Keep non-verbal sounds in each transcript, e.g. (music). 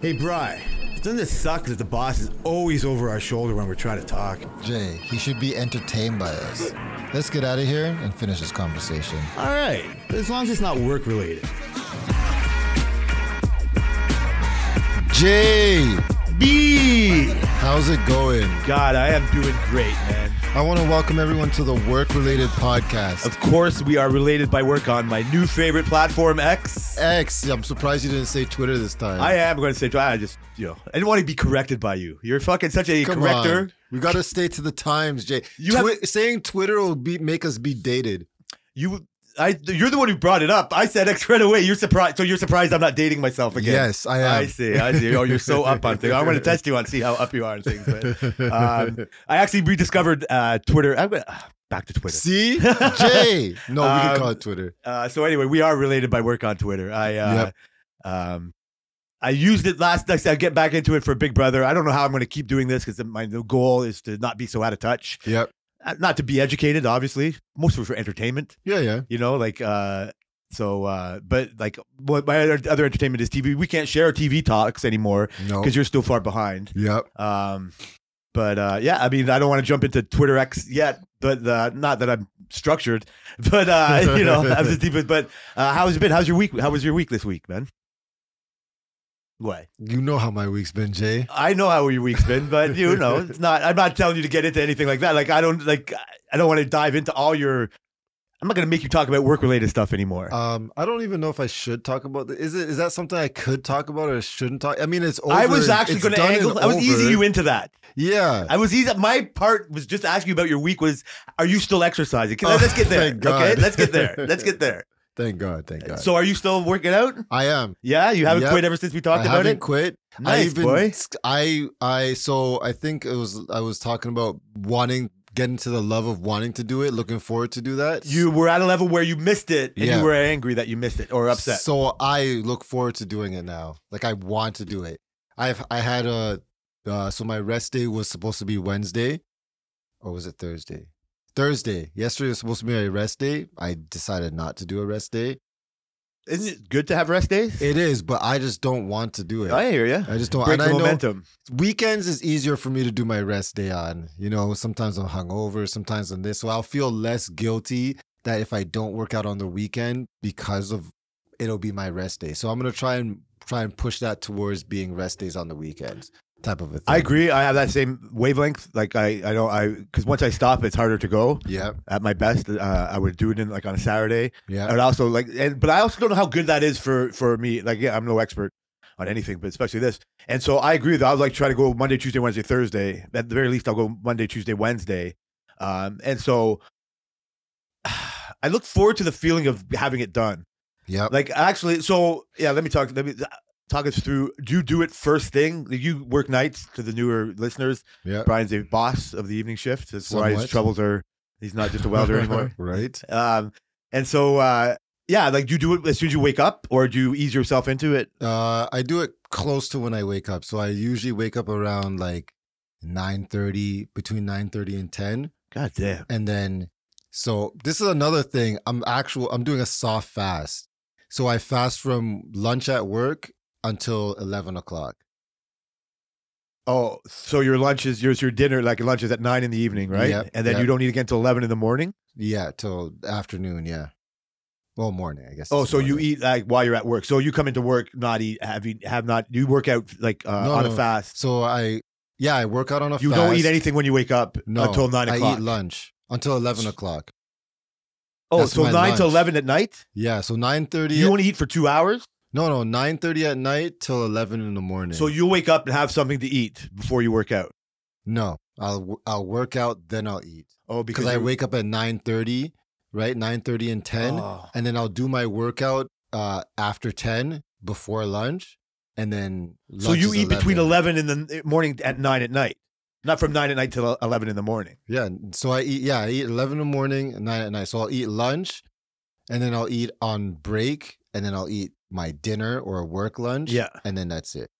Hey, Bry, doesn't it suck that the boss is always over our shoulder when we're trying to talk? Jay, he should be entertained by us. Let's get out of here and finish this conversation. All right, as long as it's not work related. Jay, B! how's it going? God, I am doing great, man. I want to welcome everyone to the Work Related Podcast. Of course, we are related by work on my new favorite platform, X. X, I'm surprised you didn't say Twitter this time. I am going to say, Twitter. I just, you know, I didn't want to be corrected by you. You're fucking such a Come corrector. on. We got to stay to the times, Jay. You have- saying Twitter will be make us be dated. You, I, you're the one who brought it up. I said X right away. You're surprised. So you're surprised I'm not dating myself again. Yes, I am. I see. I see. Oh, you're so (laughs) up on things. I'm going to test you on see how up you are on things. But, um, I actually rediscovered uh, Twitter. I'm gonna, ah, back to Twitter. See, (laughs) Jay. No, we can Um, call it Twitter. Uh, so anyway, we are related by work on Twitter. I, uh, um, I used it last. I said, I get back into it for Big Brother. I don't know how I'm going to keep doing this because my goal is to not be so out of touch, Yep. Uh, not to be educated. Obviously, mostly for entertainment. Yeah, yeah. You know, like uh, so. Uh, but like, what my other, other entertainment is TV. We can't share TV talks anymore No. because you're still far behind. Yep. Um, but uh, yeah, I mean, I don't want to jump into Twitter X yet, but uh, not that I'm structured, (laughs) but uh, you know, I'm just deep. But uh, how's it been? How's your week? How was your week this week, man? What? You know how my week's been, Jay. I know how your week's been, but you know, (laughs) it's not. I'm not telling you to get into anything like that. Like I don't like. I don't want to dive into all your. I'm not going to make you talk about work related stuff anymore. Um, I don't even know if I should talk about. Is it is that something I could talk about or shouldn't talk? I mean, it's over. I was actually going to angle. I was over. easing you into that. Yeah. I was easy. My part was just asking you about your week. Was are you still exercising? Let's get (laughs) there. Oh, God. Okay, let's get there. Let's get there. (laughs) Thank God. Thank God. So, are you still working out? I am. Yeah, you haven't Yep. quit ever since we talked about it? I about haven't it. quit. I Nice even, boy. I I so I think it was I was talking about wanting getting to the love of wanting to do it, looking forward to do that. You were at a level where you missed it, and Yeah. you were angry that you missed it or upset. So I look forward to doing it now. Like I want to do it. I've I had a uh, so my rest day was supposed to be Wednesday, or was it Thursday? Thursday. Yesterday was supposed to be a rest day. I decided not to do a rest day. Isn't it good to have rest days? It is, but I just don't want to do it. I hear you. I just don't. Break and the I know momentum. weekends is easier for me to do my rest day on. You know, sometimes I'm hungover, sometimes I'm this, so I'll feel less guilty that if I don't work out on the weekend because of it'll be my rest day. So I'm gonna try and try and push that towards being rest days on the weekends, type of a thing. I agree. I have that same wavelength. Like I, I don't. I because once I stop, it's harder to go Yeah, at my best. Uh, I would do it in like on a Saturday. Yeah, would also like, and, but I also don't know how good that is for for me. Like, yeah, I'm no expert on anything, but especially this. And so I agree that I would like try to go Monday, Tuesday, Wednesday, Thursday. At the very least, I'll go Monday, Tuesday, Wednesday. Um, and so (sighs) I look forward to the feeling of having it done. yeah. Like actually, so yeah, let me talk. Let me talk us through. Do you do it first thing? You work nights to the newer listeners. yeah. Brian's a boss of the evening shift. That's why his troubles are. He's not just a welder (laughs) anymore. right. Um, and so, uh, yeah, like, do you do it as soon as you wake up, or do you ease yourself into it? Uh, I do it close to when I wake up. So I usually wake up around like nine thirty, between nine thirty and ten. God damn. And then, so this is another thing. I'm actual. I'm doing a soft fast. So I fast from lunch at work until eleven o'clock. Oh, so your lunch is yours. Your dinner, like your lunch, is at nine in the evening, right? Yep, and then yep. you don't eat again until eleven in the morning. Yeah, till afternoon. Yeah, well, morning. I guess. Oh, so you eat like while you're at work. So you come into work, not eat, have you have not. You work out like uh, No, on a fast. So I, yeah, I work out on a. You fast. don't eat anything when you wake up no, until nine o'clock. I eat lunch until eleven o'clock. oh, That's so nine to eleven at night. Yeah, so nine thirty. You only eat for two hours. No, no, nine thirty at night till eleven in the morning. So you wake up and have something to eat before you work out. no, I'll I'll work out then I'll eat Oh, because I wake up at nine thirty, right? Nine thirty and ten, Oh. and then I'll do my workout uh after ten before lunch, and then So you eat between eleven in the morning at nine at night, not from nine at night till eleven in the morning. Yeah, so I eat. Yeah, I eat eleven in the morning, and nine at night. So I'll eat lunch, and then I'll eat on break, and then I'll eat my dinner or a work lunch. Yeah. and then that's it.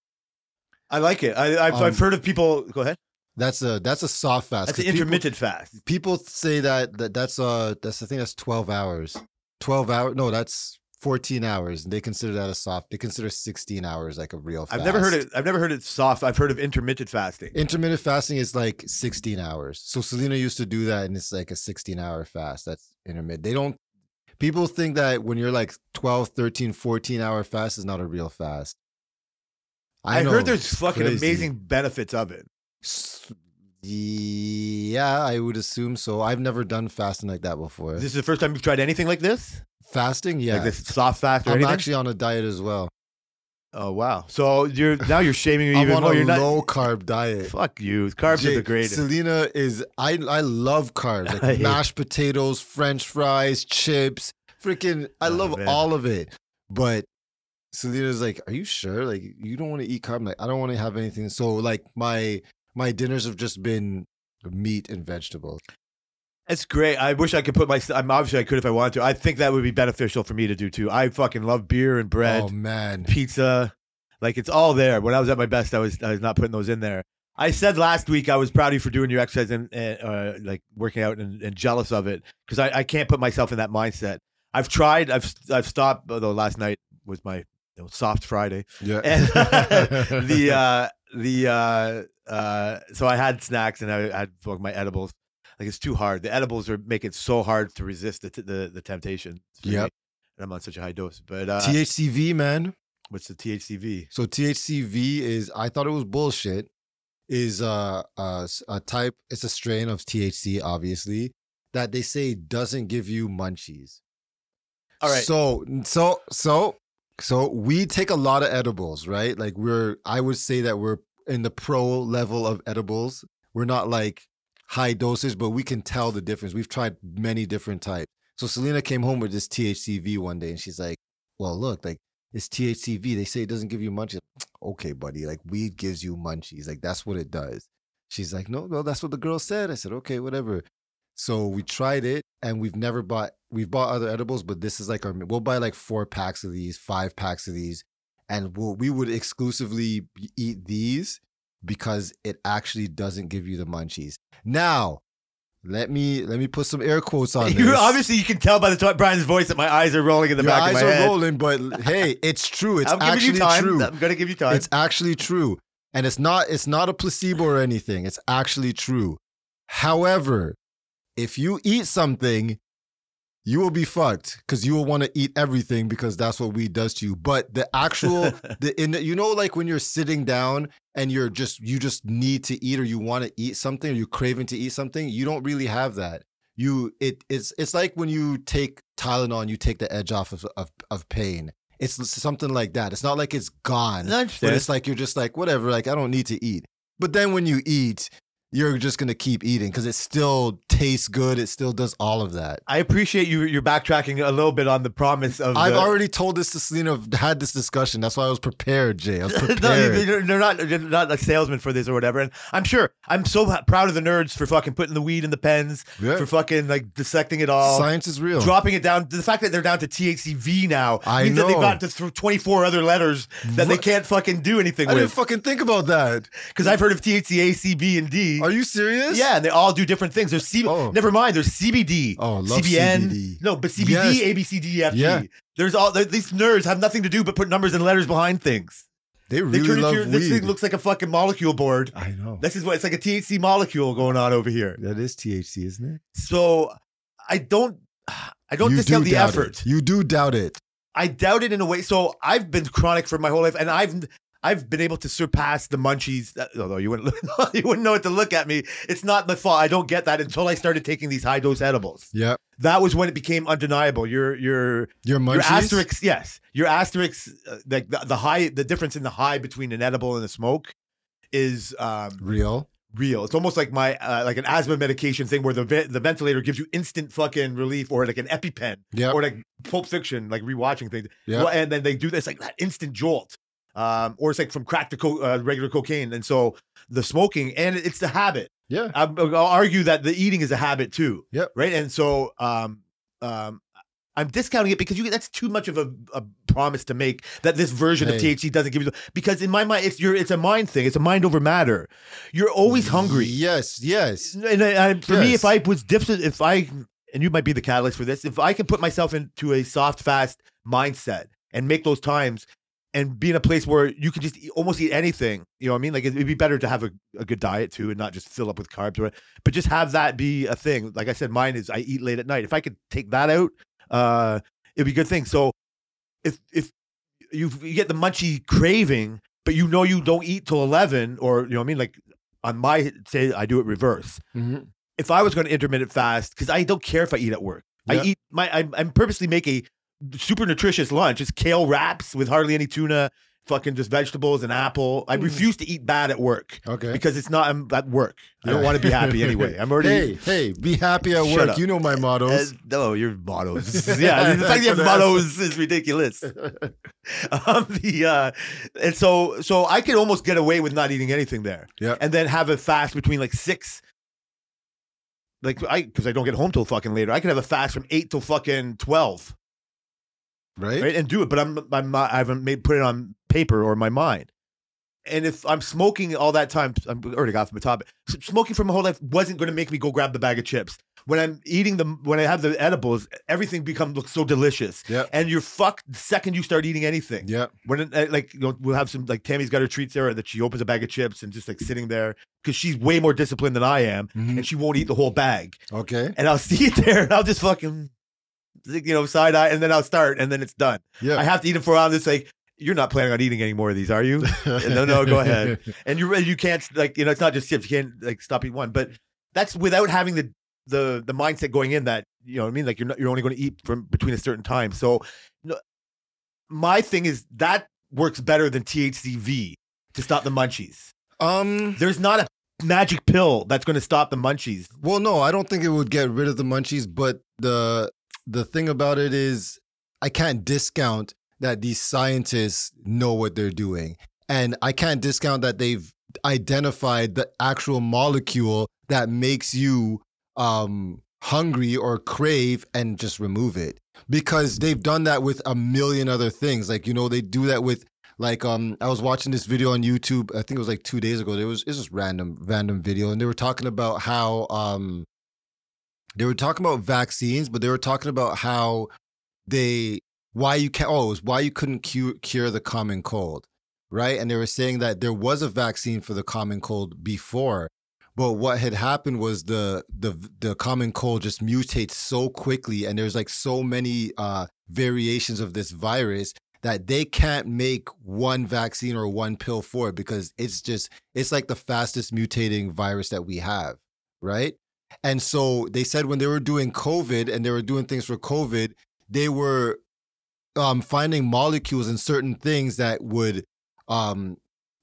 I like it. I, I've, Um, I've heard of people. Go ahead. That's a that's a soft fast. That's an 'cause people- intermittent fast. People say that, that that's uh that's I think that's twelve hours. Twelve hours? No, that's 14 hours. And they consider that a soft. They consider 16 hours like a real fast. I've never heard it. I've never heard it soft. I've heard of intermittent fasting. Intermittent fasting is like 16 hours. So Selena used to do that and it's like a 16 hour fast. That's intermittent. They don't people think that when you're like 12, 13, 14 hour fast is not a real fast. I, know, heard there's fucking crazy. amazing benefits of it. Yeah, I would assume so. I've never done fasting like that before. This is the first time you've tried anything like this, fasting, yeah. like this soft fast or I'm anything. actually on a diet as well. Oh wow! So you're now you're shaming me (laughs) I'm even on more. a You're not. low carb diet. Fuck you. Carbs are the greatest. Selena is I I love carbs (laughs) like mashed potatoes, French fries, chips, freaking. I Oh, love man. all of it. But Selena's like, "Are you sure? Like, you don't want to eat carb?" I'm like, I don't want to have anything. So like my my dinners have just been meat and vegetables. It's great. I wish I could put my. I'm obviously I could if I wanted to. I think that would be beneficial for me to do too. I fucking love beer and bread, Oh man, pizza, like it's all there. When I was at my best, I was I was not putting those in there. I said last week I was proud of you for doing your exercise and, and uh, like working out and, and jealous of it because I, I can't put myself in that mindset. I've tried. I've I've stopped. Although last night was my you know, soft Friday. yeah. (laughs) and (laughs) the uh the uh uh so i had snacks and i had my edibles like it's too hard the edibles are make it so hard to resist the t- the, the temptation. Yep. and i'm on such a high dose but uh THCV man. what's the thcv So THCV is I thought it was bullshit. Is uh, uh a type it's a strain of THC obviously that they say doesn't give you munchies. all right So so so so we take a lot of edibles, right? Like we're I would say that we're in the pro level of edibles. We're not like high dosage, but we can tell the difference. We've tried many different types. So Selena came home with this THCV one day and she's like, Well, look, like it's THCV. They say it doesn't give you munchies. Okay, buddy. Like weed gives you munchies. Like that's what it does. She's like, no, no, that's what the girl said. I said, okay, whatever. So we tried it and we've never bought, we've bought other edibles, but this is like our, we'll buy like four packs of these, five packs of these, and we'll, we would exclusively eat these because it actually doesn't give you the munchies. Now, let me, let me put some air quotes on (laughs) you this. obviously you can tell by the t- brian's voice that my eyes are rolling in the Your back of my head. eyes are rolling, but (laughs) hey, it's true. It's i'm actually you time true. i'm gonna give you time It's actually true. And it's not it's not a placebo or anything. It's actually true. However, if you eat something, you will be fucked because you will want to eat everything because that's what weed does to you. But the actual (laughs) the in the, you know like when you're sitting down and you're just you just need to eat or you want to eat something or you're craving to eat something, you don't really have that. You it it's it's like when you take Tylenol and you take the edge off of of, of pain. It's something like that. It's not like it's gone. But it's like you're just like, whatever, like I don't need to eat. But then when you eat, you're just gonna keep eating because it still tastes good. It still does all of that. I appreciate you. You're backtracking a little bit on the promise of. I've the, already told this to Selena, I've had this discussion. That's why I was prepared, Jay. I was (laughs) no, prepared. you- they're, they're not. They're not a salesman for this or whatever. And I'm sure. I'm so proud of the nerds for fucking putting the weed in the pens, Yeah. for fucking like dissecting it all, Science is real. dropping it down. The fact that they're down to THCV now I means that they've know. got to th- 24 other letters that they can't fucking do anything I didn't fucking think about that. (laughs) Because I've heard of THC, A, C, B, and D. Are you serious? Yeah, and they all do different things. There's C. Oh. Never mind. There's CBD. Oh, love CBN. CBD. No, but CBD, Yes. A, B, C, D, F, G. Yeah. There's all these nerds have nothing to do but put numbers and letters behind things. They They really turn love your, this thing looks like a fucking molecule board. I know. This is what it's like a THC molecule going on over here. that is THC, isn't it? So I don't I don't you discount do the effort. It. You do doubt it. I doubt it in a way. So I've been chronic for my whole life, and I've I've been able to surpass the munchies. uh, Although you wouldn't (laughs) you wouldn't know what to look at me. It's not my fault. I don't get that until I started taking these high dose edibles. Yeah. That was when it became undeniable. Your your Your munchies. your asterisk, yes, your asterisk, uh, like the, the high, the difference in the high between an edible and a smoke is um, Real. real. It's almost like my uh, like an asthma medication thing where the ve- the ventilator gives you instant fucking relief, or like an EpiPen, Yeah. or like Pulp Fiction, like rewatching things. Yeah. Well, and then they do this like that instant jolt, um, or it's like from crack to co- uh, regular cocaine. And so the smoking and it's the habit. Yeah. I'm, I'll argue that the eating is a habit too. Yeah, Right. And so um, um, I'm discounting it because you that's too much of a, a promise to make that this version of THC doesn't give you because in my mind it's your it's a mind thing. It's a mind over matter. You're always hungry. Yes. Yes. And I, I- for me, if I was different, if I and you might be the catalyst for this, if I can put myself into a soft fast mindset and make those times and be in a place where you can just eat, almost eat anything. You know what I mean? Like it, would be better to have a, a good diet too and not just fill up with carbs, or, but just have that be a thing. Like I said, mine is I eat late at night. If I could take that out, uh, it'd be a good thing. So if if you, you get the munchy craving, but you know you don't eat till eleven, or you know what I mean, like on my say I do it reverse. Mhm. If I was going to intermittent fast, because I don't care if I eat at work, Yeah. I eat my I, I purposely make a super nutritious lunch. It's kale wraps with hardly any tuna, fucking just vegetables and apple. I Mm. refuse to eat bad at work Okay. because it's not I'm at work. I don't want to be happy anyway. (laughs) I'm already. Hey, hey, be happy at Shut work. up. You know my Uh, no, your mottos. (laughs) yeah, the fact that you have (laughs) mottos is ridiculous. um, the uh, and so so I could almost get away with not eating anything there, Yeah. and then have a fast between like six. Like I, because I don't get home till fucking later. I could have a fast from eight till fucking twelve, right? right, and do it. But I'm, I'm not. I haven't made put it on paper or my mind. And if I'm smoking all that time, I'm already got from the topic. Smoking for my whole life wasn't going to make me go grab the bag of chips. When I'm eating them, when I have the edibles, everything becomes looks so delicious. Yeah. And you're fucked the second you start eating anything. Yeah. When it, uh, like you know, we'll have some like Tammy's got her treats there that she opens a bag of chips and just like sitting there because she's way more disciplined than I am, Mhm. and she won't eat the whole bag. Okay. And I'll (laughs) see it there, and I'll just fucking, you know, side eye, and then I'll start, and then it's done. Yeah. I have to eat it for a while. It's like you're not planning on eating any more of these, are you? (laughs) no, no, go ahead. (laughs) And you you can't like you know it's not just chips. You can't like stop eating one, but that's without having the the the mindset going in that you know what I mean. Like you're not you're only going to eat from between a certain time. So no, my thing is that works better than THCV to stop the munchies. Um. There's not a magic pill that's going to stop the munchies. Well, no, I don't think it would get rid of the munchies, but the the thing about it is I can't discount that these scientists know what they're doing. And I can't discount that they've identified the actual molecule that makes you um hungry or crave and just remove it. Because they've done that with a million other things. Like, you know, they do that with like um I was watching this video on YouTube, I think it was like 2 days ago. There was it's just random random video and they were talking about how um they were talking about vaccines, but they were talking about how they why you can't oh, it was why you couldn't cure, cure the common cold, right? And they were saying that there was a vaccine for the common cold before, but what had happened was the the the common cold just mutates so quickly, and there's like so many uh, variations of this virus that they can't make one vaccine or one pill for it because it's just it's like the fastest mutating virus that we have, right? And so they said when they were doing COVID and they were doing things for COVID, they were um, finding molecules in certain things that would um,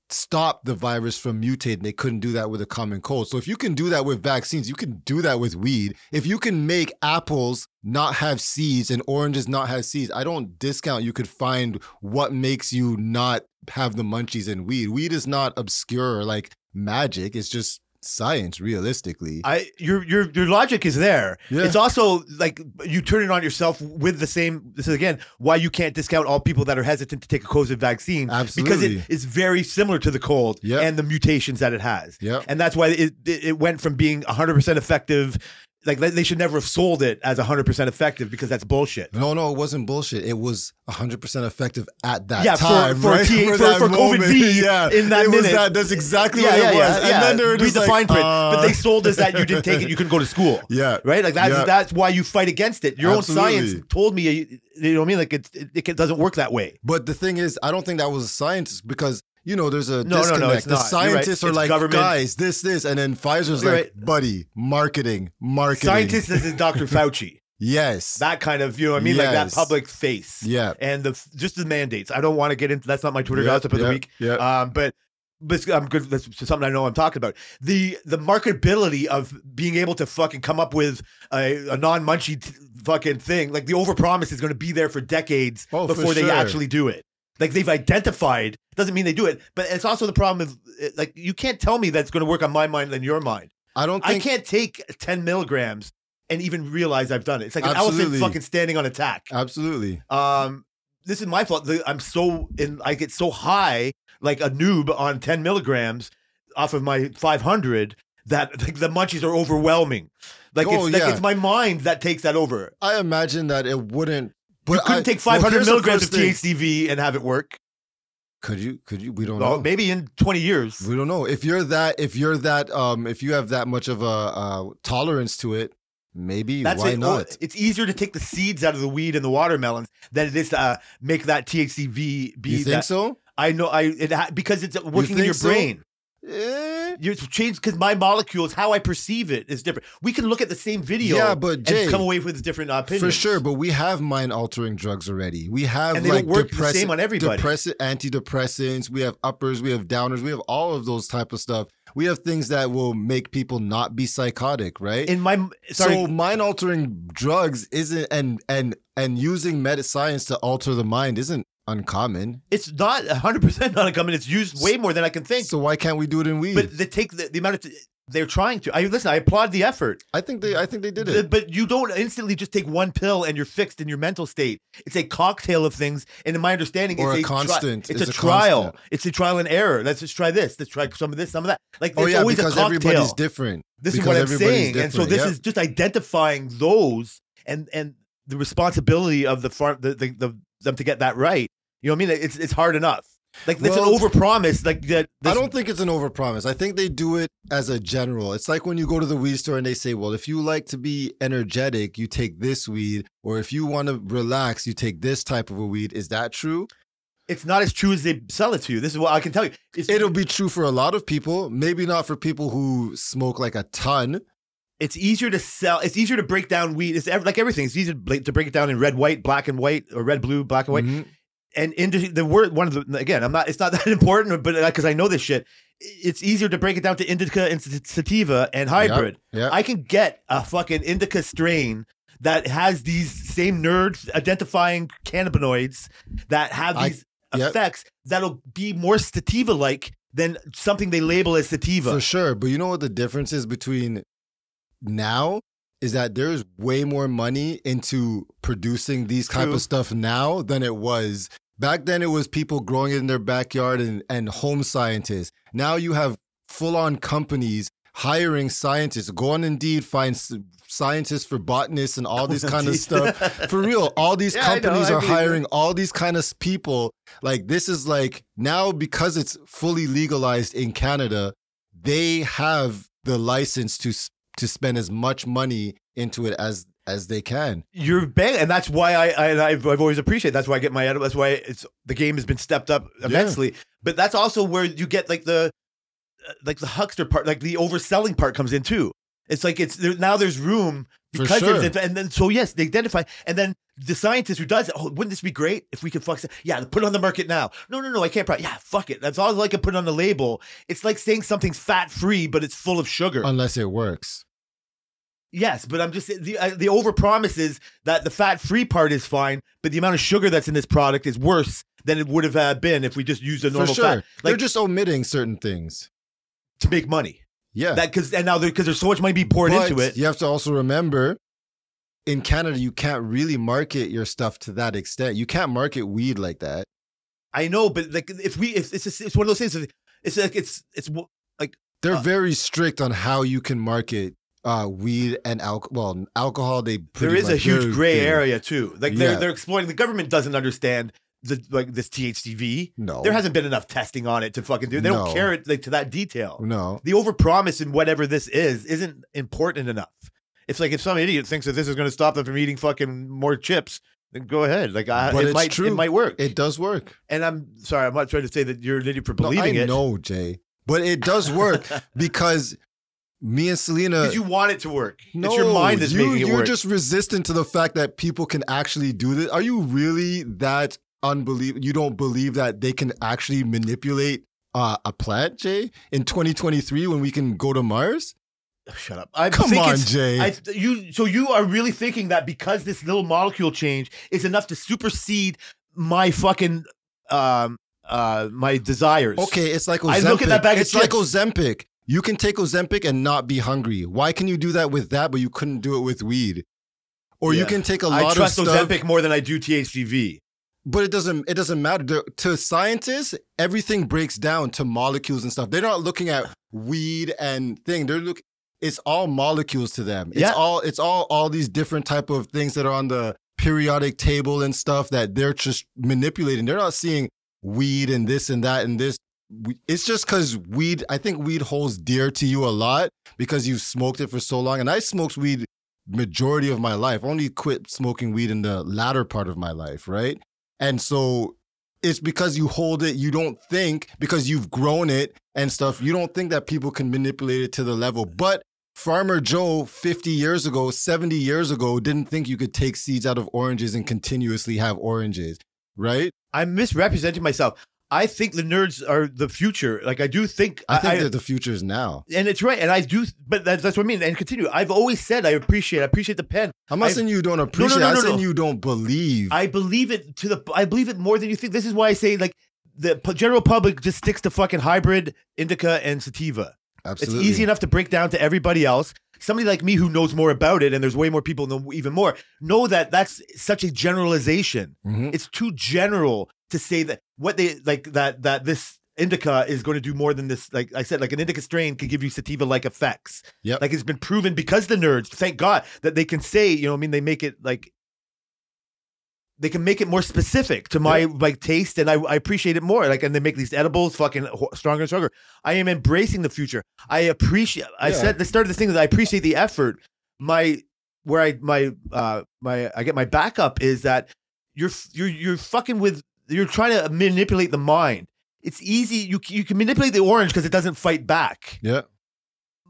stop the virus from mutating. They couldn't do that with a common cold. So if you can do that with vaccines, you can do that with weed. If you can make apples not have seeds and oranges not have seeds, I don't discount you could find what makes you not have the munchies in weed. Weed is not obscure like magic. It's just science, realistically. I your your your logic is there. Yeah. It's also like you turn it on yourself with the same. This is again why you can't discount all people that are hesitant to take a COVID vaccine Absolutely. because it is very similar to the cold Yep. and the mutations that it has. Yep. And that's why it it, went from being 100 percent effective. Like they should never have sold it as 100 percent effective because that's bullshit. No, no, it wasn't bullshit. It was 100% effective at that Yeah, time. for right? (laughs) T- for- that for COVID V (laughs) yeah, in that it was minute. that. That's exactly what it was. and then they were Read the like, fine print, but uh, they sold us that you didn't take it, (laughs) you couldn't go to school. yeah, right? Like that's Yeah. that's why you fight against it. Your own science told me, you know what I mean? Like it, it, it doesn't work that way. But the thing is, I don't think that was a scientist because you know there's a No, no, no, disconnect. it's the not. You're right. scientists are It's like, government. guys, this, this, and then Pfizer's You're like, buddy, marketing, marketing. Scientist is (laughs) Dr. Fauci. yes, That kind of, you know what I mean? Like that public face. yeah, And the just the mandates. I don't want to get into that's not my Twitter Yeah, gossip of the week. yeah. Um, but but I'm good. That's something I know I'm talking about. The the marketability of being able to fucking come up with a, a non munchy t- fucking thing, like the overpromise is going to be there for decades Oh, for before they actually do it. Like they've identified doesn't mean they do it, but it's also the problem of like you can't tell me that's going to work on my mind than your mind. I don't I can't take 10 milligrams and even realize I've done it. It's like an elephant fucking standing on attack. Absolutely. Um, this is my fault. I'm so in. I get so high, like a noob on 10 milligrams off of my 500 that (laughs) like, the munchies are overwhelming. Like Oh, it's like yeah. it's my mind that takes that over. I imagine that it wouldn't But you couldn't I- take 500 here's the milligrams of. THCV and have it work. Could you? Could you? We don't Well, know. maybe in 20 years. We don't know if you're that. If you're that. Um. If you have that much of a uh, tolerance to it, maybe. That's why it. not? Well, It's easier to take the seeds out of the weed and the watermelons than it is to uh, make that THCV be you think that. so? I know. I it ha- because it's working in your so? brain. You change because my molecules, how I perceive it, is different. We can look at the same video, Yeah, but Jay, and come away with different opinions For sure, but we have mind altering drugs already. We have And they like don't work the depress- same on everybody. depress- antidepressants. We have uppers. We have downers. We have all of those type of stuff. We have things that will make people not be psychotic, right? In my sorry, so mind altering drugs isn't and and and using meta science to alter the mind isn't uncommon. it's not 100 percent not uncommon. It's used way more than I can think. So why can't we do it in weed? but they take the, the amount of t- they're trying to. I listen. I applaud the effort. I think they I think they did it. but you don't instantly just take one pill and you're fixed in your mental state. It's a cocktail of things, and in my understanding, Or it's a tri- constant. it's, It's a, a trial. constant. It's a trial and error. Let's just try this. Let's try some of this, some of that. Like oh it's yeah, always because a cocktail. everybody's different. This is what I'm saying, and so this yep. is just identifying those and and the responsibility of the farm, the, the, the them to get that right. You know what I mean? It's it's hard enough. Like it's Well, an overpromise. Like that. I don't think it's an overpromise. I think they do it as a general. It's like when you go to the weed store and they say, "Well, if you like to be energetic, you take this weed, or if you want to relax, you take this type of a weed." Is that true? It's not as true as they sell it to you. This is what I can tell you. It's, It'll be true for a lot of people. Maybe not for people who smoke like a ton. it's easier to sell. It's easier to break down weed. It's like everything. It's easier to break- it down in red, white, black and white, or red, blue, black and white. Mhm. And into the word, one of the again, I'm not. It's not (laughs) that important, but uh, because I know this shit, it's easier to break it down to indica and sativa and hybrid. Yeah. I can get a fucking indica strain that has these same nerds identifying cannabinoids that have I- these yep. effects that'll be more sativa like than something they label as sativa. For sure. But you know what the difference is between now is that there's way more money into producing these type True. of stuff now than it was back then it was people growing it in their backyard and, and home scientists. Now you have full on companies hiring scientists. Go on Indeed, find scientists for botanists and all (laughs) this kind of stuff. For real, all these (laughs) Yeah, companies are it. hiring all these kind of people. Like this is like now because it's fully legalized in Canada, they have the license to to spend as much money into it as as they can. You're bang, and that's why I, I I've, I've always appreciated. That's why I get my that's why it's the game has been stepped up immensely. But that's also where you get like the uh, like the huckster part, like the overselling part comes in too. It's like it's there, now there's room because sure. there's and then so yes they identify and then the scientist who does it. Oh, wouldn't this be great if we could fuck? Yeah, put it on the market now. No, no, no, I can't. Pro- yeah, fuck it. That's all I can put on the label. It's like saying something's fat free, but it's full of sugar. Unless it works. Yes, but I'm just the uh, the overpromise is that the fat free part is fine, but the amount of sugar that's in this product is worse than it would have uh, been if we just used a normal For sure. fat They're just omitting certain things. to make money. Yeah. That because and now because there's so much money being poured But into it. You have to also remember in Canada, you can't really market your stuff to that extent. You can't market weed like that. I know, but like if we if it's just, it's one of those things. It's like it's it's like They're Uh, very strict on how you can market uh, weed and alcohol. Well, alcohol, they there is a huge gray they're- area too. Like they're Yeah. they're exploiting. The government doesn't understand the like this THCV. No, There hasn't been enough testing on it to fucking do. They don't care it like to that detail. no. the overpromise in whatever this is isn't important enough. It's like if some idiot thinks that this is going to stop them from eating fucking more chips, then go ahead. Like I, But it might, true. it might work. It does work. and I'm sorry, I'm not trying to say that you're an idiot for No, believing I it. know, Jay, but it does work (laughs) because me and Selena. because you want it to work. No, it's your mind that's you, making it you're work. just resistant to the fact that people can actually do this. Are you really that unbelievable? You don't believe that they can actually manipulate uh, a plant, Jay, in 2023 when we can go to Mars? Shut up. I Come on, Jay. I, you so you are really thinking that because this little molecule change is enough to supersede my fucking um uh my desires. okay, it's like Ozempic. I look at that bag of it's like. Ozempic. You can take Ozempic and not be hungry. Why can you do that with that, but you couldn't do it with weed? Or you can take a lot trust of stuff. Ozempic more than I do THCV. But it doesn't it doesn't matter. To scientists, everything breaks down to molecules and stuff. They're not looking at weed and thing. They're look it's all molecules to them. It's Yeah. all it's all all these different type of things that are on the periodic table and stuff that they're just manipulating. They're not seeing weed and this and that and this. We- It's just because weed, I think weed holds dear to you a lot because you've smoked it for so long. And I smoked weed majority of my life. Only quit smoking weed in the latter part of my life, right? And so it's because you hold it, you don't think because you've grown it and stuff, you don't think that people can manipulate it to the level. But Farmer Joe 50 years ago, 70 years ago didn't think you could take seeds out of oranges and continuously have oranges, right? I'm misrepresenting myself. I think the nerds are the future. Like I do think I think that the future is now. and it's right. And I do, but that's, that's what I mean. And continue. I've always said I appreciate. I appreciate the pen. I'm not I- saying you don't appreciate. no, no, no, I'm no, saying no. you don't believe. I believe it to the. I believe it more than you think. This is why I say like the general public just sticks to fucking hybrid indica and sativa. Absolutely. It's easy enough to break down to everybody else. Somebody like me who knows more about it, and there's way more people know even more, know that that's such a generalization. Mhm. It's too general to say that what they like that that this indica is going to do more than this. Like I said, like an indica strain can give you sativa like effects. Yeah, Like it's been proven because the nerds, thank God, that they can say, you know, what I mean, they make it like they can make it more specific to my like taste, and I, I appreciate it more. Like, and they make these edibles fucking stronger and stronger. I am embracing the future. I appreciate. I Yeah. said the start of this thing is I appreciate the effort. My where I my uh my I get my backup is that you're you're you're fucking with you're trying to manipulate the mind. It's easy. You you can manipulate the orange because it doesn't fight back Yeah.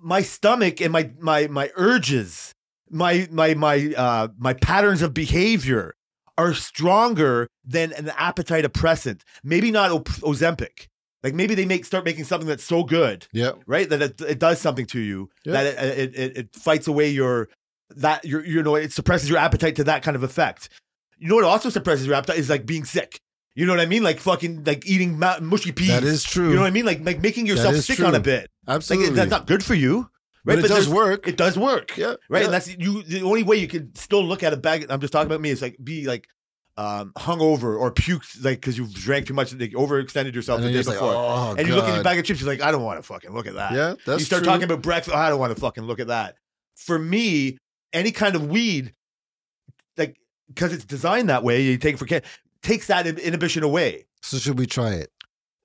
my stomach and my my my urges, my my my uh my patterns of behavior are stronger than an appetite oppressant. Maybe not Op- Ozempic. Like maybe they make start making something that's so good, Yeah. right? That it, it does something to you. Yeah. That it, it it it fights away your that your you know it suppresses your appetite to that kind of effect. You know what also suppresses your appetite is like being sick. You know what I mean? Like fucking like eating ma- mushy peas. That is true. You know what I mean? Like like making yourself sick on a bit. Like Absolutely. it, that's not good for you, Right? but it does work. It does work, yeah. right? yeah. And that's you. The only way you can still look at a bag. I'm just talking about me. Is like be like um hungover or puked like because you've drank too much, like overextended yourself and the day you're like, before. oh, and you look at your bag of chips, you're like, I don't want to fucking look at that. Yeah, that's you start true. talking about breakfast. Oh, I don't want to fucking look at that. For me, any kind of weed, like because it's designed that way, you take it for takes that inhibition away. So should we try it?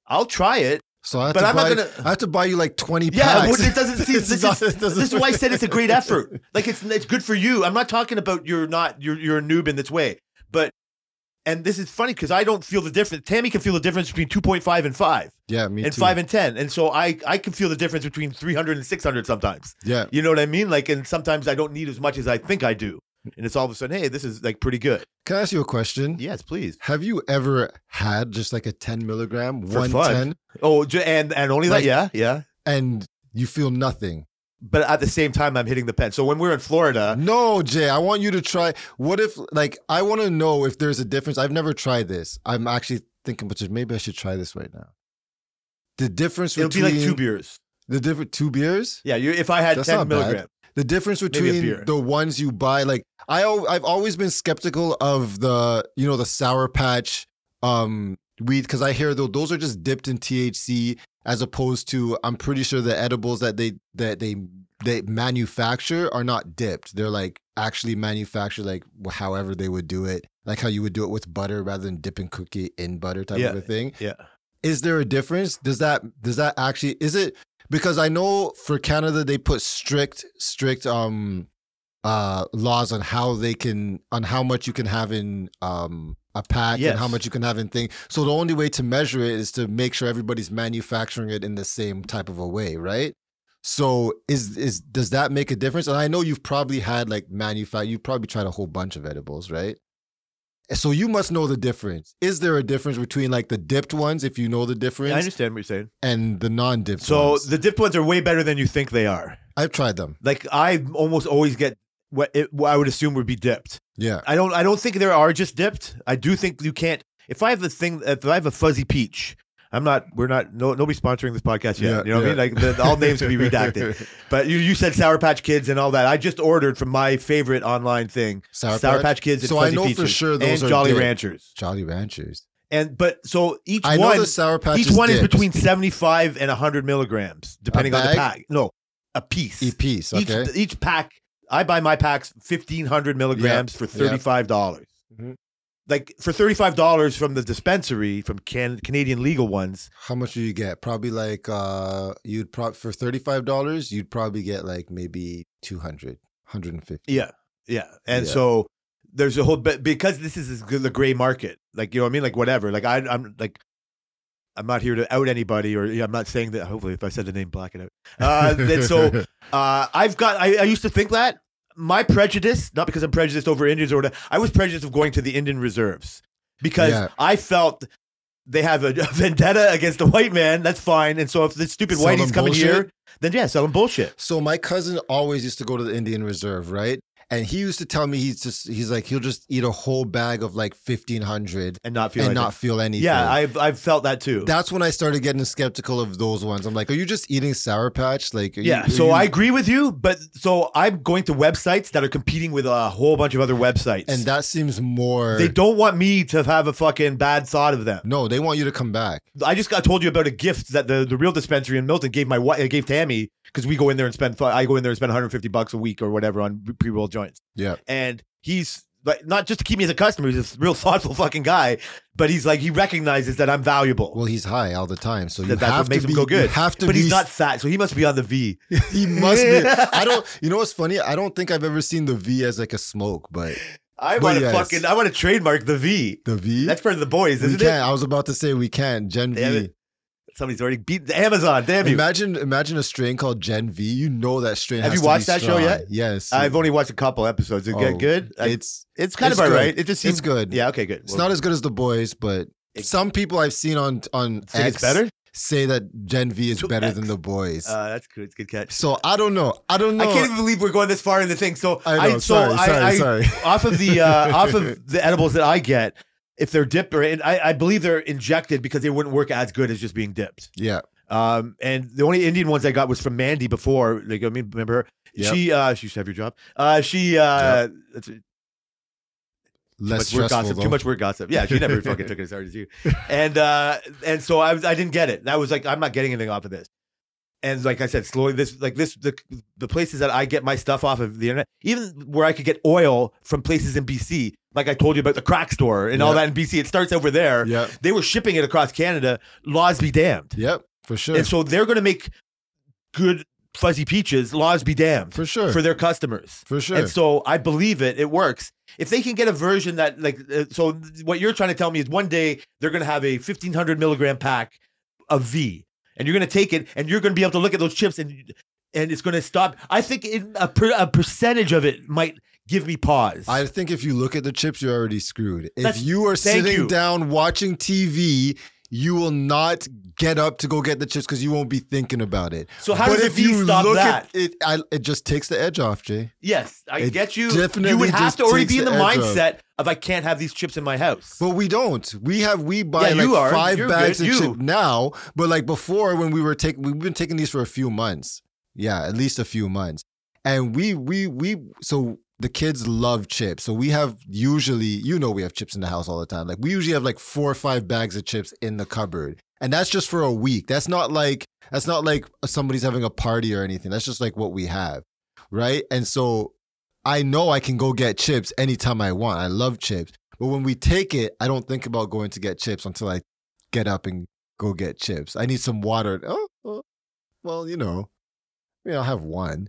I'll try it. So I have But to I'm not buy. gonna- I have to buy you like twenty Yeah, packs. but it doesn't. (laughs) See, this, is, not- this doesn't- is why I said it's a great (laughs) effort. Like it's it's good for you. I'm not talking about you're not you're you're a noob in this way, but and this is funny because I don't feel the difference. Tammy can feel the difference between 2.5 and five, Yeah, me and too. five and ten, and so I I can feel the difference between 300 and 600 sometimes. Yeah. You know what I mean? Like, and sometimes I don't need as much as I think I do, and it's all of a sudden, hey, this is like pretty good. Can I ask you a question? Yes, please. Have you ever had just like a 10 milligram, For one fun. Oh, and and only Like- that, yeah, yeah. and you feel nothing? But at the same time, I'm hitting the pen. So when we're in Florida, No, Jay, I want you to try. What if, like, I want to know if there's a difference. I've never tried this. I'm actually thinking, but maybe I should try this right now. The difference it'll be between like two beers. the different two beers. Yeah, you, if I had That's 10 not bad. The difference between the ones you buy, like I, I've always been skeptical of the, you know, the Sour Patch um, weed because I hear though those are just dipped in THC as opposed to I'm pretty sure the edibles that they that they they manufacture are not dipped. They're like actually manufactured like however they would do it, like how you would do it with butter rather than dipping cookie in butter type Yeah. of a thing Yeah. is there a difference does that does that actually is it because i know for canada they put strict strict um uh laws on how they can on how much you can have in um a pack and how much you can have in thing. So the only way to measure it is to make sure everybody's manufacturing it in the same type of a way right? So is is does that make a difference? And i know you've probably had like manufact you've probably tried a whole bunch of edibles right so you must know the difference. Is there a difference between like the dipped ones, if you know the difference? I understand what you're saying. and the non-dipped So ones? the dipped ones are way better than you think they are. I've tried them. Like I almost always get what, it, what I would assume would be dipped. Yeah. I don't. I don't think there are just dipped. I do think you can't. If I have the thing, if I have a fuzzy peach, I'm not. We're not. No, nobody's sponsoring this podcast yet. Yeah, you know what I mean? Like the, all names can be redacted. (laughs) But you, you said Sour Patch Kids and all that. I just ordered from my favorite online thing, Sour, Sour, Patch? Patch Kids. And So I Fuzzy know for sure those and are Jolly. Ranchers. Jolly Ranchers. And but so each I one, Sour Patch each is one is between 75 and 100 milligrams, depending on the pack. No, a piece. a piece. Each Okay. each pack. I buy my packs 1500 milligrams for thirty five dollars. Like for thirty five dollars from the dispensary from can Canadian legal ones. How much do you get? Probably like uh you'd probably for $35, you'd probably get like maybe 200, 150. Yeah, yeah, and Yeah. so there's a whole bit because this is the gray market. Like you know what I mean? Like whatever. Like I, I'm like. I'm not here to out anybody, or yeah, I'm not saying that. Hopefully, if I said the name, black it out. Uh, so (laughs) Uh, I've got. I, I used to think that my prejudice, not because I'm prejudiced over Indians or whatever. I was prejudiced of going to the Indian reserves because Yeah. I felt they have a, (laughs) a vendetta against the white man. That's fine. And so if the stupid Sell whitey's coming bullshit? here, then yeah, sell them bullshit. So my cousin always used to go to the Indian Reserve, right? And he used to tell me he's just he's like he'll just eat a whole bag of like fifteen hundred And not feel and like not feel anything. Yeah, I've I've felt that too. that's when I started getting skeptical of those ones. I'm like, are you just eating Sour Patch? Like, you- yeah, are so you- I agree with you, but so I'm going to websites that are competing with a whole bunch of other websites, and that seems more. they don't want me to have a fucking bad thought of them. no, they want you to come back. I just got told you about a gift that the, the real dispensary in Milton gave my wi- gave Tammy because we go in there and spend I go in there and spend 150 bucks a week or whatever on pre roll joints, Yeah, and he's like not just to keep me as a customer, he's a real (laughs) thoughtful fucking guy, but he's like he recognizes that I'm valuable. well, he's high all the time, so you that that's have what makes to him be, go good. Have to but be. he's not fat, so he must be on the V. (laughs) he must be. (laughs) I don't. You know what's funny? I don't think I've ever seen the V as like a smoke, but I want to yes. fucking I want to trademark the V. the V. That's part of the boys, isn't can't. it? I was about to say we can't. Gen V. it. Somebody's already beat Amazon. Damn you! Imagine, imagine a strain called Gen V. You know that strain. Have has you to be watched that show yet? Yes. I've only watched a couple episodes. It Oh, get good. I- It's it's kind it's of alright. It just seems it's good. Yeah. Okay. Good. It's not as good as the boys, but It- some people I've seen on on X it's better. say that Gen V is better X. than the boys. Uh, that's good. It's good catch. so I don't know. I don't know. I can't even believe we're going this far in the thing. So I know. so sorry, I, sorry, I, sorry. off of the uh, off of (laughs) the edibles that I get, if they're dipped or I, I believe they're injected because they wouldn't work as good as just being dipped. yeah. Um, and the only Indian ones I got was from Mandy before. Like I mean, remember her? Yep. She uh, she used to have your job. Uh, she uh, that's too Less much work gossip. though. Too much work gossip. Yeah, she never fucking (laughs) took it as hard as you. And uh, and so I was, I didn't get it. That was like I'm not getting anything off of this. And like I said, slowly this like this the the places that I get my stuff off of the internet, even where I could get oil from places in BC, like I told you about the crack store and all that in BC, it starts over there. Yep. They were shipping it across Canada. Laws be damned. Yep. For sure. And so they're going to make good fuzzy peaches. Laws be damned for sure. for their customers. for sure. And so I believe it. It works. If they can get a version that, like, uh, so what you're trying to tell me is one day they're going to have a 1500 milligram pack of V, and you're going to take it, and you're going to be able to look at those chips, and and it's going to stop. I think it, a, per, a percentage of it might give me pause. I think if you look at the chips, you're already screwed. If you are sitting you. down watching TV, you will not get up to go get the chips because you won't be thinking about it. so how but does if you stop look that? at it, I, it just takes the edge off, Jay. yes, I it get you. definitely You would have to already be in the the edge off. mindset of I can't have these chips in my house. But we don't. We have we buy Yeah, like five You're bags good. of chips now. But like before, when we were taking, we've been taking these for a few months. Yeah, at least a few months. And we we we so the kids love chips. So we have usually, you know, we have chips in the house all the time. Like we usually have like four or five bags of chips in the cupboard, and that's just for a week. That's not like that's not like somebody's having a party or anything. That's just like what we have, right? And so I know I can go get chips anytime I want. I love chips. But when we take it, I don't think about going to get chips until I get up and go get chips. I need some water. Oh, well, you know, I mean, I'll have one.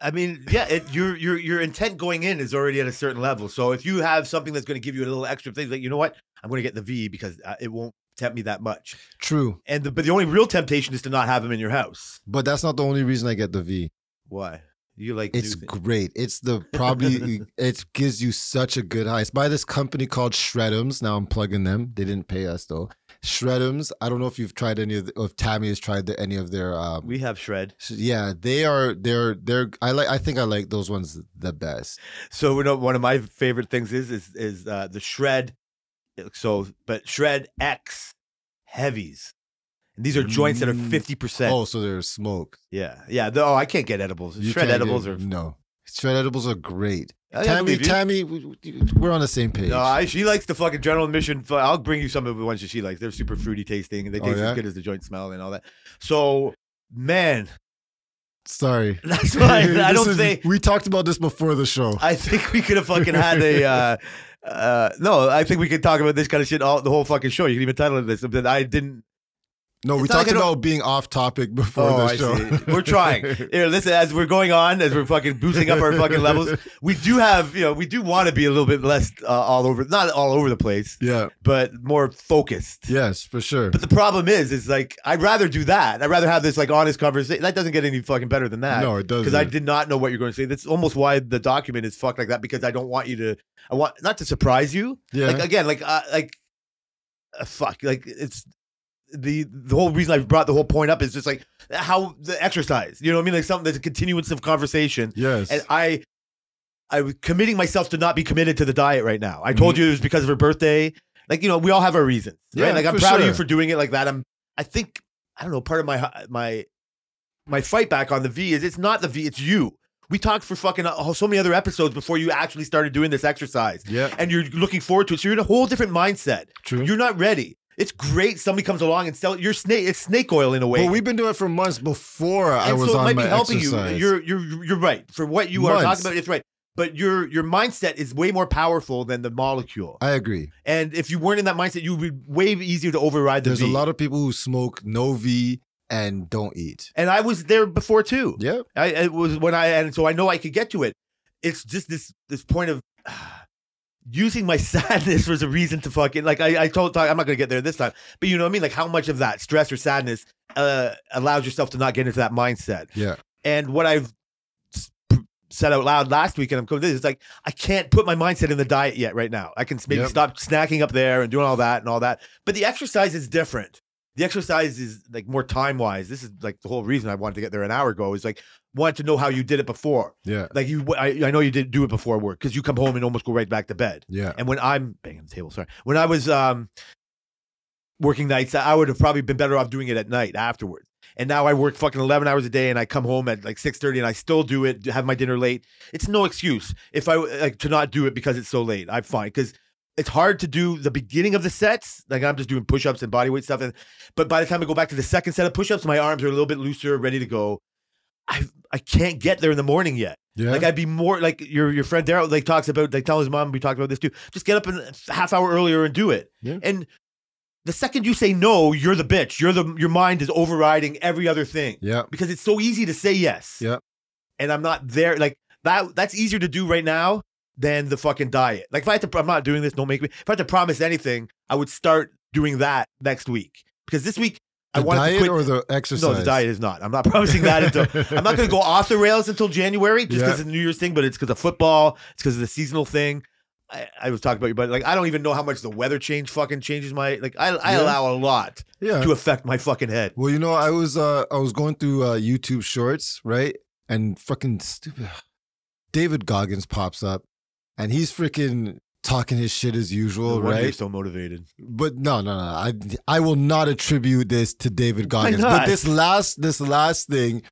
I mean, yeah, it, your your your intent going in is already at a certain level. So if you have something that's going to give you a little extra thing, like you know what, I'm going to get the V because uh, it won't tempt me that much. True. And the, but the only real temptation is to not have them in your house. But that's not the only reason I get the V. Why? You like It's great. It's the probably (laughs) it gives you such a good high. It's by this company called Shred'ems. Now I'm plugging them. They didn't pay us though. Shred'ems. I don't know if you've tried any of the, if Tammy has tried the, any of their um we have shred. yeah, they are they're they're I like I think I like those ones the best. So you know, one of my favorite things is is is uh, the shred. So, but shred X heavies. And these are joints that are Mm. fifty percent. Oh, so they're smoked. yeah, yeah. the- oh, I can't get edibles. You shred edibles do- are. no. Shred edibles are great. I Tammy. Tammy, we- we- we're on the same page. No, I, she likes the fucking general admission. I'll bring you some of the ones that she likes. They're super fruity tasting, and they Oh, taste yeah? as good as the joint smell and all that. So, man, Sorry. (laughs) that's why (laughs) I This don't is- think. we talked about this before the show. I think we could have fucking had a uh, (laughs) Uh, no, I think we could talk about this kind of shit all the whole fucking show. You can even title it this. But I didn't. No, we It's not talked like about being off topic before Oh, the show. We're trying. (laughs) Here, listen, as we're going on, as we're fucking boosting up our fucking levels, (laughs) we do have, you know, we do want to be a little bit less uh, all over, not all over the place, yeah. but more focused. Yes, for sure. But the problem is, is like I'd rather do that. I'd rather have this like honest conversation. That doesn't get any fucking better than that. no, it doesn't. because I did not know what you're going to say. That's almost why the document is fucked like that. Because I don't want you to. I want not to surprise you. Yeah. Like again, like uh, like uh, fuck, like it's the the whole reason I brought the whole point up is just like how the exercise. You know what I mean? Like something that's a continuance of conversation. yes. And I, I was committing myself to not be committed to the diet right now. I told Mhm. you it was because of her birthday. Like you know, we all have our reasons, right? Yeah, Like I'm proud of you for doing it like that. I'm. I think I don't know. Part of my my my fight back on the V is it's not the V, it's you. We talked for fucking uh, so many other episodes before you actually started doing this exercise, yeah. and you're looking forward to it. So you're in a whole different mindset. True. You're not ready. It's great somebody comes along and sell you're snake. It's snake oil in a way. Well, we've been doing it for months before I and was so it on might my be helping exercise. you. You're you're you're right for what you are talking about. It's right, but your your mindset is way more powerful than the molecule. I agree. And if you weren't in that mindset, you would be way easier to override the There's V. a lot of people who smoke no V and don't eat. and I was there before too. Yeah. I it was when I and so I know I could get to it. It's just this this point of (sighs) ah, using my (laughs) sadness was a reason to fucking like I, I told I'm not gonna get there this time, but you know what I mean? Like how much of that stress or sadness uh allows yourself to not get into that mindset. Yeah. And what I've said out loud last week, and I'm coming to this, it's like I can't put my mindset in the diet yet right now. I can maybe Yep. stop snacking up there and doing all that and all that. But the exercise is different. The exercise is like more time wise. This is like the whole reason I wanted to get there an hour ago. Is like wanted to know how you did it before. Yeah. Like you, I, I know you didn't do it before work because you come home and almost go right back to bed. Yeah. And when I'm banging the table, sorry, when I was um working nights, I would have probably been better off doing it at night afterwards. And now I work fucking eleven hours a day, and I come home at like six thirty, and I still do it, have my dinner late. It's no excuse if I like to not do it because it's so late. I'm fine because it's hard to do the beginning of the sets. Like I'm just doing push ups and bodyweight stuff, and but by the time I go back to the second set of push ups, my arms are a little bit looser, ready to go. I I can't get there in the morning yet. Yeah. Like I'd be more like your your friend Daryl like talks about like tell his mom we talked about this too. Just get up a half hour earlier and do it. Yeah. And the second you say no, you're the bitch. You're the your mind is overriding every other thing yeah. because it's so easy to say yes. Yeah. And I'm not there. Like that. That's easier to do right now than the fucking diet. Like if I had to, I'm not doing this. Don't make me. If I had to promise anything, I would start doing that next week because this week I The want to diet quit. or the exercise? no, the diet is not. I'm not (laughs) promising that until I'm not going to go off the rails until January just Yeah. because of the New Year's thing, but it's because of football. It's because of the seasonal thing. I, I was talking about you, but like I don't even know how much the weather change fucking changes my like. I, I Yeah. allow a lot Yeah. to affect my fucking head. Well, you know, I was uh I was going through uh YouTube Shorts, right? And fucking stupid David Goggins pops up, and he's freaking talking his shit as No usual, you're right? so motivated. But no, no, no. I I will not attribute this to David (laughs) Goggins. But this last this last thing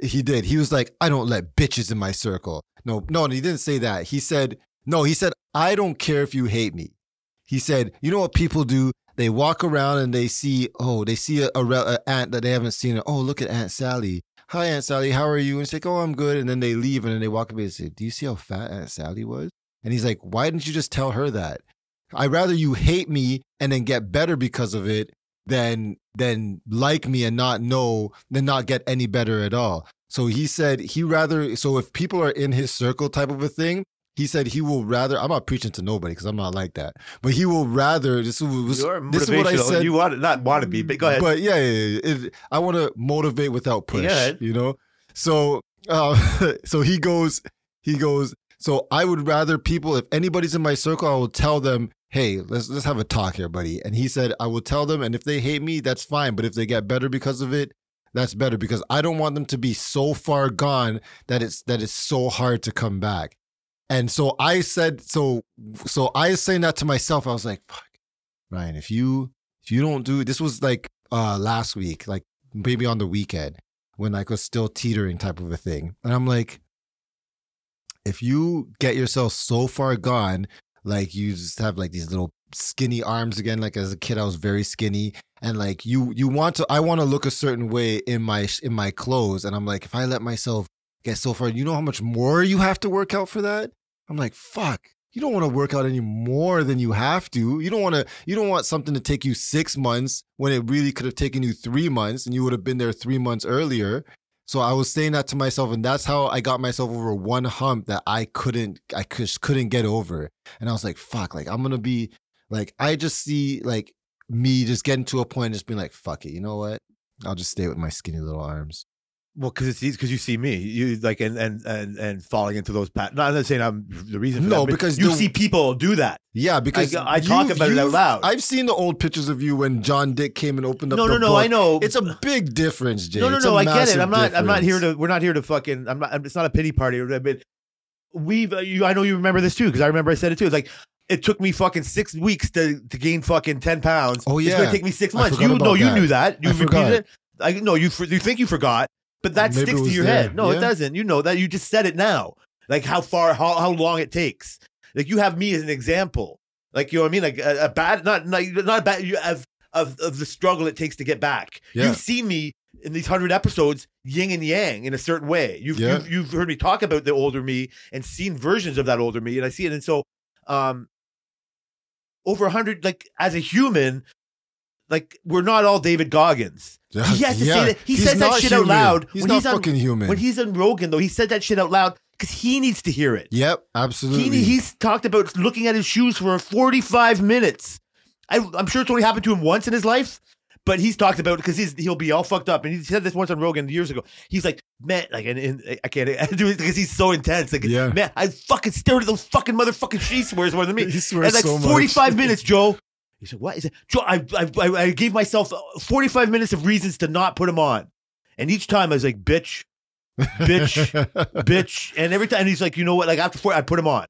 he did, he was like, I don't let bitches in my circle. No, no, he didn't say that. He said, no, he said, I don't care if you hate me. He said, you know what people do? They walk around and they see, oh, they see a, a, a aunt that they haven't seen. Oh, look at Aunt Sally. Hi, Aunt Sally. How are you? And she's like, oh, I'm good. And then they leave and then they walk away and say, do you see how fat Aunt Sally was? And he's like, why didn't you just tell her that? I'd rather you hate me and then get better because of it than than like me and not know than not get any better at all. So he said he rather so if people are in his circle type of a thing, he said he will rather I'm not preaching to nobody because I'm not like that. But he will rather this was this is what I said. You want not want to be, but go ahead. But yeah, yeah, yeah. It- I want to motivate without push. You know. So, uh, (laughs) so he goes. He goes. So I would rather people, if anybody's in my circle, I will tell them, "Hey, let's let's have a talk here, buddy." And he said, "I will tell them, and if they hate me, that's fine. But if they get better because of it, that's better because I don't want them to be so far gone that it's that it's so hard to come back." And so I said, so so I was saying that to myself. I was like, "Fuck, Ryan, if you if you don't do this was like uh last week, like maybe on the weekend when like was still teetering type of a thing. And I'm like, if you get yourself so far gone, like you just have like these little skinny arms again, like as a kid I was very skinny. And like you you want to I want to look a certain way in my in my clothes. And I'm like, if I let myself get so far, you know how much more you have to work out for that? I'm like, fuck. you don't want to work out any more than you have to. You don't want to you don't want something to take you 6 months when it really could have taken you 3 months and you would have been there 3 months earlier. So I was saying that to myself and that's how I got myself over one hump that I couldn't I just couldn't get over. And I was like, fuck, like I'm to be like I just see like me just getting to a point, just being like, fuck it, you know what? I'll just stay with my skinny little arms. Well, because it's easy because you see me, you like and and and and falling into those patterns. Not that saying I'm the reason. For No, that, because you the- see people do that. Yeah, because I talk about it out loud. I've seen the old pictures of you when John Dick came and opened up. No, the no, no. book. I know. It's a big difference, Jay. no, no, no. I get it. I'm not. I'm not here to. We're not here to fucking. I'm not. It's not a pity party. But we've. uh, You. I know you remember this too because I remember I said it too. It's like. It took me fucking six weeks to, to gain fucking ten pounds. Oh, yeah. It's gonna take me six months. You know, you knew that. You I repeated forgot. it. I no, you you think you forgot, but that sticks to your there. head. No, it doesn't. You know that. You just said it now. Like how far, how how long it takes. Like you have me as an example. Like you know what I mean. Like a, a bad, not not not a bad. You have of of the struggle it takes to get back. Yeah. You've seen me in these hundred episodes, yin and yang, in a certain way. You've, Yeah. you've you've heard me talk about the older me and seen versions of that older me, and I see it. And so, um, over a hundred, like as a human, like we're not all David Goggins. (laughs) He has to yeah. say that- he He's says that shit out loud He's when not he's on- fucking human. When he's on Rogan, though, he said that shit out loud because he needs to hear it. yep, absolutely. He, he's talked about looking at his shoes for 45 minutes. I, I'm sure it's only happened to him once in his life, but he's talked about it because he's he'll be all fucked up. And he said this once on Rogan years ago. He's like, man, like, and, and I can't (laughs) do it because he's so intense. Like, Yeah. man, I fucking stared at those fucking motherfucking she swears more than me. (laughs) He swears and like so much. 45 minutes, Joe. He said, what is it? I, I, I, gave myself uh, 45 minutes of reasons to not put him on. And each time I was like, bitch, bitch, (laughs) bitch. And every time he's like, you know what? Like after four, I put him on.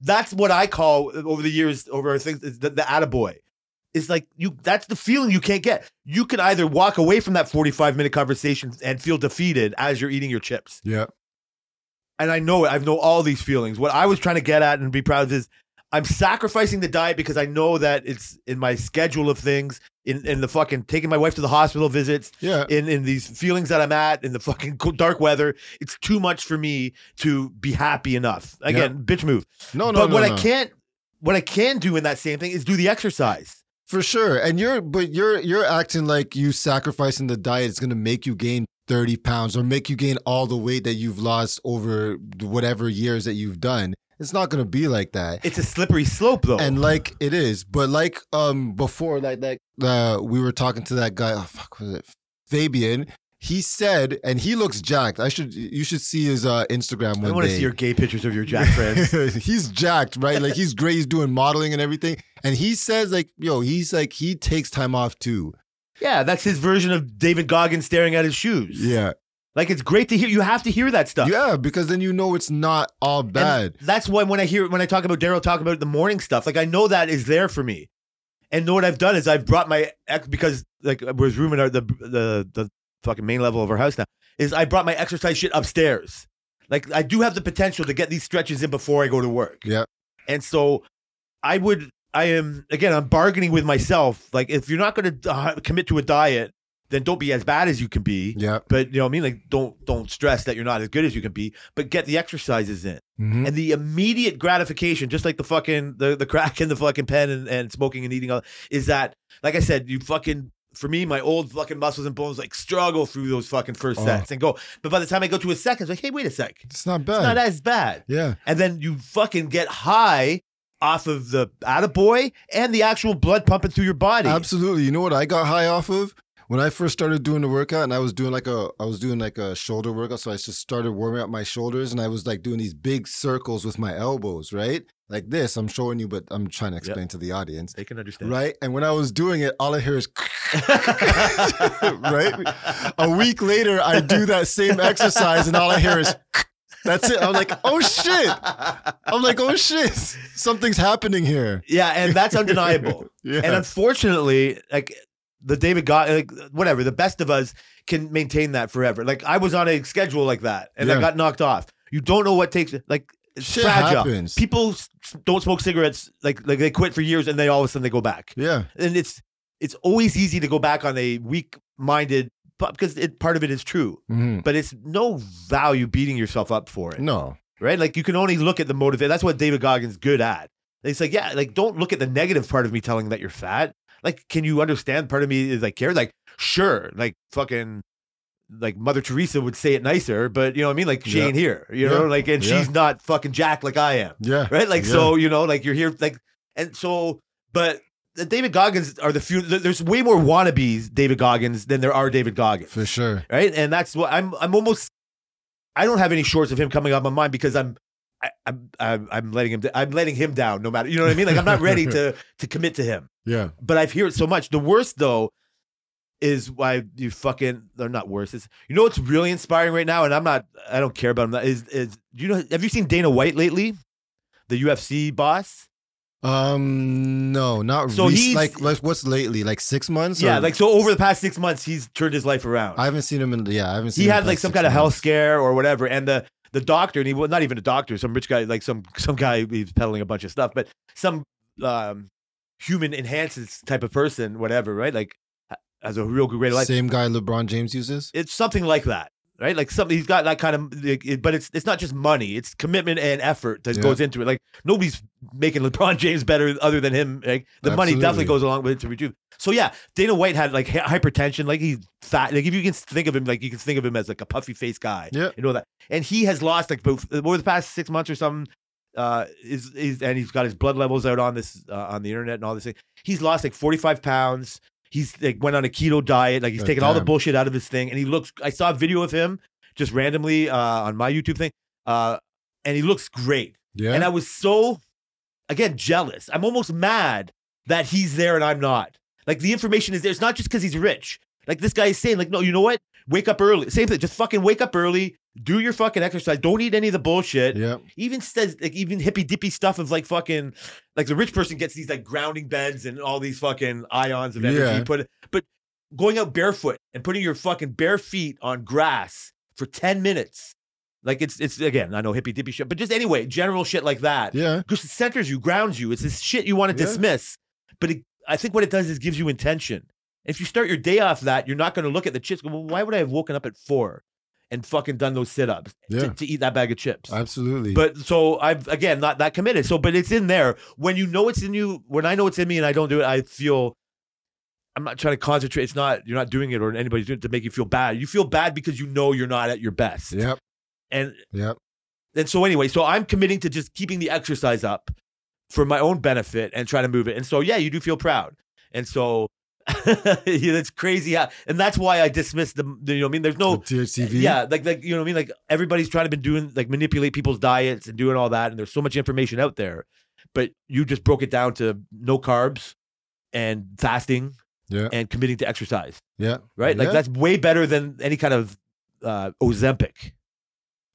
That's what I call uh, over the years, over things, the, the attaboy. It's like you that's the feeling you can't get. You can either walk away from that 45 minute conversation and feel defeated as you're eating your chips. yeah, And I know it. I know all these feelings. What I was trying to get at and be proud of is I'm sacrificing the diet because I know that it's in my schedule of things, in, in the fucking taking my wife to the hospital visits, yeah. in in these feelings that I'm at in the fucking (laughs) dark weather. It's too much for me to be happy enough. Again, bitch move. No, no, no. but no, what no. I can't, what I can do in that same thing is do the exercise. For sure. And you're but you're you're acting like you sacrificing the diet is gonna make you gain 30 pounds or make you gain all the weight that you've lost over whatever years that you've done. It's not gonna be like that. It's a slippery slope, though. And like it is, but like um before, like that uh we were talking to that guy, oh fuck was it Fabian. He said, and he looks jacked. I should you should see his uh Instagram one I want to see your gay pictures of your Jack friends. (laughs) he's jacked, right? Like he's great. He's doing modeling and everything. And he says, like, yo, he's like, he takes time off too. yeah, that's his version of David Goggins staring at his shoes. Yeah. Like it's great to hear. You have to hear that stuff. Yeah, because then you know it's not all And bad. that's why when I hear when I talk about Daryl talk about the morning stuff, like I know that is there for me. And know what I've done is I've brought my ex because like was rooming out the the the fucking main level of our house now is I brought my exercise shit upstairs. Like I do have the potential to get these stretches in before I go to work. Yeah. And so I would I am again I'm bargaining with myself like if you're not going to uh, commit to a diet then don't be as bad as you can be. Yeah. But you know what I mean like don't don't stress that you're not as good as you can be, but get the exercises in Mhm. and the immediate gratification, just like the fucking the, the crack and the fucking pen and, and smoking and eating, all, is that like I said, you fucking for me, my old fucking muscles and bones like struggle through those fucking first Oh. sets and go. But by the time I go to a second, it's like, hey, wait a sec, It's not bad. it's not as bad. yeah. And then you fucking get high off of the attaboy and the actual blood pumping through your body. Absolutely. You know what I got high off of? When I first started doing the workout and I was doing like a I was doing like a shoulder workout. So I just started warming up my shoulders and I was like doing these big circles with my elbows, right? Like this. I'm showing you, but I'm trying to explain to the audience. They can understand. Right. And when I was doing it, all I hear is (laughs) (laughs) right? A week later, I do that same exercise, and all I hear is (laughs) that's it. I'm like, oh shit. I'm like, oh shit. Something's happening here. yeah, and that's undeniable. Yeah. And unfortunately, like the David God, like whatever, the best of us can maintain that forever. Like I was on a schedule like that, and I got knocked off. You don't know what takes like Shit fragile. happens. People don't smoke cigarettes like like they quit for years and they all of a sudden they go back. yeah. And it's it's always easy to go back on a weak minded because it part of it is true, Mhm. but it's no value beating yourself up for it. No. right? Like you can only look at the motivate. That's what David Goggins good at. It's like, yeah, like don't look at the negative part of me telling that you're fat. Like, can you understand? Part of me is like care. Like, sure, like fucking, like Mother Teresa would say it nicer, but you know what I mean. Like she Yeah. ain't here, you know. Yeah. Like, and Yeah. she's not fucking Jack like I am, Yeah. right? Like, so you know, like you're here, like, and so, but the David Goggins are the few. There's way more wannabes David Goggins than there are David Goggins For sure. right? And that's what I'm. I'm almost. I don't have any shorts of him coming up on mine because I'm. I, I'm, I'm I'm letting him. I'm letting him down. No matter, you know what I mean. Like I'm not ready to (laughs) to commit to him. Yeah. But I've heard it so much. The worst though is why you fucking. They're not worse. It's you know what's really inspiring right now, and I'm not. I don't care about him. Is is you know? Have you seen Dana White lately? The UFC boss. Um. No, not So rec- he's- like like what's lately? Like six months? Yeah, or- like so over the past six months, he's turned his life around. I haven't seen him in. Yeah, I haven't seen. he had like some kind of health scare or whatever and the the doctor and he was not even a doctor some rich guy like some (laughs) some guy he's peddling a bunch of stuff but some um human enhances type of person whatever right? Like ha- has a real great life. Same guy LeBron James uses. it's something like that right? Like something he's got that kind of like, it- but it's it's not just money. It's commitment and effort that Yeah. goes into it. Like nobody's making lebron (laughs) james better other than him like the money definitely Absolutely. goes along with it to rejuve. So yeah dana white had like hy- hypertension. Like he's fat like if you can think of him like you can think of him as like a puffy faced guy Yeah. you know that. And he has lost like both over the past six months or something uh is is and he's got his blood levels out on this uh, on the internet and all this thing. He's lost like 45 pounds he's like went on a keto diet like he's taken all the bullshit out of his thing and he looks i saw a video of him just randomly uh on my youtube thing uh and he looks great. Yeah. and i was so again jealous. I'm almost mad that he's there and i'm not. Like the information is there. It's not just because he's rich. Like this guy is saying like no you know what? Wake up early. Same thing. Just fucking wake up early do your fucking exercise don't eat any of the bullshit yeah. even says like even hippy dippy stuff of like fucking like the rich person gets these like grounding beds and all these fucking ions of energy Yeah. put but going out barefoot and putting your fucking bare feet on grass for 10 minutes like it's it's again i know hippy dippy shit but just anyway general shit like that Yeah. because it centers you grounds you it's this shit you want to Yeah. dismiss but it, i think what it does is gives you intention if you start your day off that you're not going to look at the chips well, why would i have woken up at four and fucking done those sit-ups Yeah. to, to eat that bag of chips Absolutely. but so I've again not that committed. So, but it's in there. When you know it's in you, when I know it's in me and I don't do it, I feel I'm not trying to concentrate. It's not you're not doing it or anybody's doing it to make you feel bad. You feel bad because you know you're not at your best. Yep. And Yep. and so anyway, so I'm committing to just keeping the exercise up for my own benefit and trying to move it. And so yeah, you do feel proud. And so (laughs) yeah, it's crazy how, and that's why I dismiss the, the you know I mean. There's no The THCV. yeah, like like you know what I mean. Like everybody's trying to been doing like manipulate people's diets and doing all that, and there's so much information out there. But you just broke it down to no carbs and fasting Yeah. and committing to exercise, Yeah. right? Like Yeah. that's way better than any kind of uh, Ozempic,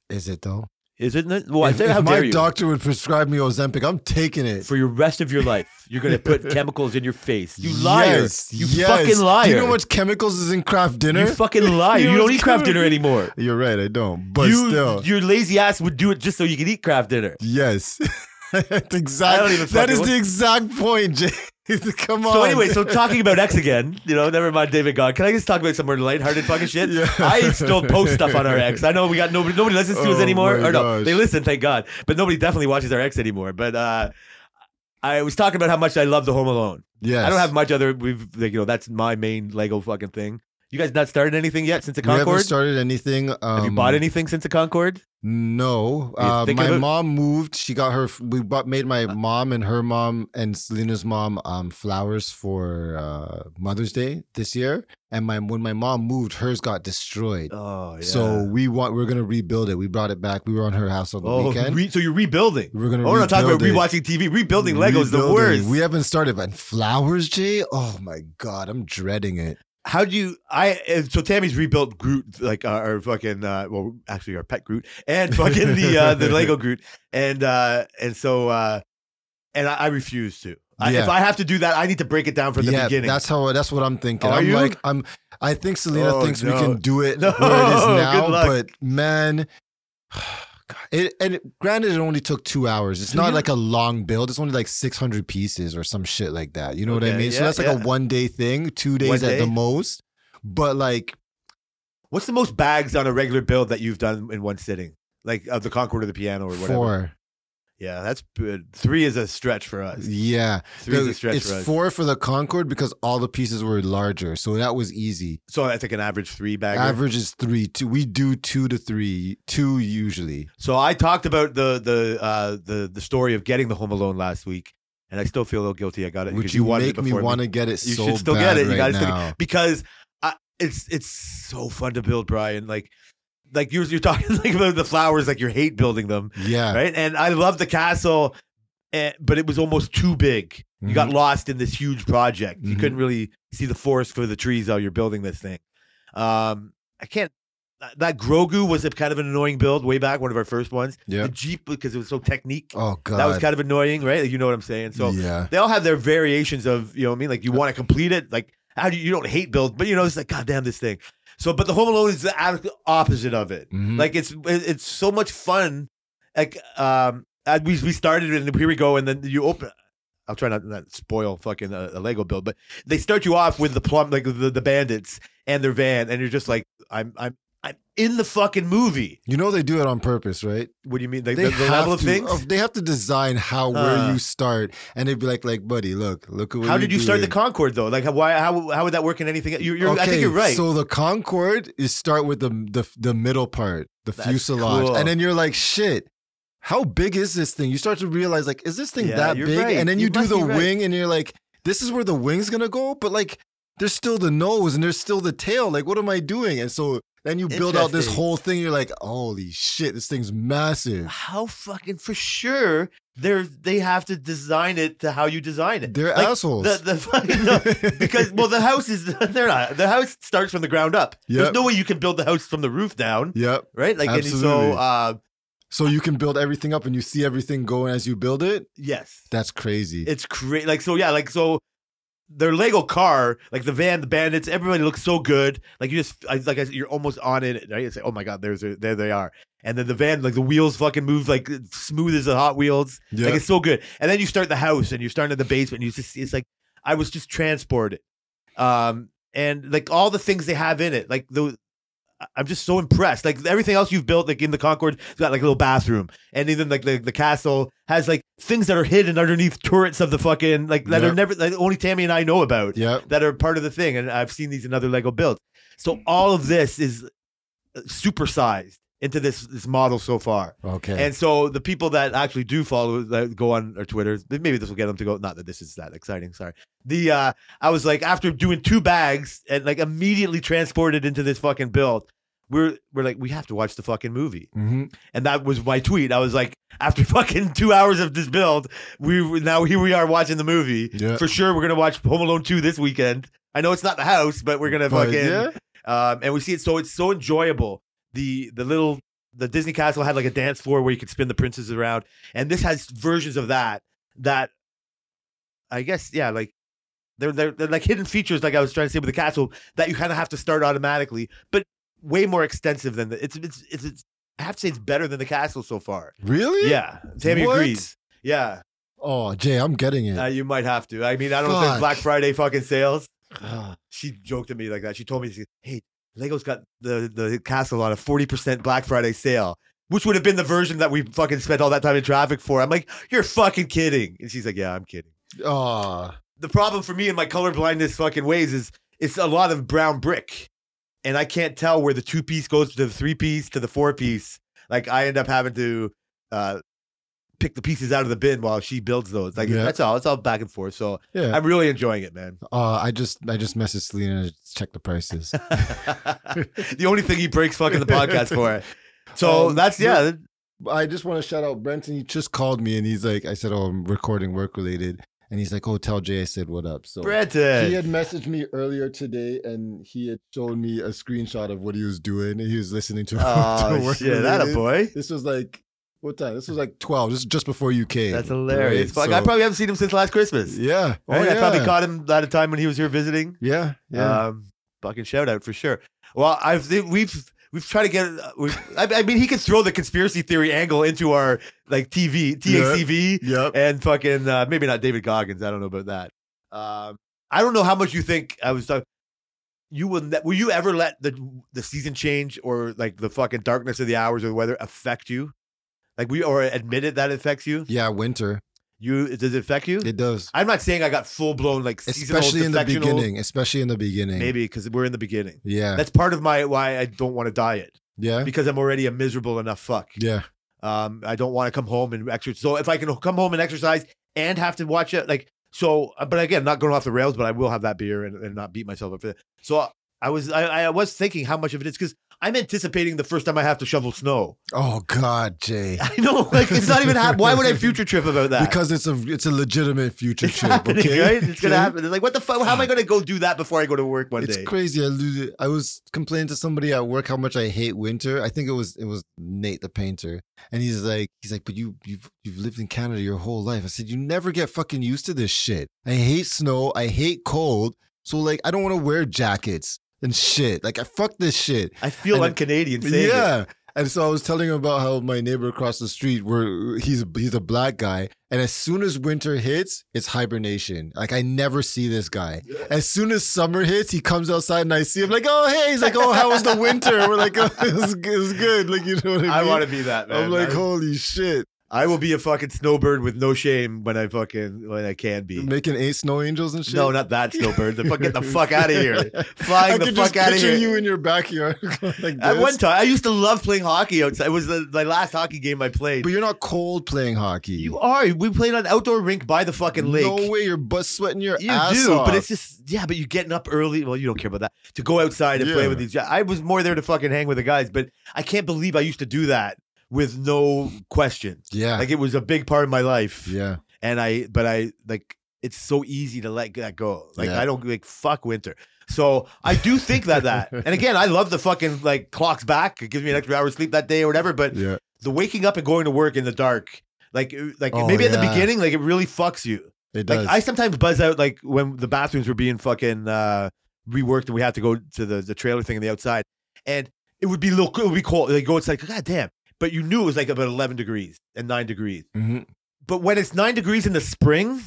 Is it though? Isn't it? Well, I if say, if how my dare you? doctor would prescribe me Ozempic, I'm taking it. For your rest of your life, you're going to put (laughs) chemicals in your face. You liar! Yes, you yes. fucking liar! Do you know how much chemicals is in Kraft Dinner? You fucking (laughs) liar! You you don't eat Kraft Dinner anymore. You're right, I don't. But you, still. your lazy ass would do it just so you could eat Kraft Dinner. yes. exactly. (laughs) That's exact, I don't even that is the exact point, Jay. (laughs) Come on. So anyway, so talking about X again, you know, never mind David God. Can I just talk about some more lighthearted fucking shit? (laughs) Yeah. I still post stuff on our X. I know we got nobody nobody listens to us Oh anymore. my Or no, gosh. they listen, thank God. But nobody definitely watches our X anymore. But uh I was talking about how much I love the Home Alone. yes. I don't have much other we've like, you know, that's my main Lego fucking thing. You guys not started anything yet since the We haven't Concorde? started anything. Um, Have you bought anything since the Concorde? No. Uh, my mom moved. She got her. We bought made my mom and her mom and Selena's mom um flowers for uh, Mother's Day this year. And my when my mom moved, hers got destroyed. Oh yeah. So we want we're gonna rebuild it. We brought it back. We were on her house on the oh, weekend. re- so you're rebuilding. we're gonna. Oh, we're not talking about it. rewatching TV. Rebuilding Lego is the worst. We haven't started, but flowers, Jay. Oh my god, I'm dreading it. How do you i so tammy's rebuilt groot like uh, our fucking uh well actually our pet groot and (laughs) fucking the uh the lego groot and uh and so uh and i, I refuse to I, Yeah. if i have to do that i need to break it down from the yeah, beginning that's how. That's what I'm thinking. Are I'm you? like, I'm. I think Selena Oh, thinks we can do it (laughs) No, where it is now, but man. (sighs) (sighs) It, and it, granted, it only took two hours. It's not like a long build. It's only like 600 pieces or some shit like that. You know what I Okay, mean? so that's like yeah. a one day thing, two days One at the most. But like, what's the most bags on a regular build that you've done in one sitting like of the Concorde or the piano or whatever. Four. Yeah, that's good. Three is a stretch for us. Yeah. Three is a stretch it's for us. four for the Concorde because all the pieces were larger. So that was easy. So I think an average three bagger. Average is three. Two. We do two to three. Two usually. So I talked about the the uh, the the story of getting the Home Alone last week, and I still feel a little guilty. I got it Would because you, make me want to get it You so should still get it. You right gotta still- because I, it's it's so fun to build, Brian. Like like you're you're talking (laughs) like about the flowers, like you hate building them, yeah. right? And I love the castle, and, but it was almost too big. You got lost in this huge project. You Mhm. couldn't really see the forest for the trees while you're building this thing. Um, I can't. That Grogu was a kind of an annoying build way back, one of our first ones. Yeah. The Jeep because it was so Technic. Oh god. That was kind of annoying, right? Like, you know what I'm saying? So yeah. they all have their variations of, you know what I mean? Like you want to complete it. Like how do you, you don't hate build, but you know, it's like, God damn this thing. So, but the Home Alone is the opposite of it. Mhm. Like it's, it's so much fun. Like, um, we, we started and here we go. And then you open, I'll try not not spoil fucking a, a Lego build, but they start you off with the plum, like the, the bandits and their van. And you're just like, I'm, I'm, I'm in the fucking movie. You know they do it on purpose, right? What do you mean? Like They the, the level of to, things? oh, They have to design how where Uh. you start, and they'd be like, "Like, buddy, look, look at what How did you start the doing." Concord though? Like, how- why? How how would that work in anything? You're, you're, I think you're right. So the Concorde is start with the the the middle part, the That's fuselage, cool. and then you're like, shit. How big is this thing? You start to realize, like, is this thing Yeah, that big? right. And then You you, do the right. wing, and you're like, this is where the wing's gonna go, but like, there's still the nose and there's still the tail. Like, what am I doing? And so then you build out this whole thing. You're like, holy shit, this thing's massive. how fucking for sure they're they have to design it to how you design it. They're Like, assholes. The the fucking no, because well the (laughs) house is (laughs) they're not the house starts from the ground up. There's no way you can build the house from the roof down, yep. right? Like and so Absolutely. uh So you can build everything up and you see everything going as you build it. yes. That's crazy. It's crazy. Like so yeah, like so their Lego car, like the van, the bandits, everybody looks so good. Like you just, I, like I said, you're almost on it, right? It's like, oh my god, there's a, there they are. And then the van, like the wheels, fucking move like smooth as the Hot Wheels. yeah. Like it's so good. And then you start the house and you're starting at the basement. And you just it's like I was just transported. Um and like all the things they have in it, like the I- I'm just so impressed. Like everything else you've built, like in the Concorde, it's got like a little bathroom, and even like the, the castle has like things that are hidden underneath turrets of the fucking like that are never like only Tammy and I know about Yep. that are part of the thing, and I've seen these in other Lego builds. So all of this is uh, supersized into this this model so far. Okay. And so the people that actually do follow that go on our Twitter, maybe this will get them to go. Not that this is that exciting. Sorry. The uh I was like after doing two bags and like immediately transported into this fucking build. We're we're like we have to watch the fucking movie, hmm and that was my tweet. I was like, after (laughs) fucking two hours of this build, we now here we are watching the movie. Yeah. For sure, we're gonna watch Home Alone two this weekend. I know it's not the house, but we're gonna But, fucking yeah. um, and we see it so it's so enjoyable. The the little the Disney castle had like a dance floor where you could spin the princesses around, and this has versions of that. That I guess yeah, like they're they're, they're like hidden features, like I was trying to say with the castle that you kind of have to start automatically, but way more extensive than the it's it's it's. it's I have to say it's better than the castle so far. Really? Yeah, Tammy What? agrees. Yeah, Oh, Jay, I'm getting it. uh, you might have to. I mean, I don't know if there's Black Friday fucking sales she joked at me like that. She told me, she said, "Hey, Lego's got the the castle on a forty percent Black Friday sale, which would have been the version that we fucking spent all that time in traffic for." I'm like, "You're fucking kidding," and she's like, "Yeah, I'm kidding." Ah, The problem for me in my color blindness fucking ways is it's a lot of brown brick, and I can't tell where the two piece goes to the three piece to the four piece. Like I end up having to uh, pick the pieces out of the bin while she builds those. Like Yeah. that's all. It's all back and forth. So yeah. I'm really enjoying it, man. Uh, I just I just messaged Selena to check the prices. (laughs) the only thing he breaks fucking the podcast for. So Um, that's yeah. I just want to shout out Brenton. He just called me and he's like, I said, "Oh, I'm recording work related," and he's like, "Oh, tell Jay I said what up." So Brenton. he had messaged me earlier today and he had shown me a screenshot of what he was doing. And he was listening to, (laughs) to oh work shit, that a boy. This was like what time? This was like twelve. This is just before you came. That's hilarious. right? Fuck, I probably haven't seen him since last Christmas. yeah. Oh Right? yeah. I probably caught him at a time when he was here visiting. Yeah. Yeah. Um, fucking shout out for sure. Well, I've we've we've tried to get. uh, We've, I, I mean, he could throw the conspiracy theory angle into our like TV TACV yep. and fucking uh, maybe not David Goggins. I don't know about that. Um, I don't know how much you think I was talking. you will. Ne- will you ever let the the season change or like the fucking darkness of the hours or the weather affect you? Like we or admit it that it affects you. Yeah, winter. You does it affect you? It does. I'm not saying I got full blown like Especially in the beginning. Especially in the beginning. Maybe because we're in the beginning. Yeah. That's part of my why I don't want to diet yeah. because I'm already a miserable enough fuck. Yeah. Um, I don't want to come home and exercise. So if I can come home and exercise and have to watch it, like so. uh, But again, not going off the rails. But I will have that beer and, and not beat myself up for that. So I was I, I was thinking how much of it is because I'm anticipating the first time I have to shovel snow. Oh God, Jay. (laughs) I know, like it's not even happening. Why would I (laughs) future trip about that? Because it's a it's a legitimate future it's trip. okay? right? It's gonna happen. It's like what the fuck? How am I gonna go do that before I go to work one It's day? crazy. I, lose. I was complaining to somebody at work how much I hate winter. I think it was it was Nate the painter, and he's like he's like, but you you've you've lived in Canada your whole life. I said you never get fucking used to this shit. I hate snow. I hate cold. So like I don't want to wear jackets and shit. Like I fuck this shit. I feel And- saying it. Yeah. And so I was telling him about how my neighbor across the street, where he's he's a black guy, and as soon as winter hits, it's hibernation. Like I never see this guy. As soon as summer hits, he comes outside and I see him like, oh hey, he's like, oh how was the winter? We're like, oh, (laughs) it was, it was good. Like you know what I mean? I want to be that man. I'm like, holy shit, I will be a fucking snowbird with no shame when I fucking when I can be. making eight snow angels and shit. No, not that snowbird. The fuck, get the (laughs) fuck out of here. Flying I the fuck out of picture here. you in your backyard (laughs) like At one time, I used to love playing hockey outside. It was the, my last hockey game I played. but you're not cold playing hockey. you are. We played on an outdoor rink by the fucking lake. No way, you're butt sweating your You ass do, off. but it's just yeah. But you're getting up early. Well, you don't care about that. To go outside and play with these. I was more there to fucking hang with the guys, but I can't believe I used to do that with no question. yeah, Like it was a big part of my life. yeah. and I, but I like it's so easy to let that go. Like Yeah. I don't like fuck winter. So I do think that that, (laughs) and again, I love the fucking like clocks back. It gives me an extra hour of sleep that day or whatever. But Yeah. the waking up and going to work in the dark, like uh, like Oh, maybe at the beginning, like it really fucks you. It Like does. I sometimes buzz out like when the bathrooms were being fucking uh reworked and we had to go to the the trailer thing on the outside, and it would be little, it would be cold. Like go outside, god damn. But you knew it was like about eleven degrees and nine degrees. Mhm. But when it's nine degrees in the spring,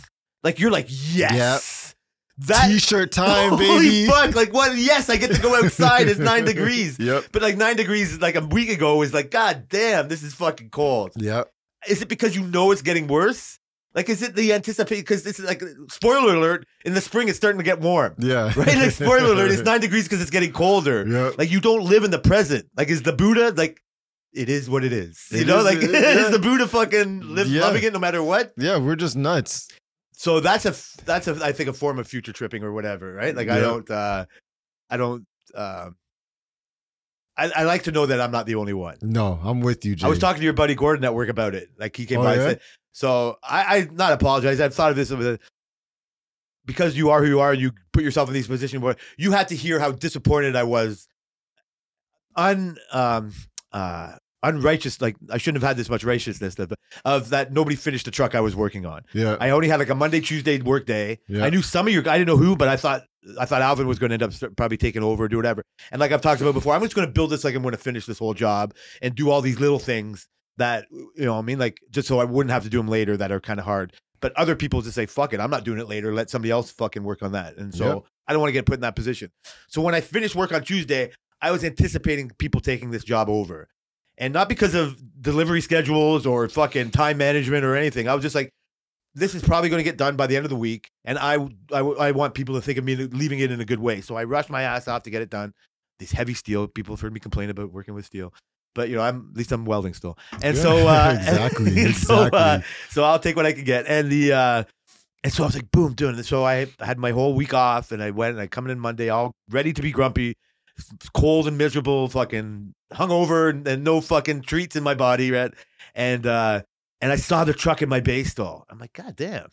like you're like, yes, that T-shirt time, baby. (laughs) holy baby. fuck, like what? Yes, I get to go outside. it's nine (laughs) degrees. Yep. But like nine degrees, like a week ago, was like, god damn, this is fucking cold. Yep. Is it because you know it's getting worse? Like, is it the anticipation? Because this is like, spoiler alert, in the spring it's starting to get warm. Yeah. (laughs) Right? Like, spoiler alert, it's nine degrees because it's getting colder. Yep. Like, you don't live in the present. Like, is the Buddha, like, it is what it is. You know, is- like, (laughs) it is, yeah. is the Buddha fucking live, Yeah. loving it no matter what? Yeah, we're just nuts. So that's a that's a I think a form of future tripping or whatever, right? Like I don't uh I don't um I, I like to know that I'm not the only one. No, I'm with you, Jay. I was talking to your buddy Gordon at work about it. Like he came Oh, by yeah? and said so I, I not apologize. I've thought of this with because you are who you are and you put yourself in these positions where you had to hear how disappointed I was un um uh unrighteous like I shouldn't have had this much righteousness of, of that nobody finished the truck I was working on. Yeah. I only had like a Monday, Tuesday work day. Yeah. I knew some of your, guys, I didn't know who, but I thought I thought Alvin was going to end up probably taking over, or do whatever. And like I've talked about before, I'm just going to build this like I'm going to finish this whole job and do all these little things that you know, I mean, like just so I wouldn't have to do them later that are kind of hard. But other people just say, "Fuck it, I'm not doing it later. Let somebody else fucking work on that." And so Yep. I don't want to get put in that position. So when I finished work on Tuesday, I was anticipating people taking this job over. And not because of delivery schedules or fucking time management or anything. I was just like, this is probably going to get done by the end of the week. And I, I, I want people to think of me leaving it in a good way. So I rushed my ass off to get it done. This heavy steel, people have heard me complain about working with steel. But you know, I'm at least I'm welding still, and Yeah, (laughs) (laughs) so uh, exactly, and so, uh, so I'll take what I can get. And the uh, and so I was like, boom, doing it. So I had my whole week off, and I went and I come in Monday, all ready to be grumpy, cold and miserable, fucking hungover, and, and no fucking treats in my body, right? And uh, and I saw the truck in my bay stall. I'm like, god damn.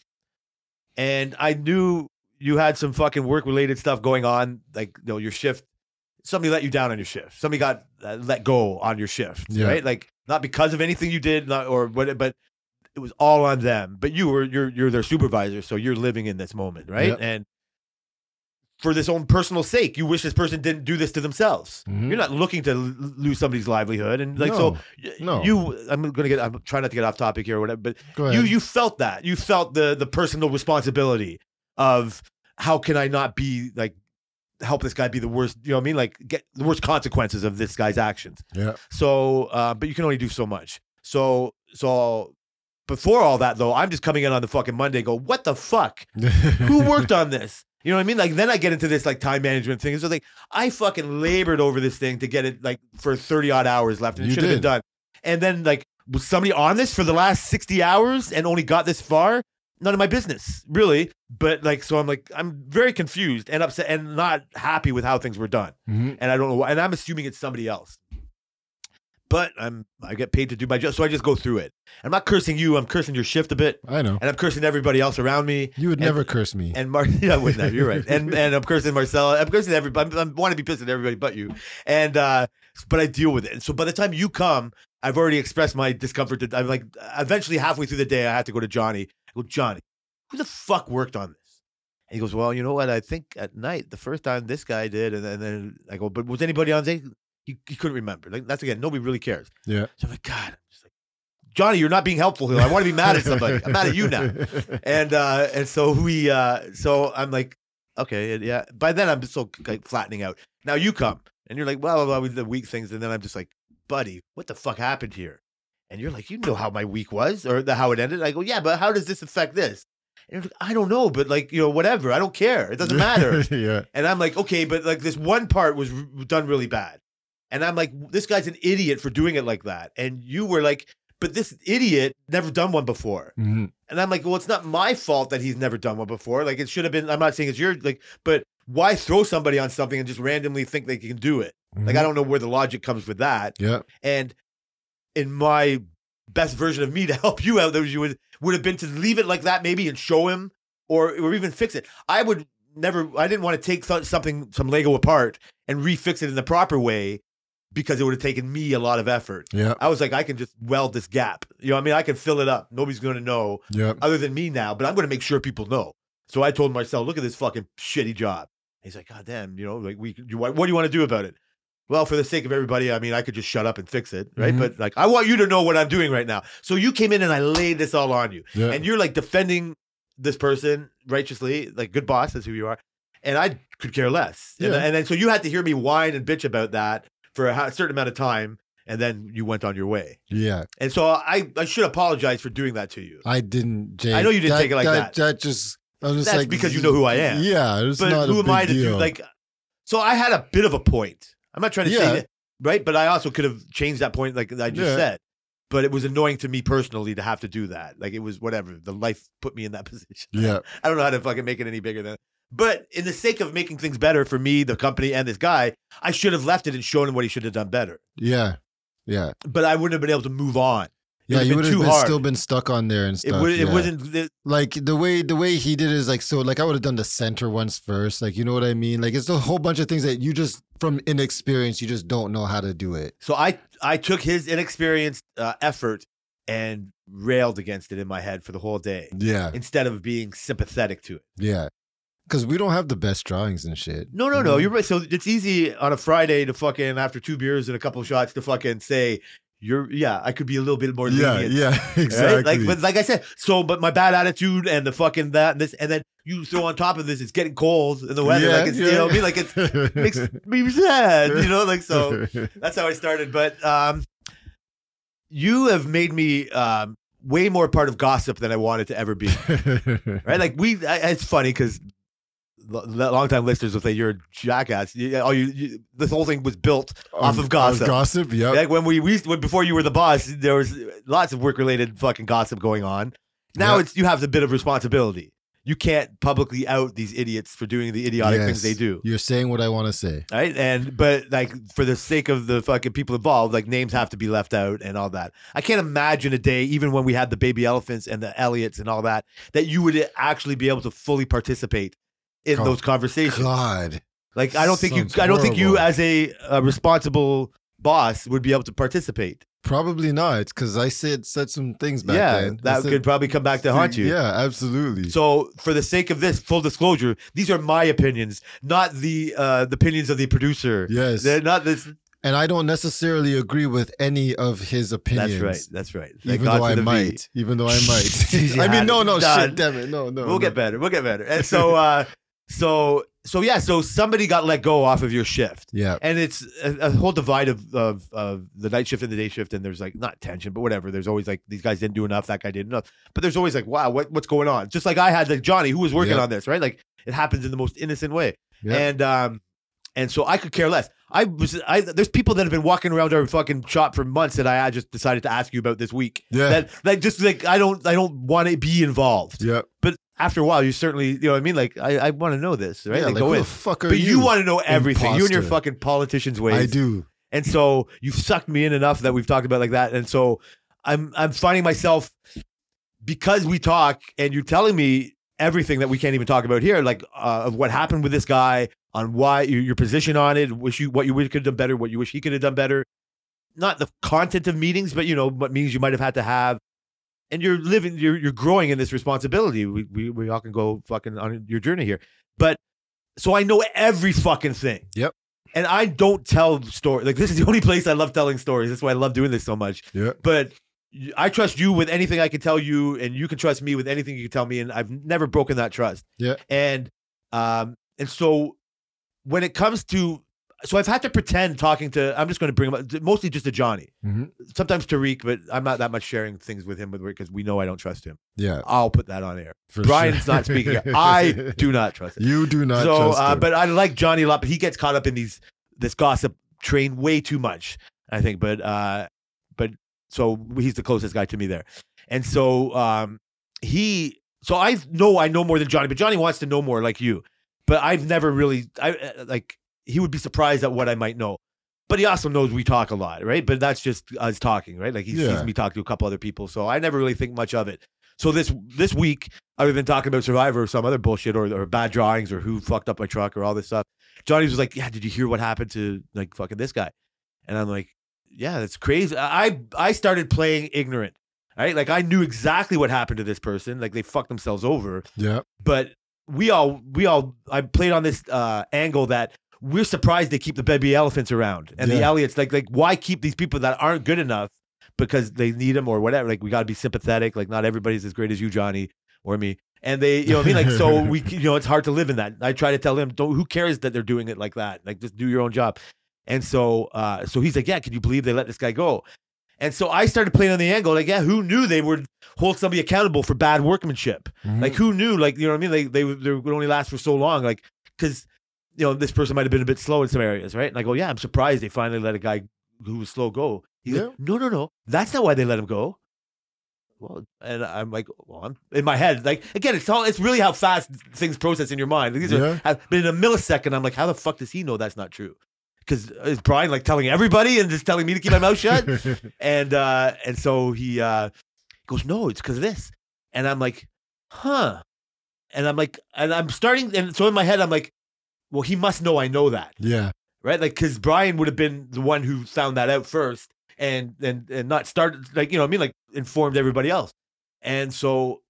And I knew you had some fucking work related stuff going on, like you know your shift. Somebody let you down on your shift. Somebody got uh, let go on your shift, Yeah. right? Like not because of anything you did, not or what, but it was all on them. But you were you're you're their supervisor, so you're living in this moment, right? Yep. And for this own personal sake, you wish this person didn't do this to themselves. Mhm. You're not looking to l- lose somebody's livelihood, and like so. No, y- no. You, I'm gonna get. I'm trying not to get off topic here or whatever, but you you felt that you felt the the personal responsibility of how can I not be like help this guy be the worst. You know what I mean? Like get the worst consequences of this guy's actions. Yeah. So, uh, but you can only do so much. So, so before all that though, I'm just coming in on the fucking Monday. Go, what the fuck? (laughs) Who worked on this? You know what I mean? Like then I get into this like time management thing. So like I fucking labored over this thing to get it like for 30 odd hours left, and it should have been done. And then like was somebody on this for the last 60 hours and only got this far? None of my business, really. But like, so I'm like, I'm very confused and upset and not happy with how things were done. Mhm. And I don't know why. And I'm assuming it's somebody else. But I'm I get paid to do my job, so I just go through it. I'm not cursing you. I'm cursing your shift a bit, I know. and I'm cursing everybody else around me. You would and- never curse me. And Mar, (laughs) yeah, I wouldn't have. You're right. And and I'm cursing Marcella. I'm cursing everybody. I'm, want to be pissed at everybody but you. And uh, but I deal with it. And so by the time you come, I've already expressed my discomfort. To, I'm like, eventually halfway through the day, I have to go to Johnny. I go, Johnny, who the fuck worked on this? And he goes, Well, you know what? I think at night the first time this guy did, and then, and then I go, But was anybody on stage? He, he couldn't remember. Like that's again, nobody really cares. yeah. So I'm like, God, I'm just like, Johnny, you're not being helpful here. I want to be mad at somebody. I'm mad at you now (laughs) and uh and so we uh so i'm like okay yeah by then i'm just so like flattening out now you come and you're like well blah, blah, with the weak things and then i'm just like buddy what the fuck happened here and you're like you know how my week was or the, how it ended i go yeah but how does this affect this and like i don't know but like you know whatever i don't care it doesn't matter (laughs) yeah. and I'm like, okay, but like this one part was done really bad. And I'm like, this guy's an idiot for doing it like that. And you were like, but this idiot never done one before. Mhm. And I'm like, well, it's not my fault that he's never done one before. Like it should have been. I'm not saying it's your like, but why throw somebody on something and just randomly think they can do it? Like I don't know where the logic comes with that. Yeah. And in my best version of me (laughs) to help you out, those you would would have been to leave it like that maybe and show him or or even fix it. I would never. I didn't want to take so- something some Lego apart and refix it in the proper way because it would have taken me a lot of effort. Yeah. I was like, I can just weld this gap. You know, I mean, I can fill it up. Nobody's going to know Yeah. other than me now, but I'm going to make sure people know. So I told Marcel, look at this fucking shitty job. He's like, God damn, you know, like we, you, what, do you want to do about it? Well, for the sake of everybody, I mean, I could just shut up and fix it, right? Mhm. But like, I want you to know what I'm doing right now. So you came in and I laid this all on you, Yeah. and you're like defending this person righteously, like good boss, that's who you are, and I could care less. And, Yeah. and then so you had to hear me whine and bitch about that for a, certain amount of time, and then you went on your way. yeah. And so I, I should apologize for doing that to you. I didn't. Jay, I know you didn't take it like that. That just. I was That's like, because you know who I am. Yeah, it's but not who a am big I to deal. do like? So I had a bit of a point. I'm not trying to Yeah. say that, right? But I also could have changed that point, like I just Yeah. said. But it was annoying to me personally to have to do that. Like it was whatever. The life put me in that (laughs) position. Yeah, I don't know how to fucking make it any bigger than. But in the sake of making things better for me, the company, and this guy, I should have left it and shown him what he should have done better. yeah, yeah, But I wouldn't have been able to move on. It yeah. You would have been, hard. still been stuck on there and It stuff. would. It yeah. wasn't. It, like the way the way he did is like so. Like I would have done the center ones first. Like you know what I mean. Like it's a whole bunch of things that you just from inexperience you just don't know how to do it. So I I took his inexperienced uh, effort and railed against it in my head for the whole day Yeah, instead of being sympathetic to it. yeah. Because we don't have the best drawings and shit. No, no, no. You're right. So it's easy on a Friday to fucking after two beers and a couple shots to fucking say you're yeah. I could be a little bit more Yeah, lenient. yeah, (laughs) right? exactly. Like, but like I said, so but my bad attitude and the fucking that and this, and then you throw on top of this, it's getting cold in the weather. Yeah, like it's you know what I mean. Like it makes me sad. You know, like so. (laughs) that's how I started. But um, you have made me um, way more part of gossip than I wanted to ever be. (laughs) Right? Like we, I, it's funny because long time listeners will say you're a jackass. You, oh, you, you, this whole thing was built off um, of gossip. gossip, yep. Like when we, we when, before you were the boss, there was lots of work related fucking gossip going on. Now Yeah. it's you have a bit of responsibility. You can't publicly out these idiots for doing the idiotic things they do. You're saying what I want to say. right? And but like for the sake of the fucking people involved, like names have to be left out and all that. I can't imagine a day, even when we had the baby elephants and the Elliots and all that, that you would actually be able to fully participate in those conversations. God. Like I don't think you, Sounds I don't think you, horrible. as a, a responsible boss, would be able to participate. Probably not, because I said said some things back yeah, then. I that said- could probably come back to haunt you. Yeah, absolutely. So, for the sake of this full disclosure, these are my opinions, not the uh, the opinions of the producer. yes, They're not this. and I don't necessarily agree with any of his opinions. That's right. That's right. Thank Even God though I the V. might, even though I might. (laughs) (laughs) I mean, no, no, Done. shit, damn it, no, no. we'll no. get better. We'll get better. And so, uh, so so yeah, so somebody got let go off of your shift. Yeah. And it's a, a whole divide of, of of the night shift and the day shift, and there's like not tension, but whatever. There's always like these guys didn't do enough, that guy did enough. But there's always like, wow, what, what's going on? Just like I had like Johnny, who was working Yeah. on this, right? Like it happens in the most innocent way. Yeah. And um and so I could care less. I was I there's people that have been walking around our fucking shop for months that I, I just decided to ask you about this week. Yeah. That that just like I don't I don't want to be involved. yeah. But after a while you certainly you know what I mean? Like I, I want to know this, right? Yeah, Like, go in. the fuck are But you? you, want to know everything. You and your imposter? fucking politicians' ways. I do. And so you've sucked me in enough that we've talked about like that. And so I'm I'm finding myself because we talk and you're telling me everything that we can't even talk about here, like uh, of what happened with this guy, on why your, your position on it, wish you what you wish could have done better, what you wish he could have done better. Not the content of meetings, but you know what meetings you might have had to have. And you're living, you're you're growing in this responsibility. We we, we all can go fucking on your journey here, but so I know every fucking thing. Yep. And I don't tell stories. Like this is the only place I love telling stories. That's why I love doing this so much. Yeah. But I trust you with anything I can tell you, and you can trust me with anything you can tell me. And I've never broken that trust. Yeah. And um, and so when it comes to, so I've had to pretend talking to. I'm just going to bring him up, mostly just to Johnny. Mhm. Sometimes Tariq, but I'm not that much sharing things with him with because we know I don't trust him. Yeah. I'll put that on air. For Brian's sure. not speaking. (laughs) I do not trust him You do not so, trust uh, him. but I like Johnny a lot, but he gets caught up in these this gossip train way too much. I think, but uh, but so he's the closest guy to me there, and so um, he. So I know I know more than Johnny, but Johnny wants to know more, like you. But I've never really, I uh, like. He would be surprised at what I might know, but he also knows we talk a lot, right? But that's just us talking, right? Like he Yeah. sees me talk to a couple other people, so I never really think much of it. So this this week, other than talking about Survivor or some other bullshit or, or bad drawings or who fucked up my truck or all this stuff, Johnny was like, "Yeah, did you hear what happened to like fucking this guy?" And I'm like, "Yeah, that's crazy." I I started playing ignorant, right? Like I knew exactly what happened to this person. Like they fucked themselves over, yeah. but we all we all I played on this uh, angle that we're surprised they keep the baby elephants around and the Elliots. Like like why keep these people that aren't good enough because they need them or whatever? Like we got to be sympathetic. Like not everybody's as great as you, Johnny, or me. And they, you know, what I mean, like so we, (laughs) you know, it's hard to live in that. I try to tell them, don't. Who cares that they're doing it like that? Like just do your own job. And so, uh, so he's like, yeah, can you believe they let this guy go? And so I started playing on the angle, like, yeah, who knew they would hold somebody accountable for bad workmanship? Mhm. Like who knew? Like you know what I mean? Like they they would only last for so long. Like because you know this person might have been a bit slow in some areas, right? And I go, yeah, I'm surprised they finally let a guy who was slow go. He's Yeah. like, no, no, no, that's not why they let him go. Well, and I'm like, well, I'm in my head. Like again, it's all it's really how fast things process in your mind. These Yeah. are, but in a millisecond, I'm like, how the fuck does he know that's not true? Because is Brian like telling everybody and just telling me to keep my mouth shut? (laughs) and uh and so he uh goes no it's because of this and i'm like huh and i'm like and i'm starting and so in my head i'm like well he must know i know that. Yeah. right? Like because brian would have been the one who found that out first and and and not started like you know what i mean? Like informed everybody else. And so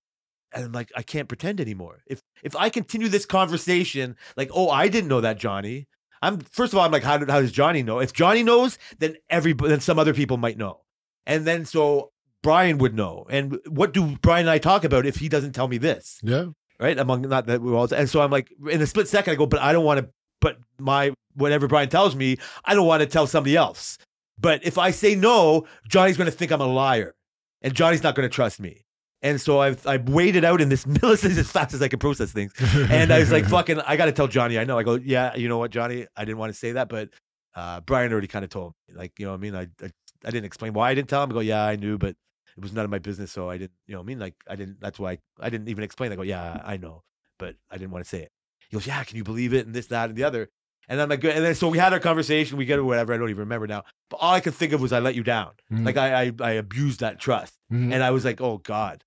and i'm like i can't pretend anymore. If if i continue this conversation like oh i didn't know that johnny. I'm first of all i'm like how, did, how does johnny know? If johnny knows then every then some other people might know. And then so brian would know. And what do brian and i talk about if he doesn't tell me this? Yeah. Right? Among not that we're all, and so I'm like, in a split second, I go, but I don't want to. But my whatever Brian tells me, I don't want to tell somebody else. But if I say no, Johnny's going to think I'm a liar, and Johnny's not going to trust me. And so I've I've waited out in this (laughs) millisecond as fast as I can process things. And I was like, (laughs) fucking, I got to tell Johnny. I know. I go, yeah, you know what, Johnny, I didn't want to say that, but uh, Brian already kind of told me. Like, you know what I mean? I, I I didn't explain why I didn't tell him. I go, yeah, I knew, but it was none of my business, so I didn't. You know what I mean? Like, I didn't. That's why I, I didn't even explain. I go, yeah, I know, but I didn't want to say it. He goes, yeah, can you believe it? And this, that, and the other. And I'm like. And then so we had our conversation. We get it, whatever. I don't even remember now. But all I could think of was I let you down. Mhm. Like I, I, I abused that trust. Mhm. And I was like, oh God,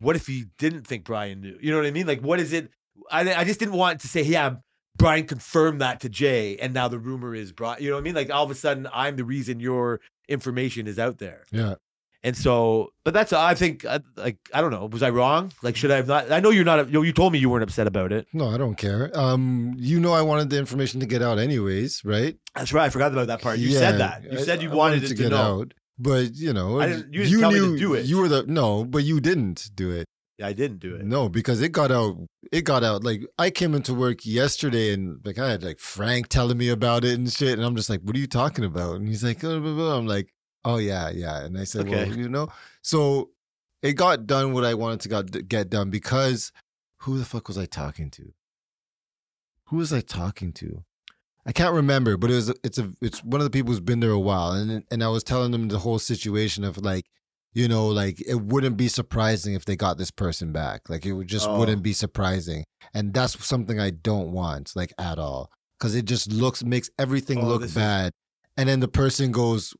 what if he didn't think Brian knew? You know what I mean? Like, what is it? I, I just didn't want to say, yeah, Brian confirmed that to Jay, and now the rumor is Brian. You know what I mean? Like all of a sudden, I'm the reason your information is out there. yeah. And so, but that's I think uh, like I don't know. Was I wrong? Like, should I have not? I know you're not. You, you told me you weren't upset about it. No, I don't care. Um, you know, I wanted the information to get out anyways, right? That's right. I forgot about that part. You Yeah, said that. You said you I wanted, it to, get know. out, but you know, I you me to do it. You were the no, but you didn't do it. I didn't do it. No, because it got out. It got out. Like I came into work yesterday, and like I had like Frank telling me about it and shit, and I'm just like, "What are you talking about?" And he's like, oh, blah, blah. "I'm like, oh yeah, yeah." And I said, Okay. "Well, you know." So it got done what I wanted to got get done because who the fuck was I talking to? Who was I talking to? I can't remember, but it was it's a it's one of the people who's been there a while, and and I was telling them the whole situation of like, you know, like it wouldn't be surprising if they got this person back, like it would just Oh. wouldn't be surprising, and that's something I don't want, like at all, because it just looks makes everything Oh, look this is- bad, and then the person goes,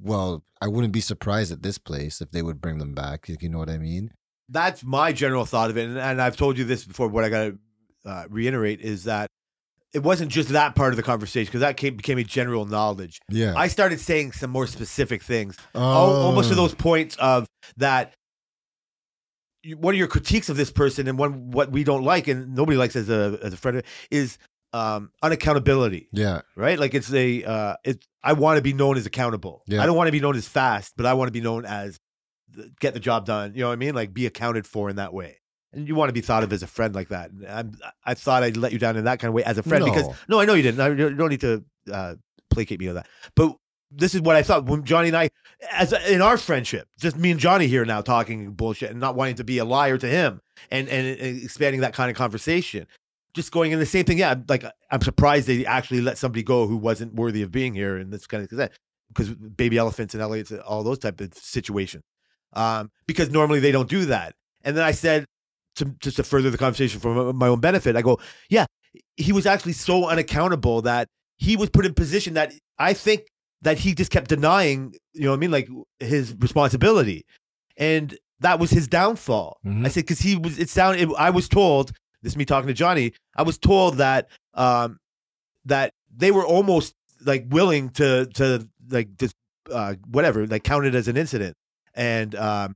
well, I wouldn't be surprised at this place if they would bring them back, if you know what I mean. That's my general thought of it, and, and I've told you this before. What I got to uh, reiterate is that it wasn't just that part of the conversation because that came, became a general knowledge. Yeah, I started saying some more specific things, Al- almost to Oh. those points of that. One of your critiques of this person, and one what we don't like, and nobody likes as a as a friend, is um, unaccountability. Yeah, right? Like it's a uh it's I want to be known as accountable. Yeah. I don't want to be known as fast, but I want to be known as th- get the job done. You know what I mean? Like be accounted for in that way. And you want to be thought of as a friend like that. And I'm, I thought I'd let you down in that kind of way as a friend because No. no, I know you didn't. I you don't need to uh, placate me on that. But this is what I thought when Johnny and I, as in our friendship, just me and Johnny here now talking bullshit and not wanting to be a liar to him and and, and expanding that kind of conversation. Just going in the same thing, yeah. Like I'm surprised they actually let somebody go who wasn't worthy of being here and this kind of because baby elephants and Elliot's all those type of situations. Um, because normally they don't do that. And then I said to just to further the conversation for my own benefit, I go, yeah, he was actually so unaccountable that he was put in position that I think that he just kept denying, you know what I mean, like his responsibility, and that was his downfall. Mhm. I said because he was. It sounded. I was told. This is me talking to Johnny. I was told that um that they were almost like willing to to like just uh whatever like count it as an incident and um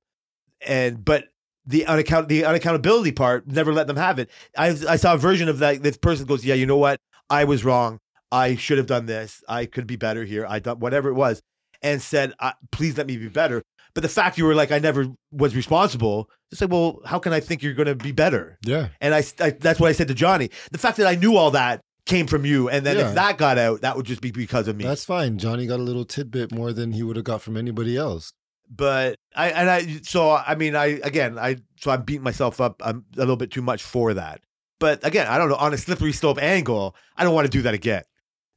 and but the unaccount the unaccountability part never let them have it. I I saw a version of that. This person goes, yeah, you know what? I was wrong. I should have done this. I could be better here. I done whatever it was, and said, uh, please let me be better. But the fact you were like, I never was responsible. It's like, well, how can I think you're going to be better? yeah. And I, I that's what I said to Johnny. The fact that I knew all that came from you, and then Yeah. if that got out, that would just be because of me. That's fine. Johnny got a little tidbit more than he would have got from anybody else. but I and I so I mean I again I so I'm beating myself up I'm a little bit too much for that. But again, I don't know on a slippery slope angle. I don't want to do that again.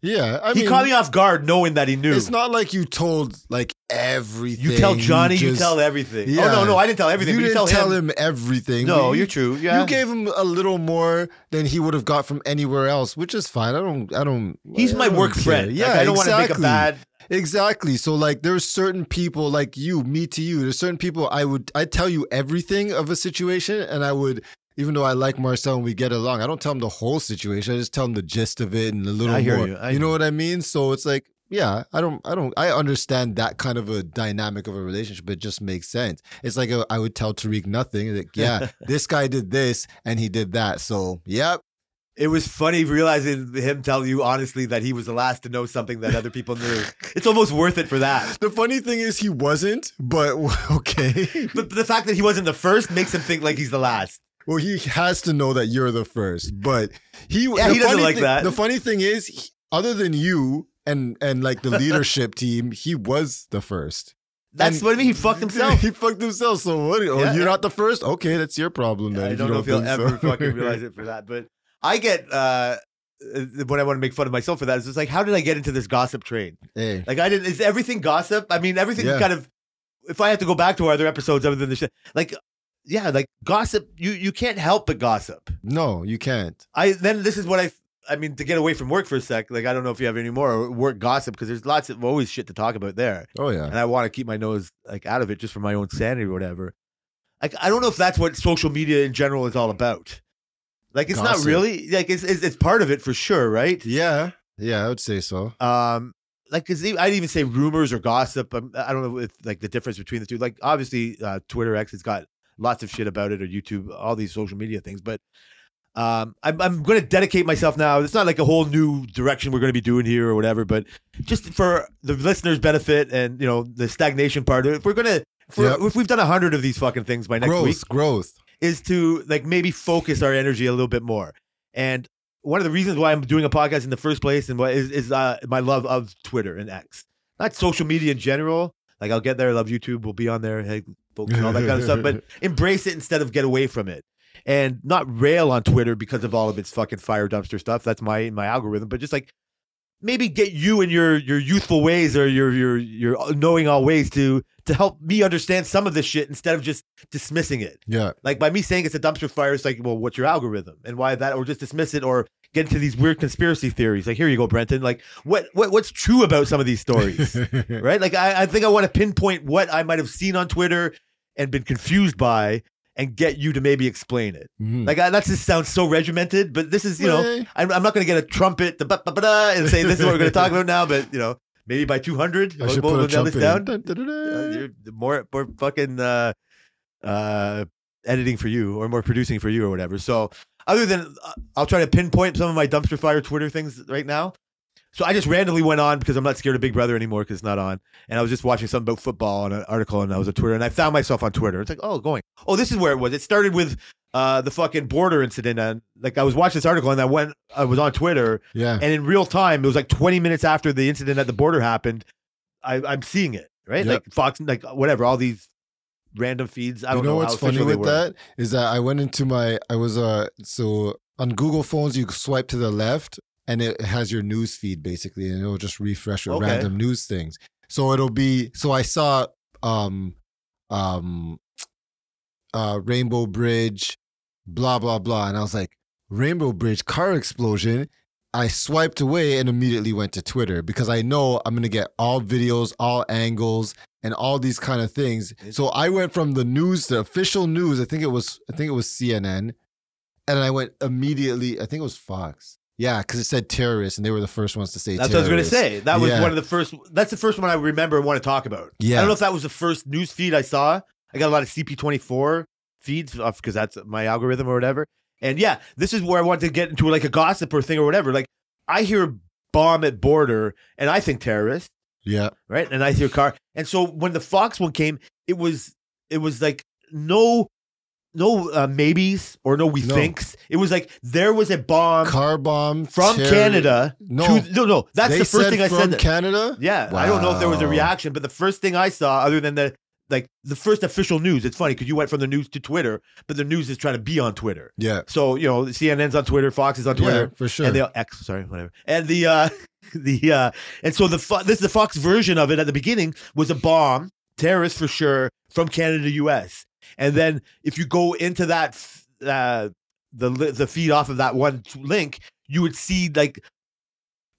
Yeah, I he mean, caught me off guard, knowing that he knew. It's not like you told like everything. you tell Johnny, you, just- tell everything. Oh, yeah. Oh no, no, I didn't tell everything. You didn't you tell, him. everything. No, you're true. Yeah, You gave him a little more than he would have got from anywhere else, which is fine. I don't. I don't. He's I my don't work care. friend. Yeah, Like, I don't want to make a exactly. bad. Exactly. So like there's certain people like you, me to you. There's certain people I would I tell you everything of a situation and I would even though I like Marcel and we get along, I don't tell him the whole situation. I just tell him the gist of it and a little I hear more. you. I know what I mean? So it's like, yeah, I don't I don't I understand that kind of a dynamic of a relationship. It just makes sense. It's like a, I would tell Tariq nothing. Like, (laughs) yeah, this guy did this and he did that. So yep. It was funny realizing him tell you honestly that he was the last to know something that other people knew. (laughs) It's almost worth it for that. The funny thing is he wasn't, but (laughs) okay. But the fact that he wasn't the first makes him think like he's the last. Well, he has to know that you're the first, but he Yeah, he doesn't like thing- that. The funny thing is, he- other than you and and like the leadership team, he was the first. That's And- what I mean. He fucked himself. (laughs) he fucked himself. So what? Oh, Yeah. you're not the first. Okay, that's your problem then. I don't you know if he'll ever so. fucking realize (laughs) it for that. But I get uh when I want to make fun of myself for that. It's just like, how did I get into this gossip train? Hey, Like I didn't. Is everything gossip? I mean, everything Yeah. kind of. If I have to go back to our other episodes other than the shit, like, yeah, like gossip. You you can't help but gossip. no, you can't. I then this is what I. I mean, to get away from work for a sec, like I don't know if you have any more work gossip because there's lots of always shit to talk about there, Oh yeah. and I want to keep my nose like out of it just for my own sanity or whatever. Like I don't know if that's what social media in general is all about. Like it's not really like it's, it's it's part of it for sure, right? Yeah, yeah, I would say so. Um, like cause I'd even say rumors or gossip. Um, I don't know if like the difference between the two. Like obviously, uh, Twitter X has got lots of shit about it, or YouTube, all these social media things. But um, I'm I'm going to dedicate myself now. It's not like a whole new direction we're going to be doing here or whatever, but just for the listeners' benefit and you know the stagnation part. If we're gonna if, we're, Yep. if we've done a hundred of these fucking things by next growth, week, growth. is to like maybe focus our energy a little bit more. And one of the reasons why I'm doing a podcast in the first place and what is is uh, my love of Twitter and X, not social media in general. Like I'll get there, I love YouTube, we'll be on there, hey folks, and all that kind of stuff. But (laughs) embrace it instead of get away from it, and not rail on Twitter because of all of its fucking fire dumpster stuff. That's my my algorithm. But just like maybe get you in your your youthful ways or your your your knowing all ways to to help me understand some of this shit instead of just dismissing it. Yeah. Like by me saying it's a dumpster fire, it's like, well, what's your algorithm and why that, or just dismiss it or get into these weird conspiracy theories. Like, here you go, Brenton. Like, what what what's true about some of these stories, (laughs) right? Like, I, I think I want to pinpoint what I might have seen on Twitter and been confused by. And get you to maybe explain it. Mhm. Like I, that just sounds so regimented, but this is you know Well, I'm, I'm not going to get a trumpet the ba- ba- ba- da, and say this is what we're going to talk about now, but you know, maybe by 200, I we'll, should we'll put a nail this trumpet down. Dun, dun, dun, Uh, more, more fucking uh, uh, editing for you or more producing for you or whatever. So, other than uh, I'll try to pinpoint some of my dumpster fire Twitter things right now. So I just randomly went on because I'm not scared of Big Brother anymore because it's not on. And I was just watching something about football on an article and I was on Twitter and I found myself on Twitter. It's like, oh, going. Oh, this is where it was. It started with uh, the fucking border incident. And like I was watching this article and I went, I was on Twitter Yeah. and in real time, it was like 20 minutes after the incident at the border happened. I, I'm seeing it, right? Yep. Like Fox, like whatever, all these random feeds. I you don't know know, what's funny with that is that I went into my I was uh so on Google phones you swipe to the left and it has your news feed basically and it'll just refresh with Okay. random news things. So it'll be so I saw um um uh Rainbow Bridge blah blah blah and I was like Rainbow Bridge car explosion I swiped away and immediately went to Twitter because I know I'm going to get all videos, all angles, and all these kind of things. So I went from the news, the official news. I think it was, I think it was CNN, and I went immediately. I think it was Fox. Yeah, because it said terrorists, and they were the first ones to say. That's what I was going to say. That was Yeah. one of the first. That's the first one I remember and want to talk about. Yeah, I don't know if that was the first news feed I saw. I got a lot of CP24 feeds because that's my algorithm or whatever. And yeah, this is where I wanted to get into like a gossip or thing or whatever. Like I hear bomb at border and I think terrorist. Yeah, right? And I hear car. And so when the Fox one came, it was it was like no no uh, maybes or no we No. thinks. It was like there was a bomb car bomb from terror- Canada. No, to, no, no. That's they the first thing I from said. that- Canada. yeah, I don't know if there was a reaction, but the first thing I saw, other than the like the first official news, it's funny because you went from the news to Twitter, but the news is trying to be on Twitter. Yeah, So you know, CNN's on Twitter, Fox is on Twitter, yeah, for sure. and the X, sorry, whatever. And the uh (laughs) the uh and so the Fo- this is the Fox version of it at the beginning was a bomb, terrorist for sure, from Canada to US. And then if you go into that uh the the feed off of that one link, you would see like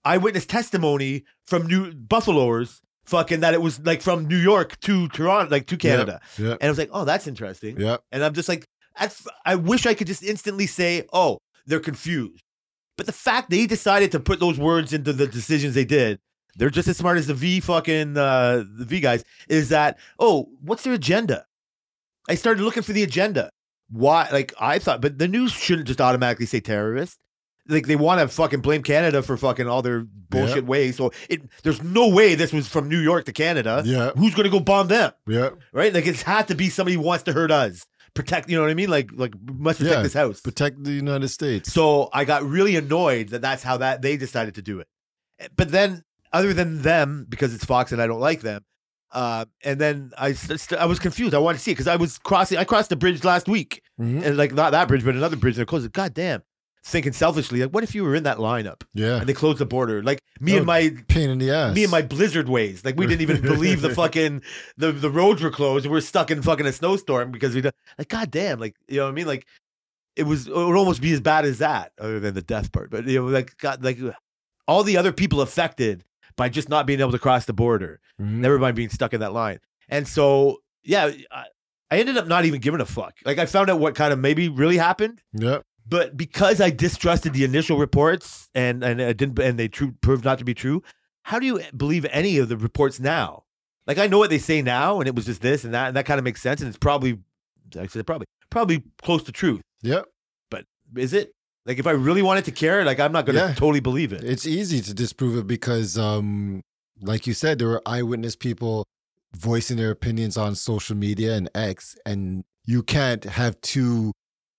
eyewitness testimony from New Buffaloers fucking that it was like from New York to Toronto, like to Canada. yeah, And I was like, "Oh, that's interesting." yeah, And I'm just like, at f- I wish I could just instantly say, oh, they're confused. But the fact they decided to put those words into the decisions they did, they're just as smart as the V fucking uh, the V guys. Is that oh, what's their agenda? I started looking for the agenda. Why? Like I thought, but the news shouldn't just automatically say terrorist. Like they want to fucking blame Canada for fucking all their bullshit ways. So it, there's no way this was from New York to Canada. yeah, Who's gonna go bomb them? yeah. right? Like it's had to be somebody who wants to hurt us, protect. You know what I mean? Like like must protect Yeah, this house. Protect the United States. So I got really annoyed that that's how that they decided to do it. But then, other than them, because it's Fox and I don't like them, uh, and then I st- st- I was confused. I wanted to see it because I was crossing. I crossed the bridge last week, Mhm. and like not that bridge, but another bridge. And they closed it. God damn. Thinking selfishly, like, what if you were in that lineup Yeah, and they closed the border? Like me Oh, and my pain in the ass. me and my blizzard ways. Like we didn't even (laughs) believe the fucking the the roads were closed. We're stuck in fucking a snowstorm because we don't- like god damn like you know what I mean like it was it would almost be as bad as that other than the death part. But you know like god like all the other people affected by just not being able to cross the border, Mhm. never mind being stuck in that line. And so yeah, I, I ended up not even giving a fuck. Like I found out what kind of maybe really happened Yeah, but because I distrusted the initial reports and and I didn't and they true proved not to be true, how do you believe any of the reports now? Like I know what they say now, and it was just this and that, and that kind of makes sense, and it's probably, I said probably, probably close to truth. yeah. But is it? Like if I really wanted to care, like I'm not gonna Yeah. totally believe it. It's easy to disprove it because, um, like you said, there were eyewitness people voicing their opinions on social media and X, and you can't have two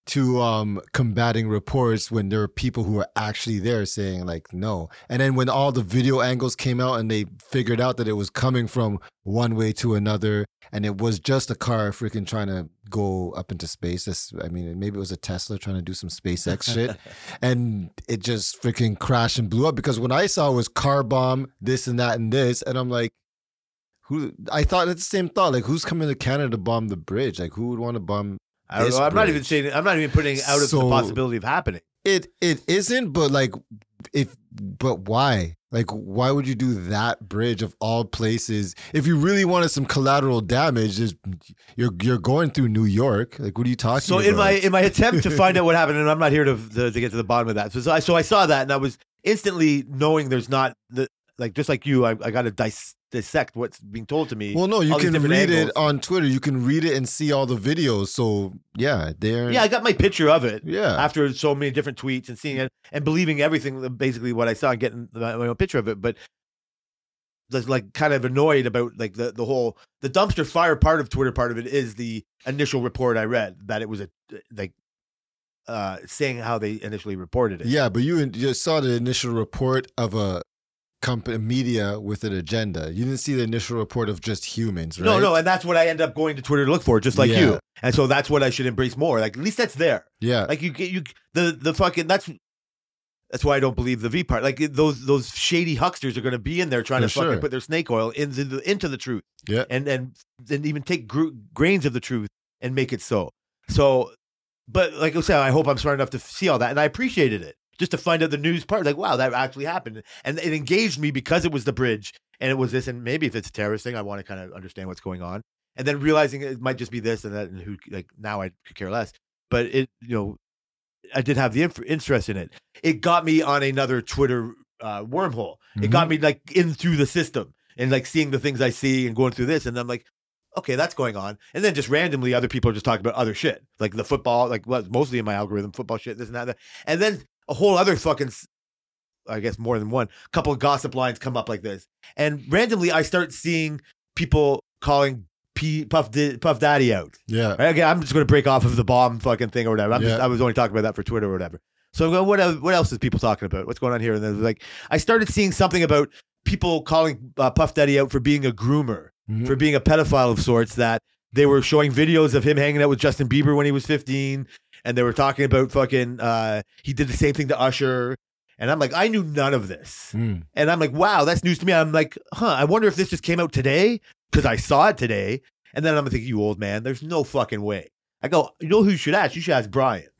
two um combating reports when there are people who are actually there saying like no. And then when all the video angles came out and they figured out that it was coming from one way to another and it was just a car freaking trying to go up into space That's, i mean maybe it was a tesla trying to do some spacex shit. (laughs) And it just freaking crashed and blew up because when i saw it was car bomb this and that and this. And i'm like who i thought it's the same thought like who's coming to canada to bomb the bridge? Like who would want to bomb I don't know. I'm not even saying. I'm not even putting out of the possibility of happening. It it isn't, but like if but why? Like why would you do that bridge of all places? If you really wanted some collateral damage, you're you're going through New York. Like what are you talking So about? in my in my attempt to find out what (laughs) happened, and I'm not here to to, to get to the bottom of that. So, so I so I saw that, and I was instantly knowing there's not the like just like you, I, I got to dis- dissect what's being told to me. well, no, you can read it on Twitter. You can read it and see all the videos. So yeah, they're yeah, I got my picture of it. yeah. after so many different tweets and seeing it and believing everything basically what I saw and getting my own picture of it, but just like kind of annoyed about like the the whole the dumpster fire part of Twitter part of it is the initial report I read that it was a like uh saying how they initially reported it. Yeah, but you you saw the initial report of a company media with an agenda. You didn't see the initial report of just humans, right? No, no, and that's what I end up going to Twitter to look for, just like Yeah. you. And so that's what I should embrace more. Like at least that's there. Yeah. Like you get you the the fucking that's that's why I don't believe the V part. Like those those shady hucksters are going to be in there trying For to fucking sure. put their snake oil into the into the truth. Yeah. and and then even take gr- grains of the truth and make it so. So, but like I said, I hope I'm smart enough to see all that, and I appreciated it just to find out the news part. Like, wow, that actually happened, and it engaged me because it was the bridge and it was this, and maybe if it's a terrorist thing, I want to kind of understand what's going on, and then realizing it might just be this and that, and who like now I could care less. But it, you know, I did have the inf- interest in it. It got me on another Twitter uh, wormhole. It got me like in through the system and like seeing the things I see and going through this, and I'm like, okay, that's going on. And then just randomly, other people are just talking about other shit, like the football, like well, mostly in my algorithm, football shit, this and that. that. And then a whole other fucking, I guess more than one, couple of gossip lines come up like this, and randomly I start seeing people calling P, Puff Di- Puff Daddy out. Yeah. Right? Again, I'm just going to break off of the bomb fucking thing or whatever. I'm just, I was only talking about that for Twitter or whatever. So I'm going, what, el- what else is people talking about? What's going on here? And then like, I started seeing something about people calling uh, Puff Daddy out for being a groomer, Mhm. for being a pedophile of sorts. That they were showing videos of him hanging out with Justin Bieber when he was 15, and they were talking about fucking. Uh, he did the same thing to Usher, and I'm like, I knew none of this. Mm. And I'm like, wow, that's news to me. I'm like, huh, I wonder if this just came out today because I saw it today. And then I'm thinking, you old man, there's no fucking way. I go, you know who you should ask? You should ask Brian. (laughs)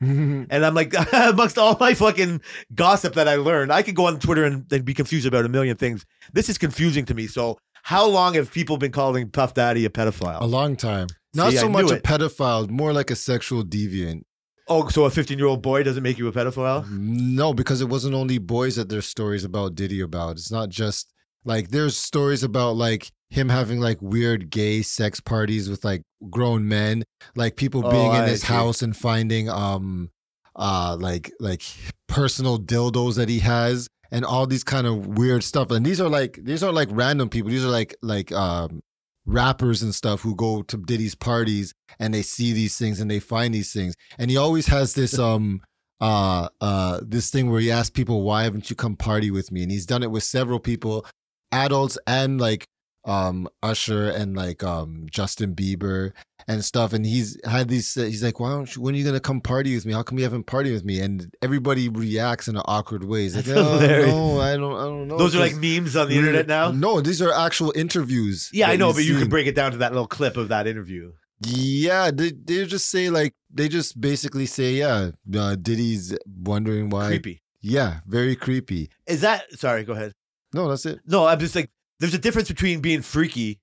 And I'm like, (laughs) amongst all my fucking gossip that I learned, I could go on Twitter and, and be confused about a million things. This is confusing to me. So, how long have people been calling Puff Daddy a pedophile? a long time. Not See, so much a pedophile, more like a sexual deviant. Oh, so a 15 year old boy doesn't make you a pedophile? No, because it wasn't only boys that there's stories about Diddy about. It's not just like there's stories about like him having like weird gay sex parties with like grown men, like people Oh, being in I his see. house and finding um uh like like personal dildos that he has and all these kind of weird stuff. And these are like these are like random people. These are like like um rappers and stuff who go to Diddy's parties and they see these things and they find these things. And he always has this (laughs) um uh uh this thing where he asks people why haven't you come party with me and he's done it with several people adults and like um usher and like um justin bieber and stuff and he's had these he's like why don't you when are you gonna come party with me how come you haven't party with me and everybody reacts in an awkward way he's like (laughs) oh, no i don't i don't know Those are like memes on the internet now? no these are actual interviews Yeah, I know, but you can break it down to that little clip of that interview. Yeah, they they just say like they just basically say yeah, uh, Diddy's wondering why. Creepy. Yeah, very creepy. Is that, sorry, go ahead. No, that's it. No, I'm just like, there's a difference between being freaky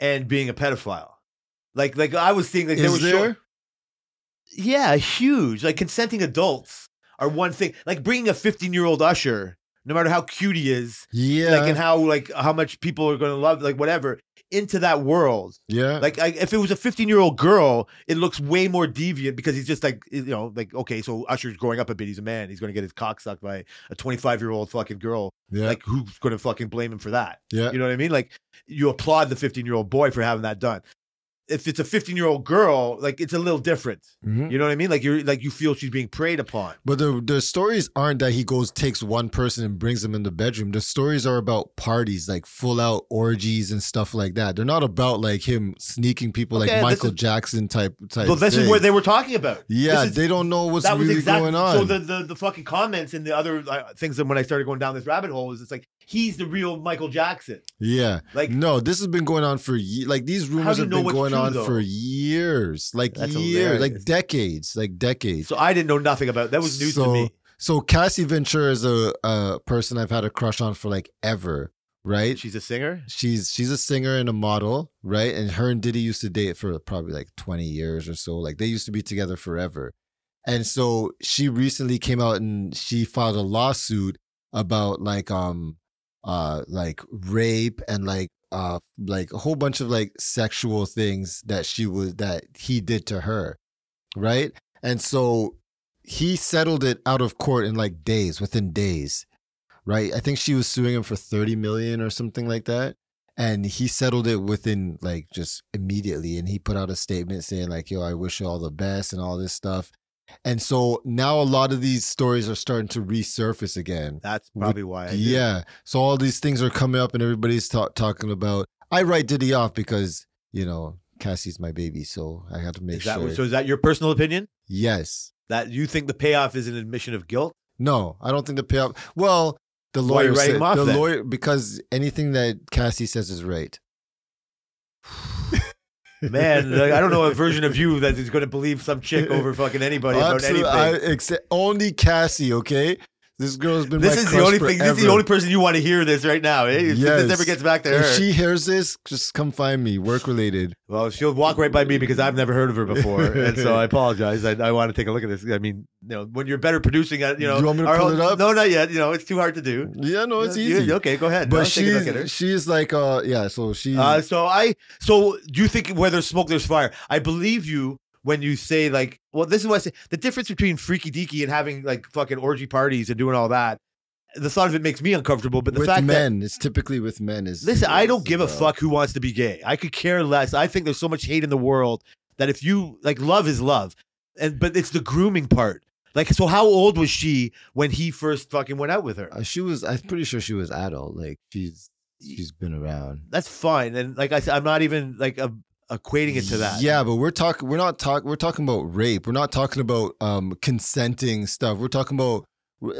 and being a pedophile. Like, like I was seeing, like, there was there? yeah, huge. Like consenting adults are one thing. Like bringing a 15 year old usher, no matter how cute he is, Yeah, like and how like how much people are going to love, like whatever, into that world. yeah. Like I, if it was a 15 year old girl, it looks way more deviant because he's just like you know, like okay, so Usher's growing up a bit. He's a man. He's going to get his cock sucked by a 25 year old fucking girl. yeah, Like who's going to fucking blame him for that? yeah. You know what I mean? Like you applaud the 15 year old boy for having that done. If it's a 15 year old girl, like it's a little different. Mhm. You know what I mean? Like you're like you feel she's being preyed upon. But the the stories aren't that he goes takes one person and brings them in the bedroom. The stories are about parties, like full out orgies and stuff like that. They're not about like him sneaking people Okay, like Michael is- Jackson type type. But this is what they were talking about. Yeah, is- they don't know what's really exactly going on. so. The, the the fucking comments and the other uh, things that when I started going down this rabbit hole is it's like he's the real Michael Jackson. yeah, Like no, this has been going on for ye- like these rumors have been going true, on though? for years, like That's years, like decades, like decades. so I didn't know nothing about that was news to me. So Cassie Ventura is a, a person I've had a crush on for like ever, right? She's a singer. she's she's a singer and a model, right? And her and Diddy used to date for probably like 20 years or so. Like they used to be together forever. And so she recently came out and she filed a lawsuit about like um uh like rape and like uh like a whole bunch of like sexual things that she was that he did to her, right? And so he settled it out of court in like days, within days right? I think she was suing him for 30 million or something like that. And he settled it within like just immediately. And he put out a statement saying, like, yo, I wish you all the best and all this stuff. And so now a lot of these stories are starting to resurface again. That's probably why. I. Yeah. So all these things are coming up and everybody's ta- talking about. I write Diddy off because, you know, Cassie's my baby. So I have to make Is that, sure. so is that your personal opinion? yes. That you think the payoff is an admission of guilt? No, I don't think the payoff. Well, the lawyer said the then? lawyer because anything that Cassie says is right. Man, like, I don't know a version of you that is going to believe some chick (laughs) over fucking anybody about anything. I, only Cassie. Okay, this girl's been. this my is the only thing. This is the only person you want to hear this right now. Eh? If Yes. this ever gets back to her, If she hears this, just come find me. Work related. well, she'll walk right by me because I've never heard of her (laughs) before, and so I apologize. I, I want to take a look at this. I mean, you know, when you're better producing, you know, You want me to pull it up? No, not yet. You know, it's too hard to do. Yeah, no, it's You- easy. okay, go ahead. But take a look at her. she's she's like uh yeah. So she. Uh, so I, so do you think where there's smoke, there's fire? I believe you when you say like, well, this is what I say. The difference between freaky deaky and having like fucking orgy parties and doing all that, the thought of it makes me uncomfortable. But the with fact that men. it's typically with men. Is Listen, I don't give a uh, fuck who wants to be gay. I could care less. I think there's so much hate in the world that if you like love is love. And but it's the grooming part. Like so how old was she when he first fucking went out with her? Uh, she was. I'm pretty sure she was adult. Like she's she's been around. That's fine. And like I said, I'm not even like a, equating it to that. Yeah, but we're talking. We're not talking. We're talking about rape. We're not talking about um consenting stuff. We're talking about.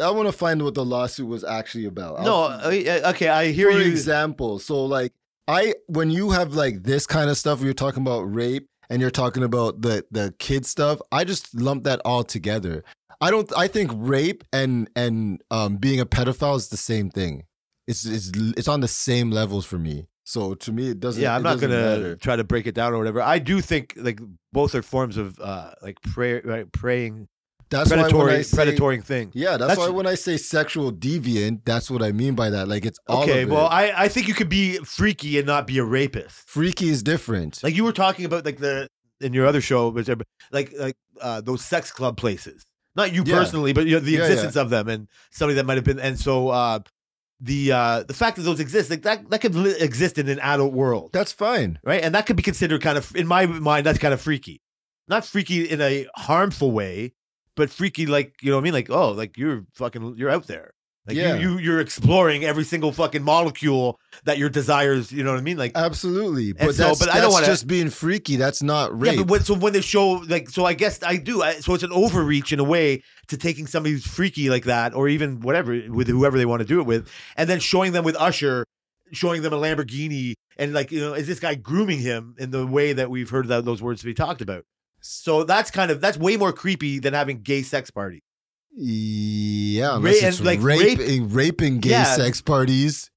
I want to find what the lawsuit was actually about. No, I'll- uh, okay, I hear for you. example, so like I when you have like this kind of stuff, you're talking about rape and you're talking about the the kid stuff. I just lump that all together. I don't. I think rape and and um being a pedophile is the same thing. It's it's it's on the same levels for me. So to me, it doesn't. yeah, I'm not gonna matter. try to break it down or whatever. I do think like both are forms of uh like pray, right, praying That's why when I predatory say, predatory thing. Yeah, that's, That's- why when I say sexual deviant, that's what I mean by that. Like it's all Okay, well. I, I think you could be freaky and not be a rapist. freaky is different. Like you were talking about, like the in your other show, which are- like like uh, those sex club places. Not you Yeah. personally, but you know, the Yeah, existence of them and somebody that might have been. And so uh, the uh, the fact that those exist, like that that could li- exist in an adult world, that's fine. right? And that could be considered kind of, in my mind, that's kind of freaky. Not freaky in a harmful way, but freaky like you know what I mean? Like oh, like you're fucking you're out there. Like Yeah. you, you you're exploring every single fucking molecule that your desires, you know what I mean? Like Absolutely, but so- that's, but I don't wanna- just being freaky. That's not rape. Yeah, but when, so when they show like, so I guess I do. I, so it's an overreach in a way to taking somebody who's freaky like that, or even whatever with whoever they want to do it with, and then showing them with Usher, showing them a Lamborghini, and like you know, is this guy grooming him in the way that we've heard that, those words to be talked about? So that's kind of that's way more creepy than having gay sex party. Yeah, Ra- unless and, it's like, rape, rape- raping gay Yeah. sex parties.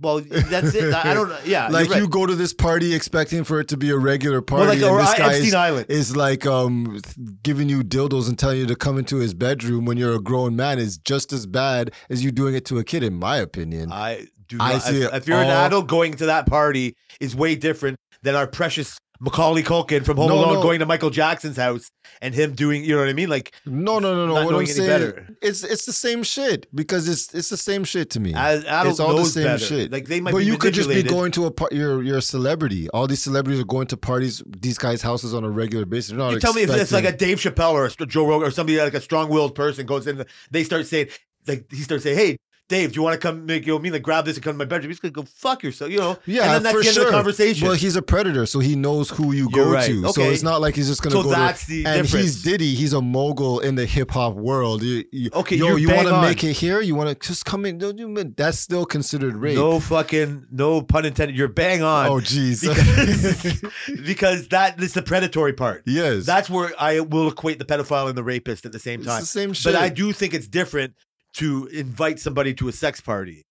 Well, that's it. I don't know. Yeah, like right. you go to this party expecting for it to be a regular party, well, like and this I- guy is, Island. is like um giving you dildos and telling you to come into his bedroom when you're a grown man is just as bad as you doing it to a kid, in my opinion. I do. I see if, it if you're an adult going to that party, is way different than our precious Macaulay Culkin from Home No, Alone no. going to Michael Jackson's house and him doing, you know what I mean? Like No, no, no, no. What I'm saying, better. it's it's the same shit because it's it's the same shit to me. as adult It's all the same better. shit. Like they might but you could just be going to a par- you're you're a celebrity. All these celebrities are going to parties, these guys' houses on a regular basis. You tell me if it's like a Dave Chappelle or a Joe Rogan or somebody like a strong-willed person goes in, they start saying like he starts saying, "Hey, Dave, do you want to come make you know, me like grab this and come to my bedroom?" He's gonna go fuck yourself, you know? yeah, and then that's for the end sure. of the conversation. Well, he's a predator, so he knows who you You're go right. to. So it's not like he's just gonna so go. to- that's the and difference. he's Diddy. He's a mogul in the hip hop world. You, you, Okay, yo, you want to make it here? You want to just come in? Don't you- That's still considered rape. no fucking no pun intended. You're bang on. oh, jeez. because, (laughs) because that is the predatory part. yes, That's where I will equate the pedophile and the rapist at the same it's time. the same shit. But I do think it's different to invite somebody to a sex party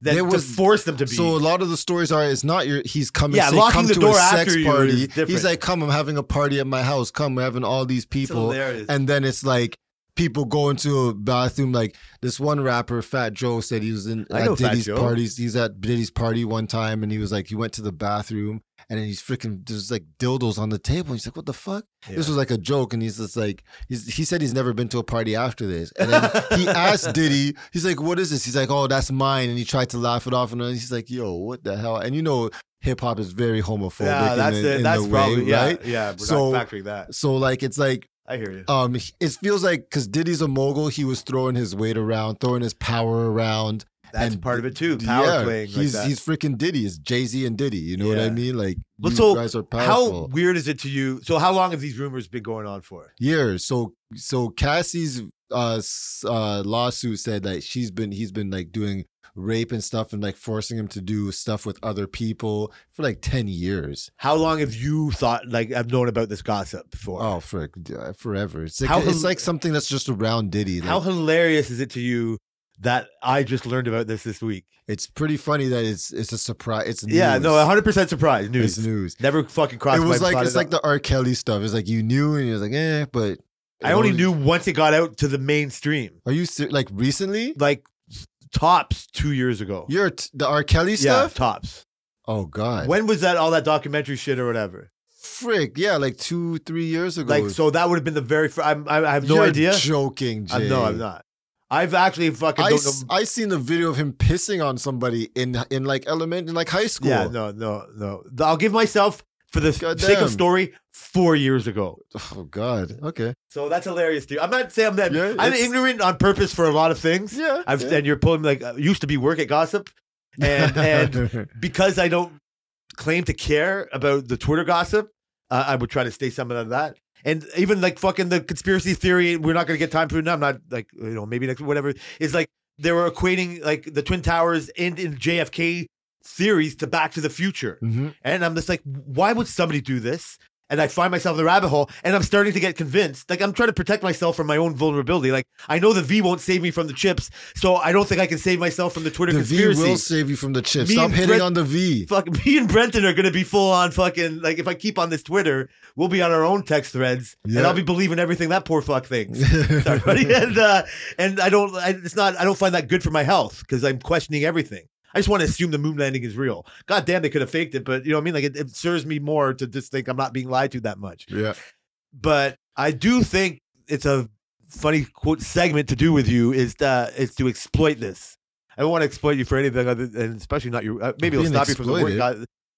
than There to force them to be. So a lot of the stories are it's not your he's coming Yeah, say, locking come the to door a after sex party. He's like, come, I'm having a party at my house. Come, we're having all these people. And then it's like people go into a bathroom. Like this one rapper, Fat Joe, said he was in I know at Fat Diddy's parties. He's at Diddy's party one time, and he was like, he went to the bathroom, and then he's freaking there's like dildos on the table. He's like, what the fuck? Yeah. This was like a joke, and he's just like, he's, he said he's never been to a party after this. And then he (laughs) asked Diddy, he's like, what is this? He's like, oh, that's mine. And he tried to laugh it off, and then he's like, yo, what the hell? And you know, hip hop is very homophobic. yeah, that's the, it. in That's the probably way, yeah, right? yeah. We're So- not factoring that. So like, it's like I hear you. um, it feels like because Diddy's a mogul, he was throwing his weight around, throwing his power around. That's and part of it too. Power yeah, playing. He's like that. he's freaking Diddy. It's Jay Z and Diddy. You know what I mean? Like Well, you so guys are powerful. How weird is it to you? So how long have these rumors been going on for? years. So so Cassie's uh, uh lawsuit said that she's been he's been like doing rape and stuff and like forcing him to do stuff with other people for like 10 years. How long have you thought like I've known about this gossip for? Oh uh, forever. It's like How it's like something that's just around Diddy. Like, How hilarious is it to you that I just learned about this this week? it's pretty funny that it's it's a surprise. It's Yeah, news. no, 100 percent surprise news. It's news. Never fucking crossed It was my like it's like up. the R. Kelly stuff. It's like you knew and you're like, eh, but I only knew once it got out to the mainstream, Are you ser- like recently? like tops two years ago. You're t- the R. Kelly yeah, stuff. tops. Oh God. When was that? All that documentary shit or whatever. Frick, yeah, like two, three years ago. Like, so that would have been the very. Fir- I'm, I, I have no You're idea. Joking, Jay. I'm, no, I'm not. I've actually fucking I, don't s- know. I seen the video of him pissing on somebody in in like element in like high school. Yeah, no, no, no. I'll give myself for the sake Goddamn. of story four years ago. Oh God. Okay. So that's hilarious, dude. I'm not saying I'm that. Yeah, I'm it's- ignorant on purpose for a lot of things. Yeah. I've yeah. and you're pulling like uh, used to be work at gossip, and and (laughs) because I don't claim to care about the Twitter gossip, uh, I would try to stay some of that. And even like fucking the conspiracy theory, we're not going to get time for it now. I'm not like you know maybe next whatever is like they were equating like the twin towers and in JFK theories to Back to the Future, Mhm. and I'm just like, why would somebody do this? And I find myself in the rabbit hole, and I'm starting to get convinced. Like I'm trying to protect myself from my own vulnerability. Like I know the V won't save me from the chips, so I don't think I can save myself from the Twitter The conspiracy V will save you from the chips. Me Stop hitting Brett- on the V. fuck (laughs) me and Brenton are gonna be full on fucking like if I keep on this Twitter, we'll be on our own text threads, and I'll be believing everything that poor fuck thinks. (laughs) (laughs) Sorry, buddy. and uh, and I don't, I, it's not, I don't find that good for my health because I'm questioning everything. I just want to assume the moon landing is real. God damn, they could have faked it, but you know what I mean. Like it, it serves me more to just think I'm not being lied to that much. yeah. But I do think it's a funny quote segment to do with you is that is to exploit this. I don't want to exploit you for anything other than especially not your uh, maybe it'll stop you from the work.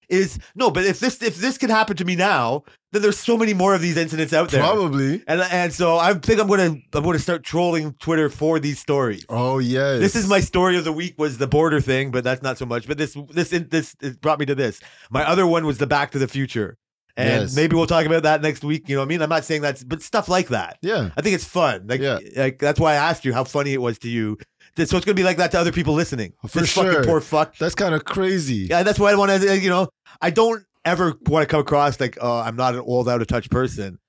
Is no, but if this if this could happen to me now, then there's so many more of these incidents out there. Probably. And and so I think I'm gonna I'm gonna start trolling Twitter for these stories. Oh yes. This is my story of the week was the border thing, but that's not so much. But this this this it brought me to this. My other one was the Back to the Future, and Yes. maybe we'll talk about that next week. You know what I mean? I'm not saying that's, but stuff like that. Yeah. I think it's fun. Like, Yeah. like that's why I asked you how funny it was to you. So it's gonna be like that to other people listening. For this sure. fucking poor fuck. That's kind of crazy. Yeah, that's why I want to. You know, I don't ever want to come across like, oh, I'm not an old out of touch person,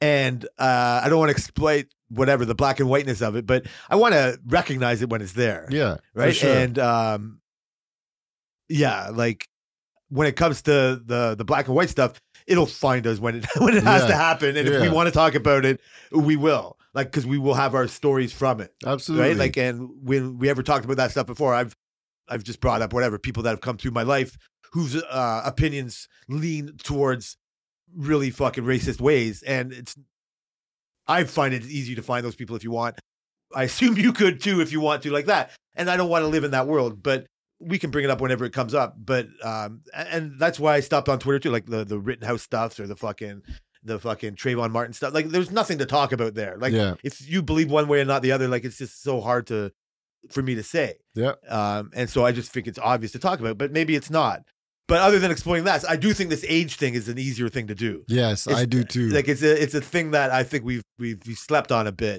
and uh, I don't want to exploit whatever the black and whiteness of it, but I want to recognize it when it's there Yeah. right? sure. And um, yeah, like when it comes to the the black and white stuff, it'll find us when it (laughs) when it has Yeah. to happen, and if we want to talk about it, we will. Like because we will have our stories from it, Absolutely. right? Like, and when we ever talked about that stuff before, I've I've just brought up whatever people that have come through my life whose uh, opinions lean towards really fucking racist ways, and it's. I find it easy to find those people if you want. I assume you could too if you want to, like that. And I don't want to live in that world, but we can bring it up whenever it comes up. But um, and that's why I stopped on Twitter too, like the the Rittenhouse stuff or the fucking the fucking Trayvon Martin stuff. Like, there's nothing to talk about there. Like, yeah, if you believe one way and not the other, like it's just so hard to for me to say. yeah, Um, and so I just think it's obvious to talk about, but maybe it's not. But other than exploring that, I do think this age thing is an easier thing to do. yes, It's- I do too. Like it's a it's a thing that I think we've we've, we've slept on a bit.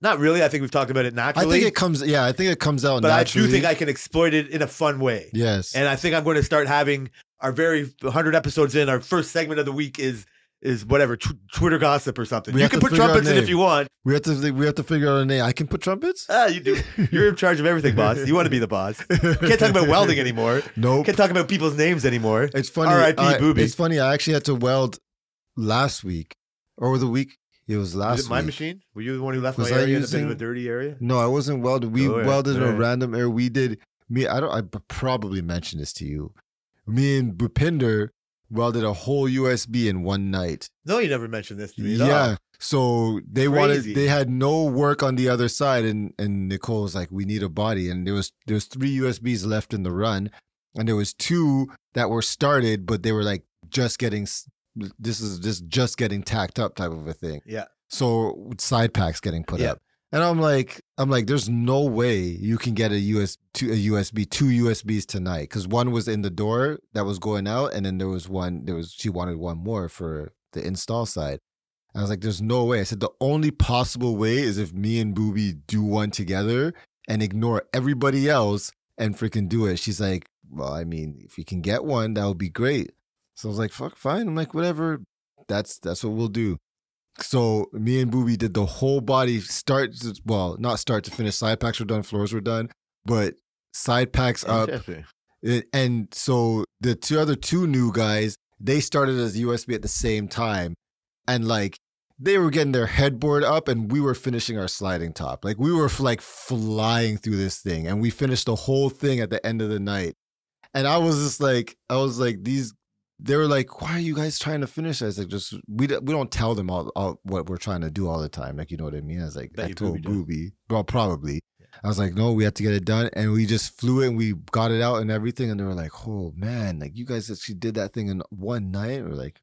Not really. I think we've talked about it naturally. I think it comes. Yeah, I think it comes out but naturally. I do think I can exploit it in a fun way. yes, And I think I'm going to start having our very 100 episodes in. Our first segment of the week is is whatever tw- Twitter gossip or something. We you can put trumpets in if you want. we have to. We have to figure out a name. I can put trumpets. Ah, you do. You're in charge of everything, boss. You want to be the boss. You (laughs) can't talk about welding anymore. Nope. Can't talk about people's names anymore. It's funny. R.I.P. I- Booby. It's funny. I actually had to weld last week or the week. It was last Was it my week. machine? Were you the one who left Was my I area in a bit of a dirty area? No, I wasn't welded. We Oh, yeah. welded in a random area. We did me. I don't. I probably mentioned this to you. Me and Bupinder welded a whole USB in one night. No, you never mentioned this to me. Yeah. So they Crazy. wanted. They had no work on the other side, and and Nicole was like, "We need a body." And there was there was three USBs left in the run, and there was two that were started, but they were like just getting. This is just just getting tacked up type of a thing. Yeah. So side packs getting put Yeah. up. And I'm like, I'm like, there's no way you can get a US two a USB two USBs tonight because one was in the door that was going out, and then there was one there was she wanted one more for the install side. I was like, there's no way. I said the only possible way is if me and Booby do one together and ignore everybody else and freaking do it. She's like, well, I mean, if you can get one, that would be great. So I was like, fuck, fine. I'm like, whatever. That's that's what we'll do. So me and Booby did the whole body start. To, well, not start to finish. Side packs were done, floors were done, but side packs up. And so the two other two new guys, they started as USB at the same time, and like they were getting their headboard up, and we were finishing our sliding top. Like we were like flying through this thing, and we finished the whole thing at the end of the night. And I was just like, I was like, these. They were like, "Why are you guys trying to finish?" Was like, "Just we don't- we don't tell them all, all what we're trying to do all the time." Like you know what I mean? I was like, Bet I told Booby well, probably. I was like, no, we have to get it done. And we just flew it and we got it out and everything. And they were like, oh man, like you guys actually did that thing in one night. We're like,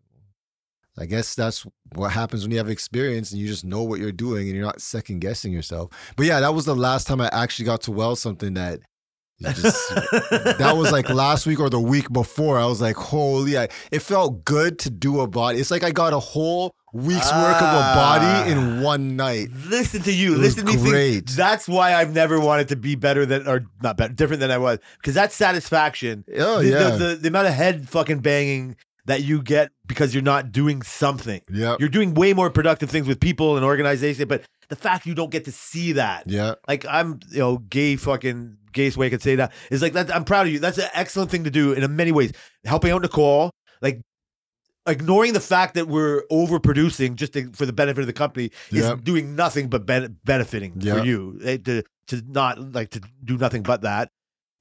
I guess that's what happens when you have experience and you just know what you're doing and you're not second guessing yourself. But yeah, that was the last time I actually got to weld something that just, that was like last week or the week before. I was like, holy, I, it felt good to do a body. It's like I got a whole week's work of a body ah. in one night. Listen to you. It Listen to me. think- great. that's why I've never wanted to be better than, or not better, different than I was, because that satisfaction. Oh, the, yeah. The, the, the amount of head fucking banging that you get because you're not doing something. yeah. You're doing way more productive things with people and organization, but the fact you don't get to see that, Yeah. like I'm, you know, gay fucking gayest way I could say that is like that. I'm proud of you. That's an excellent thing to do in many ways. Helping out Nicole, like ignoring the fact that we're overproducing just to, for the benefit of the company is doing nothing but ben- benefiting Yep. for you eh, to to not like to do nothing but that.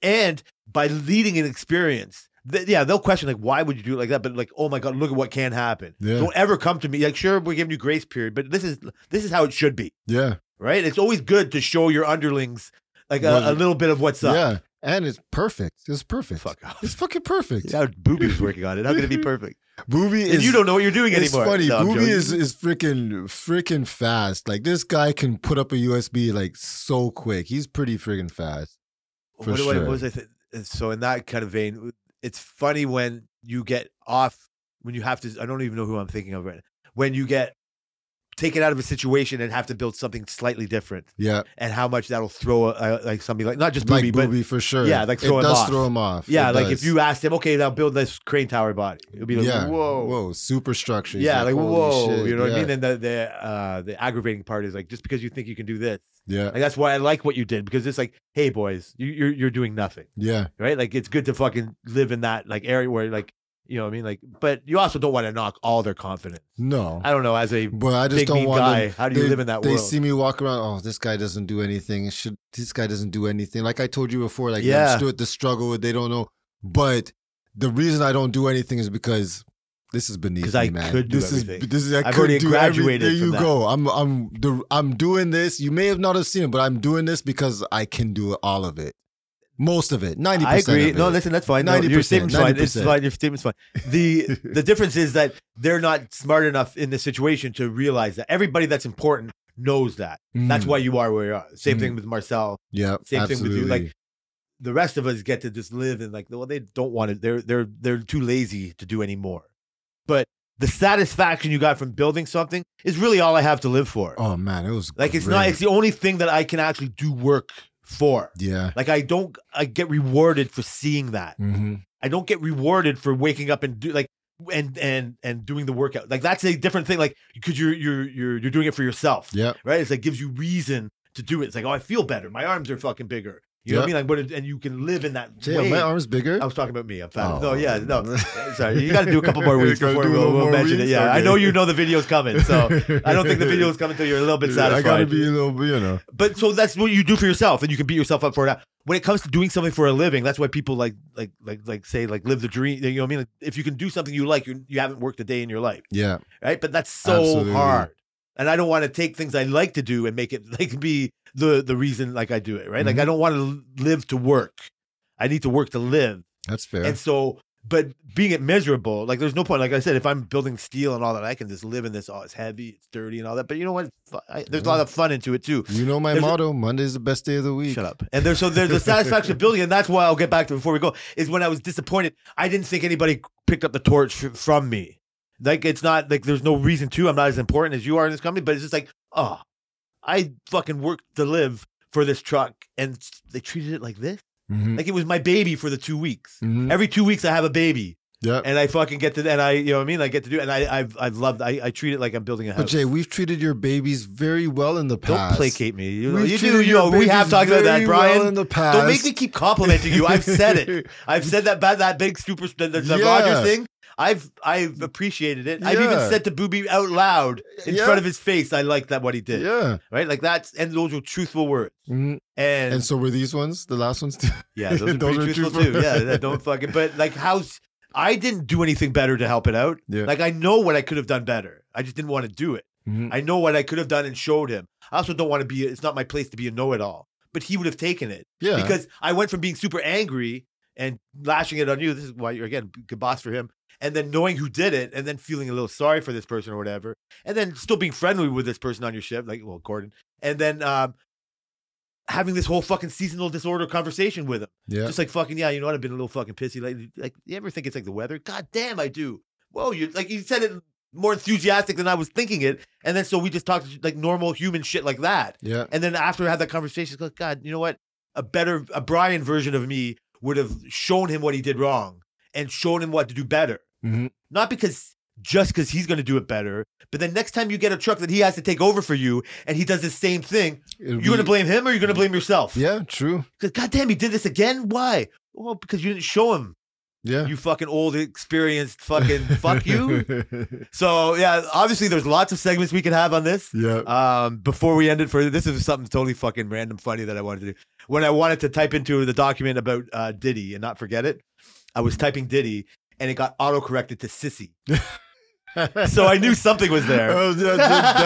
And by leading an experience, th- yeah, they'll question like, why would you do it like that? But like, oh my god, look at what can happen. Yeah. Don't ever come to me like, sure, we're giving you grace period, but this is this is how it should be, Yeah. right? It's always good to show your underlings like a, a little bit of what's up. Yeah. And it's perfect. It's perfect. Fuck off. It's fucking perfect. (laughs) Yeah, Booby's working on it. How can it be perfect? (laughs) Booby and is you don't know what you're doing it's anymore. It's funny. No, Booby is is freaking freaking fast. Like this guy can put up a USB like so quick. He's pretty freaking fast. for what, I, sure. what was I th- uh, so in that kind of vein, it's funny when you get off when you have to. I don't even know who I'm thinking of right now. When you get taken out of a situation and have to build something slightly different, Yeah. and how much that'll throw a, like somebody like not just Like Booby, but for sure. Yeah, like it throw him does off. throw him off. yeah, It like does. if you asked him, okay, now build this crane tower body, it'll be like, yeah, whoa. whoa, super structure. Yeah, like, holy whoa, shit, you know what I mean? And the the uh, the aggravating part is like just because you think you can do this, Yeah, like that's why I like what you did because it's like, hey boys, you, you're you're doing nothing. yeah, right? Like it's good to fucking live in that like area where like you know what I mean, like, but you also don't want to knock all their confidence. no. I don't know, as a But I just big don't want guy, them- how do you they- live in that they world? see me walk around. Oh, this guy doesn't do anything. Should this guy doesn't do anything? Like I told you before, like Yeah. yeah. the struggle. They don't know, but the reason I don't do anything is because this is beneath me, I man. could do this is everything. this is I I've could do every- graduated There you that. go. I'm I'm the, I'm doing this. You may have not have seen it, but I'm doing this because I can do all of it, most of it, ninety I percent. agree. No, listen, that's fine. No, your 90%, statement's fine. It's 90%. fine. Your statement's fine. The (laughs) the difference is that they're not smart enough in this situation to realize that everybody that's important knows that. That's why you are where you are. Same Mm. thing with Marcel. Yeah, Same thing with you, like- The rest of us get to just live and like, well, they don't want to. They're they're they're too lazy to do anymore. But the satisfaction you got from building something is really all I have to live for. oh man, it was like it's not. It's the only thing that I can actually do work for. yeah. Like I don't. I get rewarded for seeing that. hmm I don't get rewarded for waking up and do like and and and doing the workout. Like that's a different thing. Like because you're you're you're you're doing it for yourself, Yeah. right? It's like gives you reason to do it. It's like oh, I feel better. My arms are fucking bigger. You know what I mean? Like what? it- And you can live in that are my arms bigger? I was talking about me. I'm fat. Oh. No, yeah, no. (laughs) Sorry, you got to do a couple more weeks before we'll, we'll mention it. weeks? Yeah, I know you know the video's coming, so I don't think the video's coming until you're a little bit I satisfied. gotta be a little you know. But so that's what you do for yourself, and you can beat yourself up for that. When it comes to doing something for a living, that's why people like like like like say like live the dream. You know what I mean? Like, if you can do something you like, you you haven't worked a day in your life, Yeah. right? But that's so Absolutely. hard, and I don't want to take things I like to do and make it like be the the reason like I do it, right? Like Mhm. I don't want to live to work. I need to work to live, That's fair. and so. But being it miserable, like there's no point. Like I said, if I'm building steel and all that, I can just live in this. Oh, it's heavy, it's dirty, and all that. But you know what? I, there's a lot of fun into it too. you know my There's a- motto: Monday's the best day of the week. Shut up. And there's so there's a satisfaction of (laughs) building, and that's why I'll get back to before we go. Is when I was disappointed. I didn't think anybody picked up the torch f- from me. Like it's not like there's no reason to. I'm not as important as you are in this company, but it's just like, oh, I fucking worked to live for this truck, and they treated it like this. Mhm. Like it was my baby for the two weeks. Mhm. Every two weeks I have a baby, Yeah, and I fucking get to, and I, you know what I mean. I get to do, and I, I've, I've loved. I, I treat it like I'm building a house. But Jay, we've treated your babies very well in the past. don't placate me. You, We've you do. You know, we have talked about that, Brian. well in the past. Don't make me keep complimenting you. I've said it. (laughs) I've said that about that big super the, the, the Yeah. Rogers thing. I've I've apprecited it. I've even Yeah. said to Booby out loud in Yeah. front of his face, I like that what he did. Yeah. Right? Like that's and those were truthful words. Mhm. And, And so were these ones, the last ones too? yeah, (laughs) those are those pretty are truthful, truthful. too. Yeah, that don't (laughs) fucking but like how's I didn't do anything better to help it out. Yeah. Like I know what I could have done better. I just didn't want to do it. Mhm. I know what I could have done and showed him. I also don't want to be it's not my place to be a know-it-all. But he would have taken it. Yeah. because I went from being super angry and lashing it on you. This is why you're again good boss for him. And then knowing who did it, and then feeling a little sorry for this person or whatever, and then still being friendly with this person on your ship like well Gordon, and then um, having this whole fucking seasonal disorder conversation with him, yeah. just like fucking yeah, you know what? I've been a little fucking pissy lately. Like you ever think it's like the weather? God damn, I do. Whoa, you like you said it more enthusiastic than I was thinking it, and then so we just talked like normal human shit like that. yeah. And then after I had that conversation, like, God, you know what? A better, a Brian version of me would have shown him what he did wrong and shown him what to do better. Mhm. Not because just because he's going to do it better, but then next time you get a truck that he has to take over for you and he does the same thing, you're going to blame him or you're going to blame yourself? Yeah, true. Because God damn, he did this again. Why? Well, because you didn't show him. Yeah. You fucking old, experienced fucking fuck you. (laughs) So yeah, obviously there's lots of segments we could have on this. yeah. Um, before we end it for this is something totally fucking random funny that I wanted to do. When I wanted to type into the document about uh, Diddy and not forget it, I was typing Diddy and it got auto corrected to sissy. (laughs) So I knew something was there. Oh, yeah,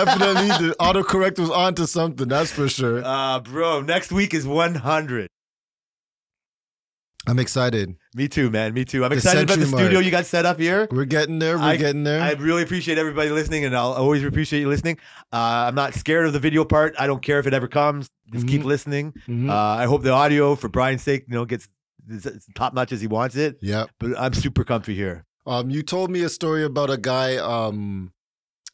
definitely the (laughs) autocorrect was onto something, that's for sure. Uh, bro, next week is 100. I'm excited. Me too, man. Me too. I'm The excited about the century studio mark. you got set up here. We're getting there. We're I- getting there. I really appreciate everybody listening, and I'll always appreciate you listening. Uh, I'm not scared of the video part. I don't care if it ever comes. Just keep Mhm. listening. Mhm. Uh, I hope the audio, for Brian's sake, you know, gets top notch as he wants it. yeah. But I'm super comfy here. Um, you told me a story about a guy um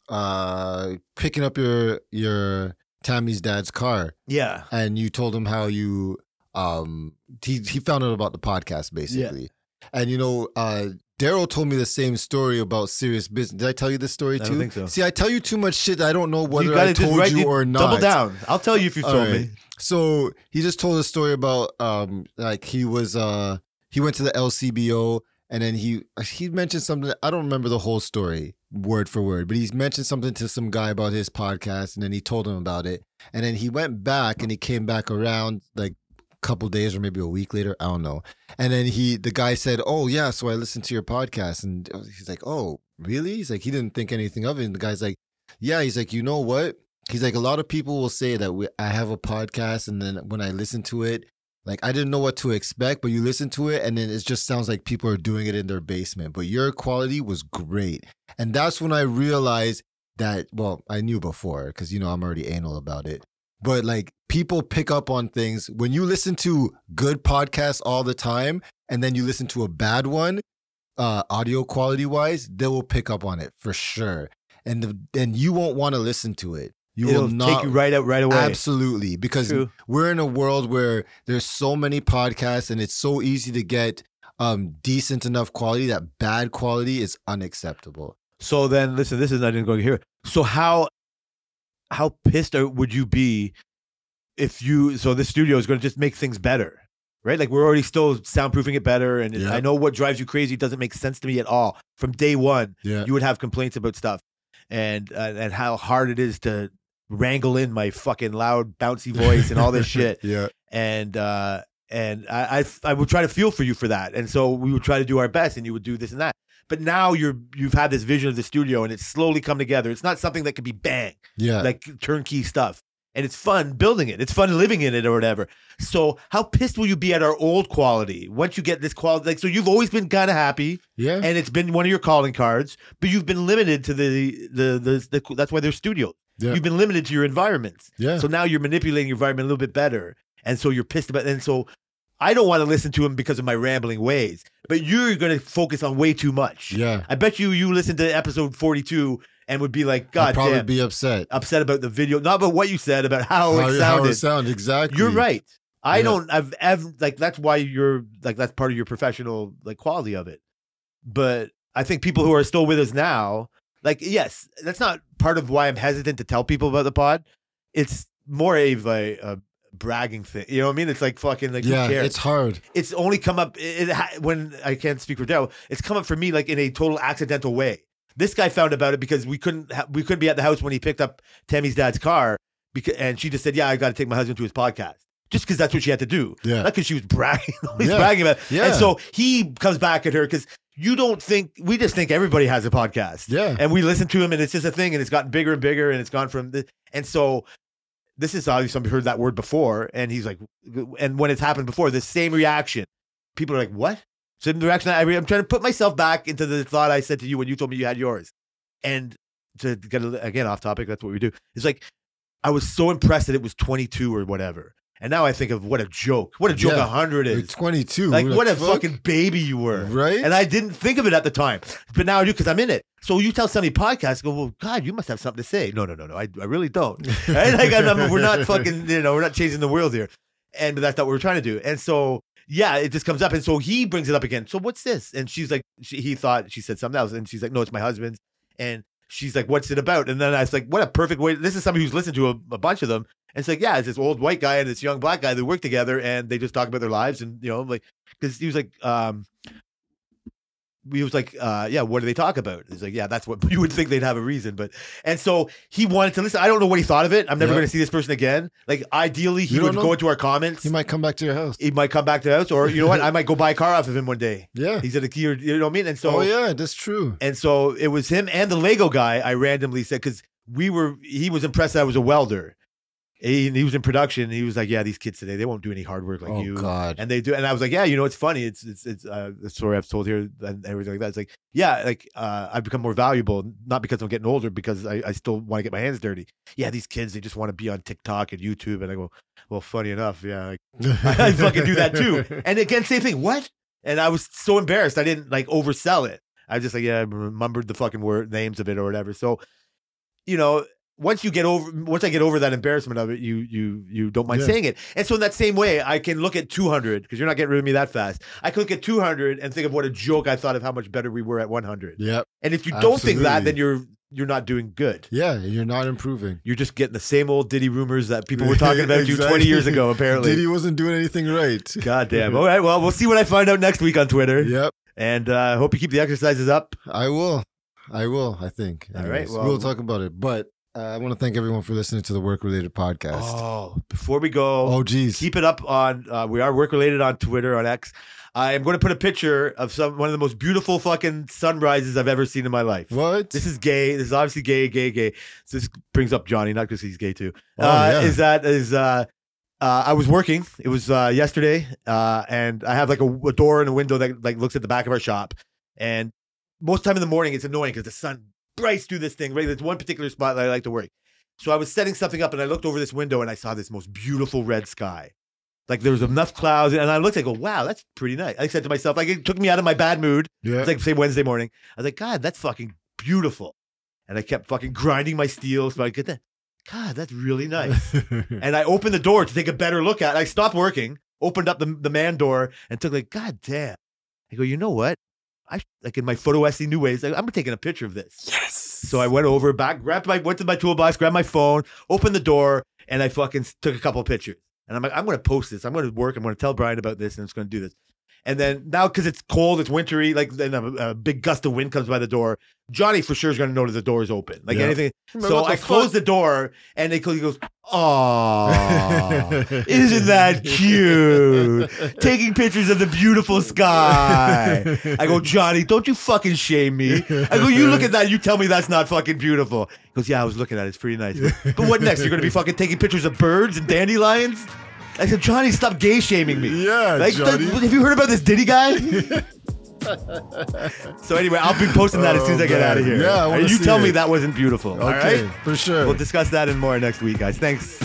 uh picking up your your Tammy's dad's car Yeah. and you told him how you um he he found out about the podcast basically. And you know, uh Daryl told me the same story about serious business. Did I tell you this story I too? don't think so. See, I tell you too much shit. I don't know whether I told write you it- or not. Double down. I'll tell you if All told right. me. So he just told a story about um like he was uh he went to the LCBO and then he he mentioned something I don't remember the whole story word for word, but he's mentioned something to some guy about his podcast and then he told him about it. And then he went back and he came back around like couple days or maybe a week later. I don't know. And then he, the guy said, "Oh yeah, so I listened to your podcast." And he's like, "Oh really?" He's like, he didn't think anything of it. And the guy's like, "Yeah." He's like, "You know what?" He's like, a lot of people will say that we, I have a podcast, and then when I listen to it, like I didn't know what to expect, but you listen to it, and then it just sounds like people are doing it in their basement. But your quality was great, and that's when I realized that. Well, I knew before because you know I'm already anal about it, but like people pick up on things when you listen to good podcasts all the time, and then you listen to a bad one, uh, audio quality wise, they will pick up on it for sure, and the, and you won't want to listen to it. You It'll will not take you right out right away. Absolutely, because True. we're in a world where there's so many podcasts and it's so easy to get um decent enough quality that bad quality is unacceptable. So then, listen, this is not even going here. So how how pissed would you be if you? So this studio is going to just make things better, right? Like we're already still soundproofing it better, and Yeah. I know what drives you crazy doesn't make sense to me at all. From day one, Yeah. you would have complaints about stuff, and uh, and how hard it is to wrangle in my fucking loud, bouncy voice and all this (laughs) shit Yeah. and uh and I, I I would try to feel for you for that, and so we would try to do our best, and you would do this and that. But now you're you've had this vision of the studio, and it's slowly come together. It's not something that could be bang Yeah. like turnkey stuff, and it's fun building it. It's fun living in it or whatever. So how pissed will you be at our old quality once you get this quality? Like so, you've always been kind of happy, yeah. and it's been one of your calling cards, but you've been limited to the the the, the that's why there's studios. Yeah. You've been limited to your environments. yeah. So now you're manipulating your environment a little bit better. And so you're pissed about And so I don't want to listen to him because of my rambling ways, but you're going to focus on way too much. yeah. I bet you you listen to episode 42 and would be like, I'd God probably damn, be upset. upset about the video, not about what you said, about how, how, it how sounded. it sound exactly. You're right. I Yeah. don't, I've ever, like, that's why you're, like, that's part of your professional, like, quality of it. But I think people who are still with us now, like, yes, that's not part of why I'm hesitant to tell people about the pod. It's more of a, a bragging thing. You know what I mean? It's like fucking, like, Yeah, who cares? it's hard. it's only come up it, it, when I can't speak for Daryl. It's come up for me like in a total accidental way. This guy found about it because we couldn't ha- we couldn't be at the house when he picked up Tammy's dad's car, because and she just said, "Yeah, I got to take my husband to his podcast." Just because that's what she had to do, Yeah. not because she was bragging, (laughs) always Yeah. bragging about. It. Yeah. And so he comes back at her because you don't think we just think everybody has a podcast, Yeah. and we listen to him, and it's just a thing, and it's gotten bigger and bigger, and it's gone from the, and so this is obviously somebody heard that word before, and he's like, and when it's happened before, the same reaction. People are like, "What?" So the reaction I, I'm trying to put myself back into the thought I said to you when you told me you had yours, and to get again off topic, that's what we do. It's like I was so impressed that it was 22 or whatever, and now I think of what a joke, what a joke Yeah. a hundred You're is. 22. Like what a fuck? fucking baby you were, Right? And I didn't think of it at the time, but now I do because I'm in it. So you tell somebody podcast, go, well, God, you must have something to say. No, no, no, no, I, I really don't. (laughs) Right? Like, I mean, we're not fucking, you know, we're not changing the world here, and that's not what we're trying to do. And so, yeah, it just comes up, and so he brings it up again. So what's this? And she's like, she, he thought she said something else, and she's like, no, it's my husband's, and she's like, what's it about? And then I was like, what a perfect way. This is somebody who's listened to a, a bunch of them. And it's like, yeah, it's this old white guy and this young black guy that work together and they just talk about their lives and you know, like because he was like, um he was like, uh, yeah, what do they talk about? He's like, yeah, that's what (laughs) you would think they'd have a reason. But and so he wanted to listen. I don't know what he thought of it. I'm never Yeah. gonna see this person again. Like ideally he would don't go into our comments. he might come back to your house. he might come back to the house, or you know what? I might go buy a car off of him one day. Yeah. He's at a key, or you know what I mean? And so oh yeah, that's true. and so it was him and the Lego guy. I randomly said because we were he was impressed that I was a welder. He, he was in production. He was like, "Yeah, these kids today they won't do any hard work like you. oh you." God. And they do, and I was like, "Yeah, you know, it's funny. It's it's it's uh, the story I've told here and everything like that. It's like, yeah, like uh, I've become more valuable, not because I'm getting older, because I, I still want to get my hands dirty. Yeah, these kids they just want to be on TikTok and YouTube, and I go, well, funny enough, yeah, like, (laughs) I fucking do that too. And again, same thing. What? And I was so embarrassed. I didn't like oversell it. I just like yeah, I remembered the fucking word names of it or whatever. So, you know, once you get over, once I get over that embarrassment of it, you you you don't mind Yeah. saying it. And so in that same way, I can look at 200 because you're not getting rid of me that fast. I can look at 200 and think of what a joke I thought of how much better we were at 100. Yep. And if you don't think that, then you're you're not doing good. Yeah, you're not improving. You're just getting the same old Diddy rumors that people were (laughs) talking about you 20 years ago. Apparently. Diddy wasn't doing anything right. (laughs) God damn. (laughs) All right. Well, we'll see what I find out next week on Twitter. Yep. And uh, hope you keep the exercises up. I will. I will, I think. All right, well- we'll talk about it. But Uh, I want to thank everyone for listening to the Work Related Podcast. Oh, before we go, Oh, geez. keep it up on. Uh, we are work related on Twitter on X. I am going to put a picture of some one of the most beautiful fucking sunrises I've ever seen in my life. what? This is gay. This is obviously gay, gay, gay. So this brings up Johnny, not because he's gay too. Oh, uh, yeah. Is that is uh, uh, I was working. It was uh, yesterday, uh, and I have like a, a door and a window that like looks at the back of our shop. And most time in the morning, it's annoying because the sun breaks do this thing. Right, there's one particular spot that I like to work. So I was setting something up, and I looked over this window, and I saw this most beautiful red sky. Like there was enough clouds, and I looked. I go, "Wow, that's pretty nice." I said to myself, like it took me out of my bad mood. yeah. It's like say Wednesday morning. I was like, God, that's fucking beautiful. And I kept fucking grinding my steel so I get that. God, that's really nice. (laughs) and I opened the door to take a better look at it. I stopped working, opened up the, the man door, and took like, God damn. I go, you know what? I like in my photo SC new ways, like, I'm taking a picture of this. yes. So I went over, back, grabbed my, went to my toolbox, grabbed my phone, opened the door, and I fucking took a couple of pictures. And I'm like, I'm going to post this. I'm going to work. I'm going to tell Brian about this, and it's going to do this. And then now, because it's cold, it's wintry, like then a, a big gust of wind comes by the door. Johnny for sure is going to know that the door is open. Like Yeah. anything. Man, so I closed the door, and they close. He goes, "Oh, (laughs) isn't that cute? Taking pictures of the beautiful sky." I go, Johnny, don't you fucking shame me. I go, you look at that, you tell me that's not fucking beautiful. He goes, yeah, I was looking at it. It's pretty nice. But what next? You're going to be fucking taking pictures of birds and dandelions? I said, Johnny, stop gay shaming me. Yeah, Like, Johnny. the- have you heard about this Diddy guy? (laughs) so anyway, I'll be posting that as soon as Oh, I get oh, out of here. Yeah, I you tell me that wasn't beautiful. Okay, right. for sure. We'll discuss that and more next week, guys. Thanks.